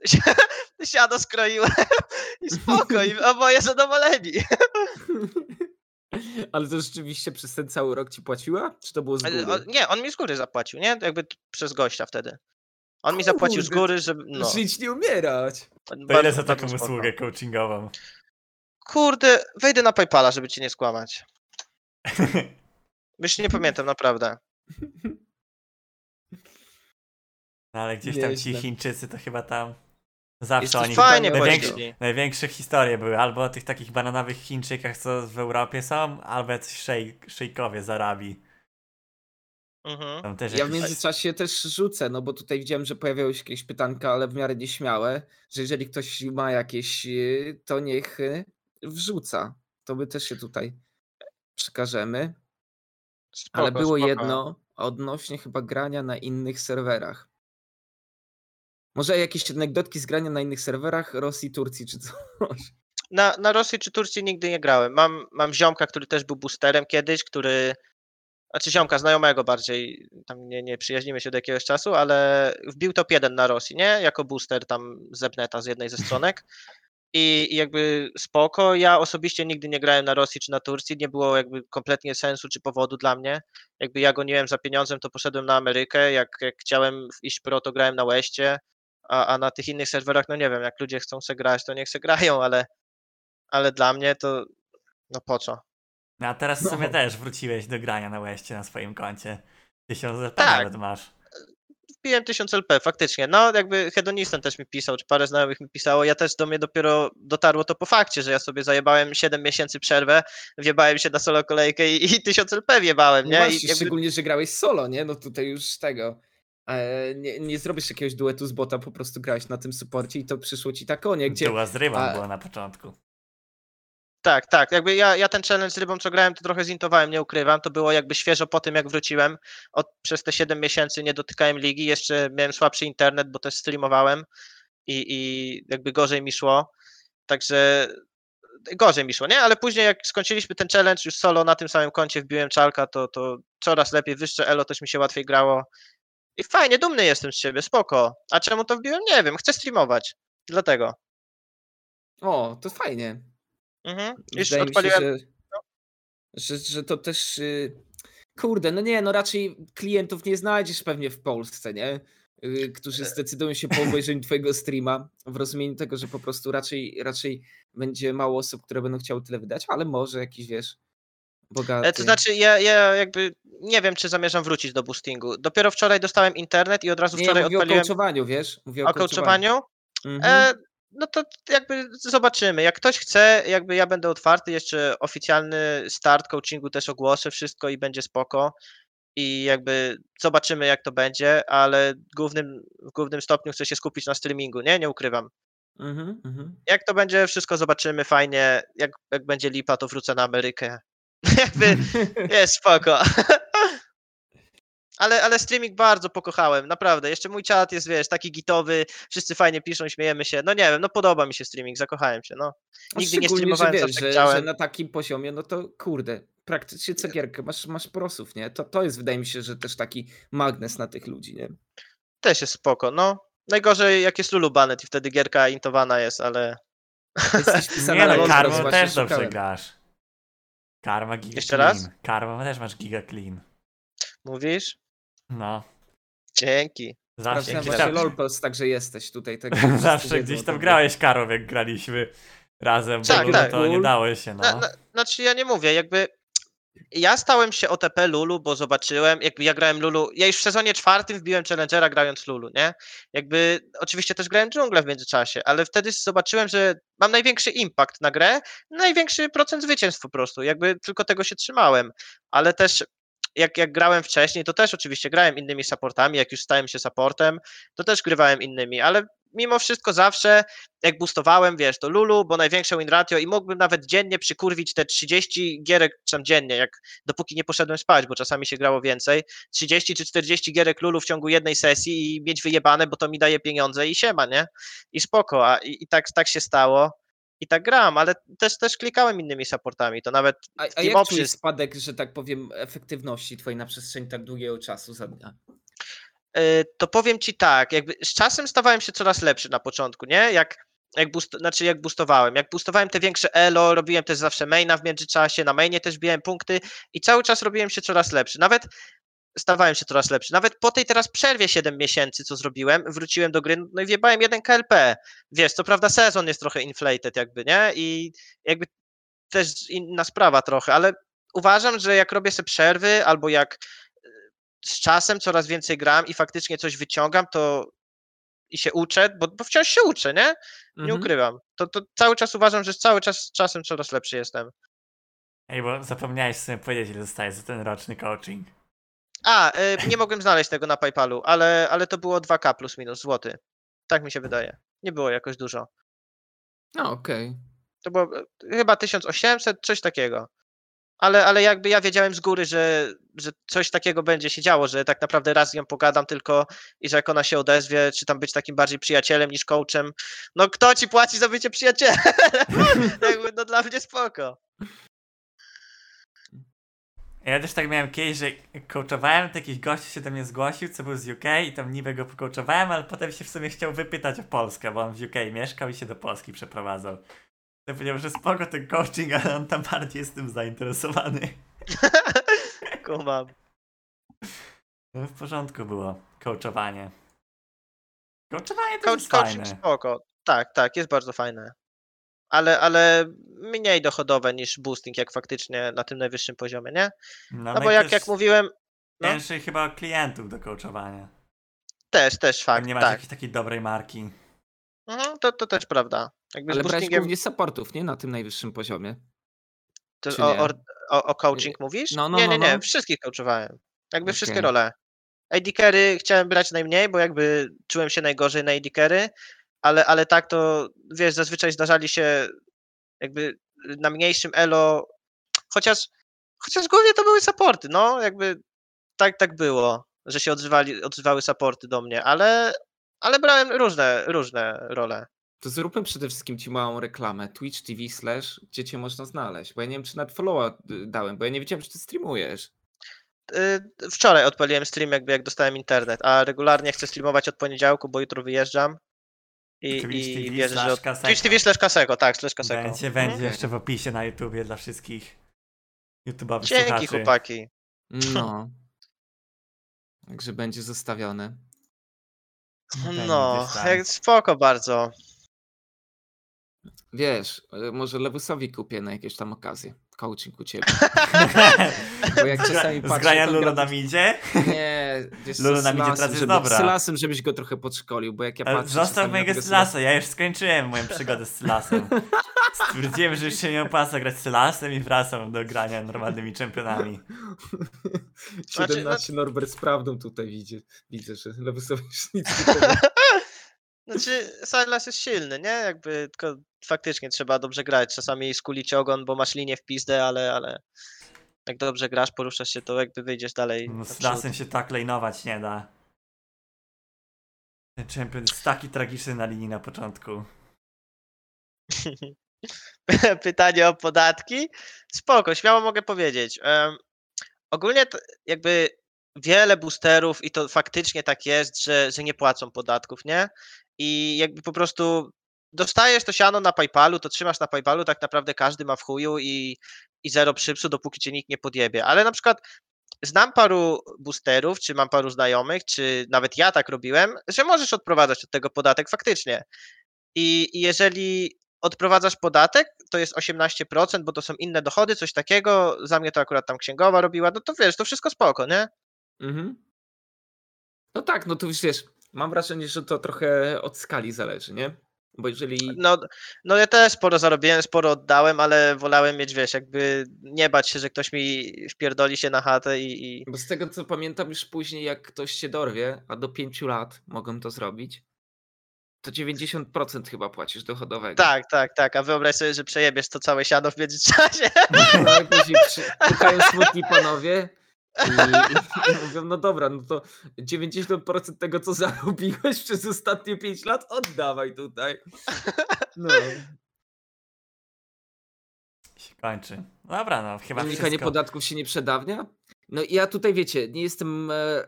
siano skroiłem i spoko, i oboje zadowoleni. Ale to rzeczywiście przez ten cały rok ci płaciła? Czy to było z Ale góry? Nie, on mi z góry zapłacił, nie? Jakby t- przez gościa wtedy. On mi zapłacił z Kurde, góry, żeby. No, Żyć nie umierać. To ile bardzo- za bardzo taką spoko. usługę coachingową? Kurde, wejdę na PayPala, żeby cię nie skłamać. Już nie pamiętam, naprawdę. No ale gdzieś tam ci Nieźle. Chińczycy to chyba tam zawsze oni Fajnie Pytanie największe, historie były albo o tych takich bananowych Chińczykach, co w Europie są, albo jacyś szejk, szejkowie z Arabii. Mhm. Ja w międzyczasie też rzucę, no bo tutaj widziałem, że pojawiały się jakieś pytanka, ale w miarę nieśmiałe, że jeżeli ktoś ma jakieś, y, to niech y, wrzuca. To my też się tutaj przekażemy. Ale Spoko, było spoko. jedno odnośnie chyba grania na innych serwerach. Może jakieś anegdotki z grania na innych serwerach Rosji, Turcji czy coś. Na, na Rosji czy Turcji nigdy nie grałem. Mam, mam ziomka, który też był boosterem kiedyś, który. Znaczy ziomka, znajomego bardziej, tam nie, nie przyjaźnimy się od jakiegoś czasu, ale wbił top 1 na Rosji, nie? Jako booster tam Zepneta z jednej ze stronek. I, I jakby spoko. Ja osobiście nigdy nie grałem na Rosji czy na Turcji. Nie było jakby kompletnie sensu czy powodu dla mnie. Jakby ja goniłem za pieniądzem, to poszedłem na Amerykę. Jak, jak chciałem iść pro, to grałem na Westie. A, a na tych innych serwerach, no nie wiem, jak ludzie chcą se grać, to niech se grają, ale, ale dla mnie to no po co? No a teraz w sumie No. też wróciłeś do grania na Westie na swoim koncie. Tysiąc ZP Tak. nawet masz. Wbiłem 1000 LP, faktycznie. No, jakby hedonisten też mi pisał, czy parę znajomych mi pisało. Ja też do mnie dopiero dotarło to po fakcie, że ja sobie zajebałem 7 miesięcy przerwę, wjebałem się na solo kolejkę i, i 1000 LP wjebałem, No nie? właśnie, I jakby, szczególnie, że grałeś solo, nie? No tutaj już tego. Nie, nie zrobisz jakiegoś duetu z bota, po prostu grałeś na tym suporcie i to przyszło ci tak o nie, gdzie Była z rybą a- była na początku. tak, tak. Jakby ja, ja ten challenge z rybą, co grałem, to trochę zintowałem, nie ukrywam. To było jakby świeżo po tym, jak wróciłem. Od, przez te 7 miesięcy nie dotykałem ligi. Jeszcze miałem słabszy internet, bo też streamowałem i, i jakby gorzej mi szło. Także gorzej mi szło, nie? Ale później jak skończyliśmy ten challenge już solo na tym samym koncie, wbiłem czalka, to, to coraz lepiej, wyższe elo też mi się łatwiej grało. I fajnie, dumny jestem z siebie, spoko. A czemu to wbiłem? Nie wiem, chcę streamować. Dlatego. O, to fajnie. Mhm. Już Wydaje mi się, odpaliłem. że, że, że to też. y, Kurde, no nie, no raczej klientów nie znajdziesz pewnie w Polsce, nie? Y, Którzy E. zdecydują się po obejrzeniu twojego streama w rozumieniu tego, że po prostu raczej, raczej będzie mało osób, które będą chciały tyle wydać, ale może jakiś, wiesz, bogaty. E, To znaczy, ja, ja jakby nie wiem, czy zamierzam wrócić do boostingu. Dopiero wczoraj dostałem internet i od razu nie, wczoraj ja mówię o odpaliłem coachowaniu, wiesz? Mówię o o coachowaniu. Mhm. E, no to jakby zobaczymy. Jak ktoś chce, jakby ja będę otwarty, jeszcze oficjalny start coachingu też ogłoszę wszystko i będzie spoko. I jakby zobaczymy, jak to będzie, ale głównym, w głównym stopniu chcę się skupić na streamingu, nie? Nie ukrywam. Mhm, mhm. Jak to będzie, wszystko zobaczymy fajnie. Jak, jak będzie lipa, to wrócę na Amerykę. Jakby jest spoko. Ale, ale streaming bardzo pokochałem, naprawdę. Jeszcze mój czat jest, wiesz, taki gitowy, wszyscy fajnie piszą, śmiejemy się. No nie wiem, no podoba mi się streaming, zakochałem się, no. Nigdy nie streamowałem, że, wiesz, że, chciałem. że na takim poziomie, no to kurde, praktycznie co gierkę masz, masz prosów, nie? To, to jest, wydaje mi się, że też taki magnes na tych ludzi, nie? Też jest spoko, no. Najgorzej jak jest Lulu Banet i wtedy gierka intowana jest, ale... Jesteś pisana Nie no, właśnie też dobrze grasz. Karma giga Jeszcze clean. raz? Karma też masz giga clean. Mówisz? No. Dzięki. Zawsze Sprawdzałem gdzieś tam, LOLPOS, także jesteś tutaj. Tak zawsze gdzieś tam grałeś karą, jak graliśmy razem, bo Tak, no tak. to nie dało się, Na, no. na, znaczy ja nie mówię, jakby ja stałem się OTP Lulu, bo zobaczyłem, jakby ja grałem Lulu, ja już w sezonie czwartym wbiłem Challengera grając Lulu, nie? Jakby, oczywiście też grałem dżunglę w międzyczasie, ale wtedy zobaczyłem, że mam największy impact na grę, największy procent zwycięstw po prostu, jakby tylko tego się trzymałem, ale też jak, jak grałem wcześniej, to też oczywiście grałem innymi supportami, jak już stałem się supportem, to też grywałem innymi, ale mimo wszystko zawsze jak boostowałem, wiesz, to Lulu, bo największe win ratio i mógłbym nawet dziennie przykurwić te 30 gierek, czy tam dziennie, jak dopóki nie poszedłem spać, bo czasami się grało więcej, 30 czy 40 gierek Lulu w ciągu jednej sesji i mieć wyjebane, bo to mi daje pieniądze i siema, nie? I spoko, a i, i tak, tak się stało. I tak gram, ale też, też klikałem innymi supportami, to nawet A, a jak czujesz spadek, że tak powiem, efektywności twojej na przestrzeni tak długiego czasu za dnia? To powiem ci tak, jakby z czasem stawałem się coraz lepszy na początku, nie? Jak, jak, boost, znaczy jak boostowałem. Jak boostowałem te większe elo, robiłem też zawsze maina w międzyczasie, na mainie też biłem punkty i cały czas robiłem się coraz lepszy. Nawet stawałem się coraz lepszy. Nawet po tej teraz przerwie 7 miesięcy, co zrobiłem, wróciłem do gry, no i wjebałem jeden KLP. Wiesz, co prawda sezon jest trochę inflated jakby, nie? I jakby też inna sprawa trochę, ale uważam, że jak robię sobie przerwy albo jak z czasem coraz więcej gram i faktycznie coś wyciągam, to i się uczę, bo, bo wciąż się uczę, nie? Nie Mhm. ukrywam. To, to cały czas uważam, że cały czas z czasem coraz lepszy jestem. Ej, bo zapomniałeś sobie powiedzieć, ile dostajesz za ten roczny coaching. A, y, nie mogłem znaleźć tego na PayPalu, ale, ale to było 2K plus minus złoty. Tak mi się wydaje. Nie było jakoś dużo. No, okej. To było y, chyba 1800, coś takiego. Ale, ale jakby ja wiedziałem z góry, że, że coś takiego będzie się działo, że tak naprawdę raz z nią pogadam tylko i że jak ona się odezwie, czy tam być takim bardziej przyjacielem niż coachem. No kto ci płaci za bycie przyjacielem? jakby, no dla mnie spoko. Ja też tak miałem kiedyś, że coachowałem, jakiś gość się do mnie zgłosił, co był z UK i tam niby go pocoachowałem, ale potem się w sumie chciał wypytać o Polskę, bo on w UK mieszkał i się do Polski przeprowadzał. To powiedział, że spoko ten coaching, ale on tam bardziej jest tym zainteresowany. Kumam. No w porządku było, coachowanie. Coachowanie to Coach, jest coaching fajne. spoko. Tak, tak, jest bardzo fajne. Ale, ale mniej dochodowe niż boosting, jak faktycznie na tym najwyższym poziomie, nie? No, No i bo jak, jak mówiłem, no. Ciężej chyba klientów do coachowania. też, też fakt, nie masz tak. jakiejś takiej dobrej marki. Mhm, to, to też prawda. Jakby Ale brałeś głównie supportów, nie? Na tym najwyższym poziomie. czy o, nie? o, o, o coaching mówisz? no, no, nie, nie, no, nie, no. wszystkich coachowałem. Jakby wszystkie Okej. role. AD chciałem brać najmniej, bo jakby czułem się najgorzej na AD ale, ale tak to, wiesz, zazwyczaj zdarzali się jakby na mniejszym elo, chociaż, chociaż głównie to były supporty, no, jakby tak, tak było, że się odzywali, odzywały supporty do mnie, ale, ale brałem różne, różne role. To zróbmy przede wszystkim ci małą reklamę. Twitch TV slash, gdzie cię można znaleźć. Bo ja nie wiem, czy nawet followa y, dałem, bo ja nie wiedziałem, że ty streamujesz. Y, Wczoraj odpaliłem stream, jakby jak dostałem internet, a regularnie chcę streamować od poniedziałku, bo jutro wyjeżdżam. I, Twitch i TV wierzę, że. Od... Kaseko. Twitch TV slash Kaseko, tak, slash Kaseko. Będzie, Mhm. będzie jeszcze w opisie na YouTubie dla wszystkich YouTube'owych Dzięki, słuchaczy. chłopaki. No. Także będzie zostawione. No, jak spoko bardzo. Wiesz, y, może Lewusowi kupię na jakieś tam okazje. Coaching u ciebie. Bo jak czasami Z patrzę, grania to Lulu gra- na midzie? Nie, midzie lasem, teraz jest żeby, dobra. Z lasem, żebyś go trochę podszkolił, bo jak ja Ale patrzę Zostaw mojego Sylasa, ja już skończyłem moją przygodę z Sylasem. Stwierdziłem, że już się nie opłaca grać z Sylasem i wracam do grania normalnymi czempionami. 17 Norbert z prawdą tutaj widzę, widzę że Lewusowi już nic nie. Znaczy, Silas jest silny, nie? Jakby tylko faktycznie trzeba dobrze grać. Czasami skulić ogon, bo masz linię w pizdę, ale, ale jak dobrze grasz, poruszasz się, to jakby wyjdziesz dalej. No, z lasem się tak lejnować nie da. Ten champion jest taki tragiczny na linii na początku. Pytanie o podatki? Spoko, śmiało mogę powiedzieć. Em, ogólnie jakby wiele boosterów i to faktycznie tak jest, że, że nie płacą podatków, nie? I jakby po prostu dostajesz to siano na PayPalu, to trzymasz na PayPalu, tak naprawdę każdy ma w chuju i, i zero przypsu, dopóki cię nikt nie podjebie. Ale na przykład znam paru boosterów, czy mam paru znajomych, czy nawet ja tak robiłem, że możesz odprowadzać od tego podatek faktycznie. I, i jeżeli odprowadzasz podatek, to jest 18%, bo to są inne dochody, coś takiego. Za mnie to akurat tam księgowa robiła, no to wiesz, to wszystko spoko, nie? Mhm. No tak, no już wiesz, mam wrażenie, że to trochę od skali zależy, nie? Bo jeżeli. No, no ja też sporo zarobiłem, sporo oddałem, ale wolałem mieć, wiesz, jakby nie bać się, że ktoś mi wpierdoli się na chatę i, i... Bo z tego co pamiętam, już później, jak ktoś się dorwie, a do 5 lat mogą to zrobić, to 90% chyba płacisz dochodowego. Tak, tak, tak, a wyobraź sobie, że przejebiesz to całe siano w międzyczasie. No później przy, pukają smutni panowie i, mówią, no dobra, no to 90% tego, co zarobiłeś przez ostatnie 5 lat, oddawaj tutaj. No. się kończy. Dobra, no chyba Unikanie wszystko. podatków się nie przedawnia? No i ja tutaj, wiecie, nie jestem e,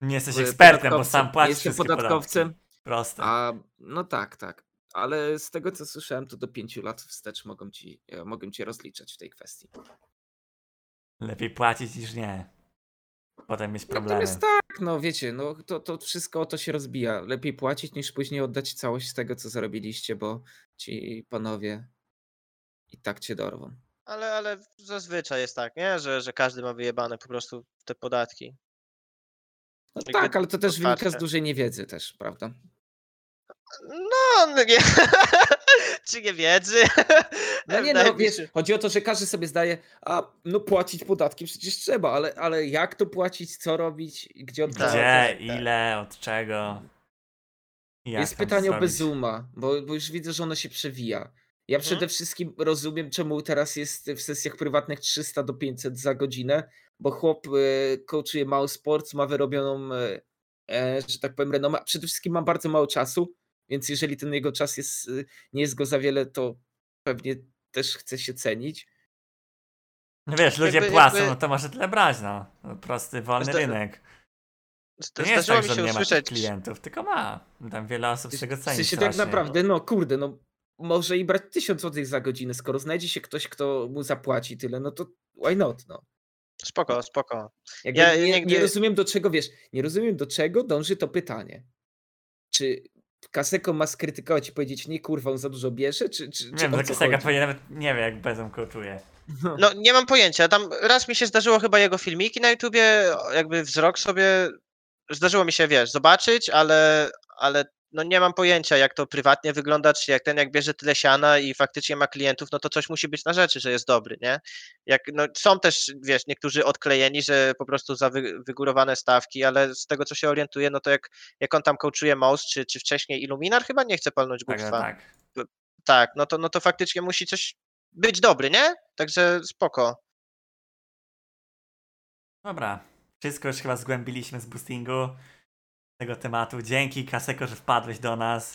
Nie jesteś e, ekspertem, bo sam płacisz jestem podatkowcem, podatki. Proste. a no tak, tak. Ale z tego, co słyszałem, to do 5 lat wstecz mogą ci, e, mogą cię rozliczać w tej kwestii. Lepiej płacić niż nie. Potem mieć problemy. Natomiast tak, no wiecie, no to, to wszystko o to się rozbija. Lepiej płacić niż później oddać całość z tego, co zarobiliście, bo ci panowie i tak cię dorwą. Ale, ale zazwyczaj jest tak, nie? Że, że każdy ma wyjebane po prostu te podatki. No Jakby tak, ale to też wynika z dużej niewiedzy też, prawda? No, no nie. Czy nie wiedzy? No nie, no wiesz, chodzi o to, że każdy sobie zdaje, a no płacić podatki przecież trzeba, ale, ale jak to płacić, co robić, gdzie Tak, odprowadzać? Gdzie, tak, ile, od czego. jak Jest pytanie o. Bezuma, bo, bo już widzę, że ono się przewija. Ja Mhm. przede wszystkim rozumiem, czemu teraz jest w sesjach prywatnych 300 do 500 za godzinę, bo chłop e, coachuje mało sports, ma wyrobioną, e, że tak powiem, renomę. a Przede wszystkim ma bardzo mało czasu, więc jeżeli ten jego czas jest, e, nie jest go za wiele, to pewnie też chce się cenić. No wiesz, ludzie Jakby- płacą, jakby- no to może tyle brać, no. No, Prosty, wolny Zda- rynek. To nie jest tak, że się nie ma usłyszeć. klientów, tylko ma. Tam wiele osób z tego W ceni sensie tak strasznie. naprawdę, no kurde, no może i brać 1000 zł za godzinę, skoro znajdzie się ktoś, kto mu zapłaci tyle, no to why not, no. Spoko, spoko. Jakby Ja nie, nie nigdy- rozumiem do czego, wiesz, nie rozumiem do czego dąży to pytanie. Czy Kaseko ma skrytykować i powiedzieć, nie kurwa, on za dużo bierze, czy, czy, czy Wiem, że chodzi? pewnie nawet nie wie, jak Bezum coachuje. No nie mam pojęcia. Tam raz mi się zdarzyło chyba jego filmiki na YouTubie, jakby wzrok sobie. Zdarzyło mi się, wiesz, zobaczyć, ale, ale no nie mam pojęcia, jak to prywatnie wygląda, czy jak ten, jak bierze tyle siana i faktycznie ma klientów, no to coś musi być na rzeczy, że jest dobry, nie? Jak, no, są też, wiesz, niektórzy odklejeni, że po prostu za wy, wygórowane stawki, ale z tego, co się orientuję, no to jak, jak on tam coachuje Mouse, czy, czy wcześniej Illuminar, chyba nie chce palnąć Tak, głupstwa. tak. Tak, no to, no to faktycznie musi coś być dobry, nie? Także spoko. Dobra. Wszystko już chyba zgłębiliśmy z boostingu tego tematu. Dzięki Kaseko, że wpadłeś do nas.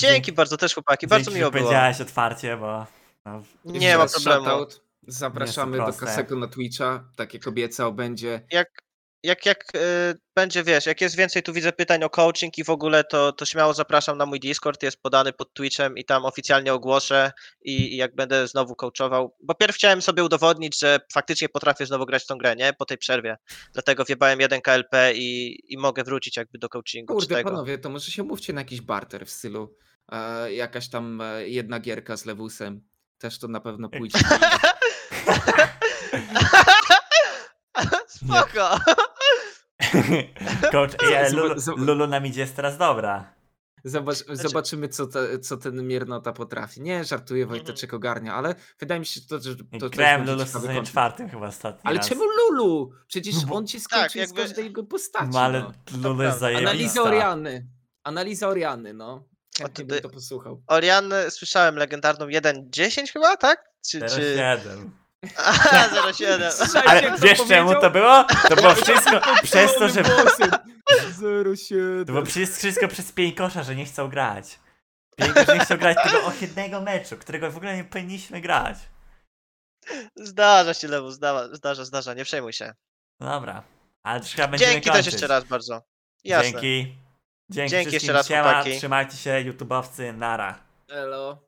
Dzięki bardzo też chłopaki, bardzo Dzięki, miło było. powiedziałeś otwarcie, bo no, Nie ma problemu. shoutout. Zapraszamy do. Kaseko na Twitcha, tak jak obiecał, będzie. Jak, jak, jak y, będzie, wiesz, jak jest więcej tu widzę pytań o coaching i w ogóle, to, to śmiało zapraszam na mój Discord, jest podany pod Twitchem i tam oficjalnie ogłoszę i, i jak będę znowu coachował, bo pierw chciałem sobie udowodnić, że faktycznie potrafię znowu grać w tą grę, nie? Po tej przerwie. Dlatego wjebałem jeden KLP i, i mogę wrócić jakby do coachingu czy Kurde, tego. panowie, to może się umówcie na jakiś barter w stylu e, jakaś tam e, jedna gierka z Lewusem. Też to na pewno pójdzie. Spoko. Coach, Zob- Lulu, Lulu nam idzie jest teraz dobra. Zobacz, Znaczy- Zobaczymy, co, te, co ten miernota potrafi. Nie, żartuję, Mhm. Wojteczek ogarnia, ale wydaje mi się, że to, że to Grałem Lulu w sezonie czwartym chyba ostatni Ale raz. czemu Lulu? Przecież No bo- on skończy Tak, z jakby- każdej jego postaci. No ale no. Lulu jest zajebista. Analiza Oriany. Analiza Oriany, no. Chętnie bym to posłuchał. Orianę słyszałem legendarną 1.10 chyba, tak? Czy, czy... 07. Aha, 0.7. Słyszałeś, Ale wiesz czemu to było? To było wszystko przez to, że... Głosem. To było 07. wszystko, przez Pieńkosza, że nie chciał grać. Pieńkosz nie chciał grać tego ohydnego meczu, którego w ogóle nie powinniśmy grać. Zdarza się, Lewu, zdarza, zdarza, zdarza, nie przejmuj się. No dobra, ale już chyba będziemy Dzięki kończyć. też jeszcze raz bardzo. Jasne. Dzięki. Dzięki, Dzięki jeszcze raz, siema, chłopaki. Trzymajcie się, YouTube'owcy, nara. Elo.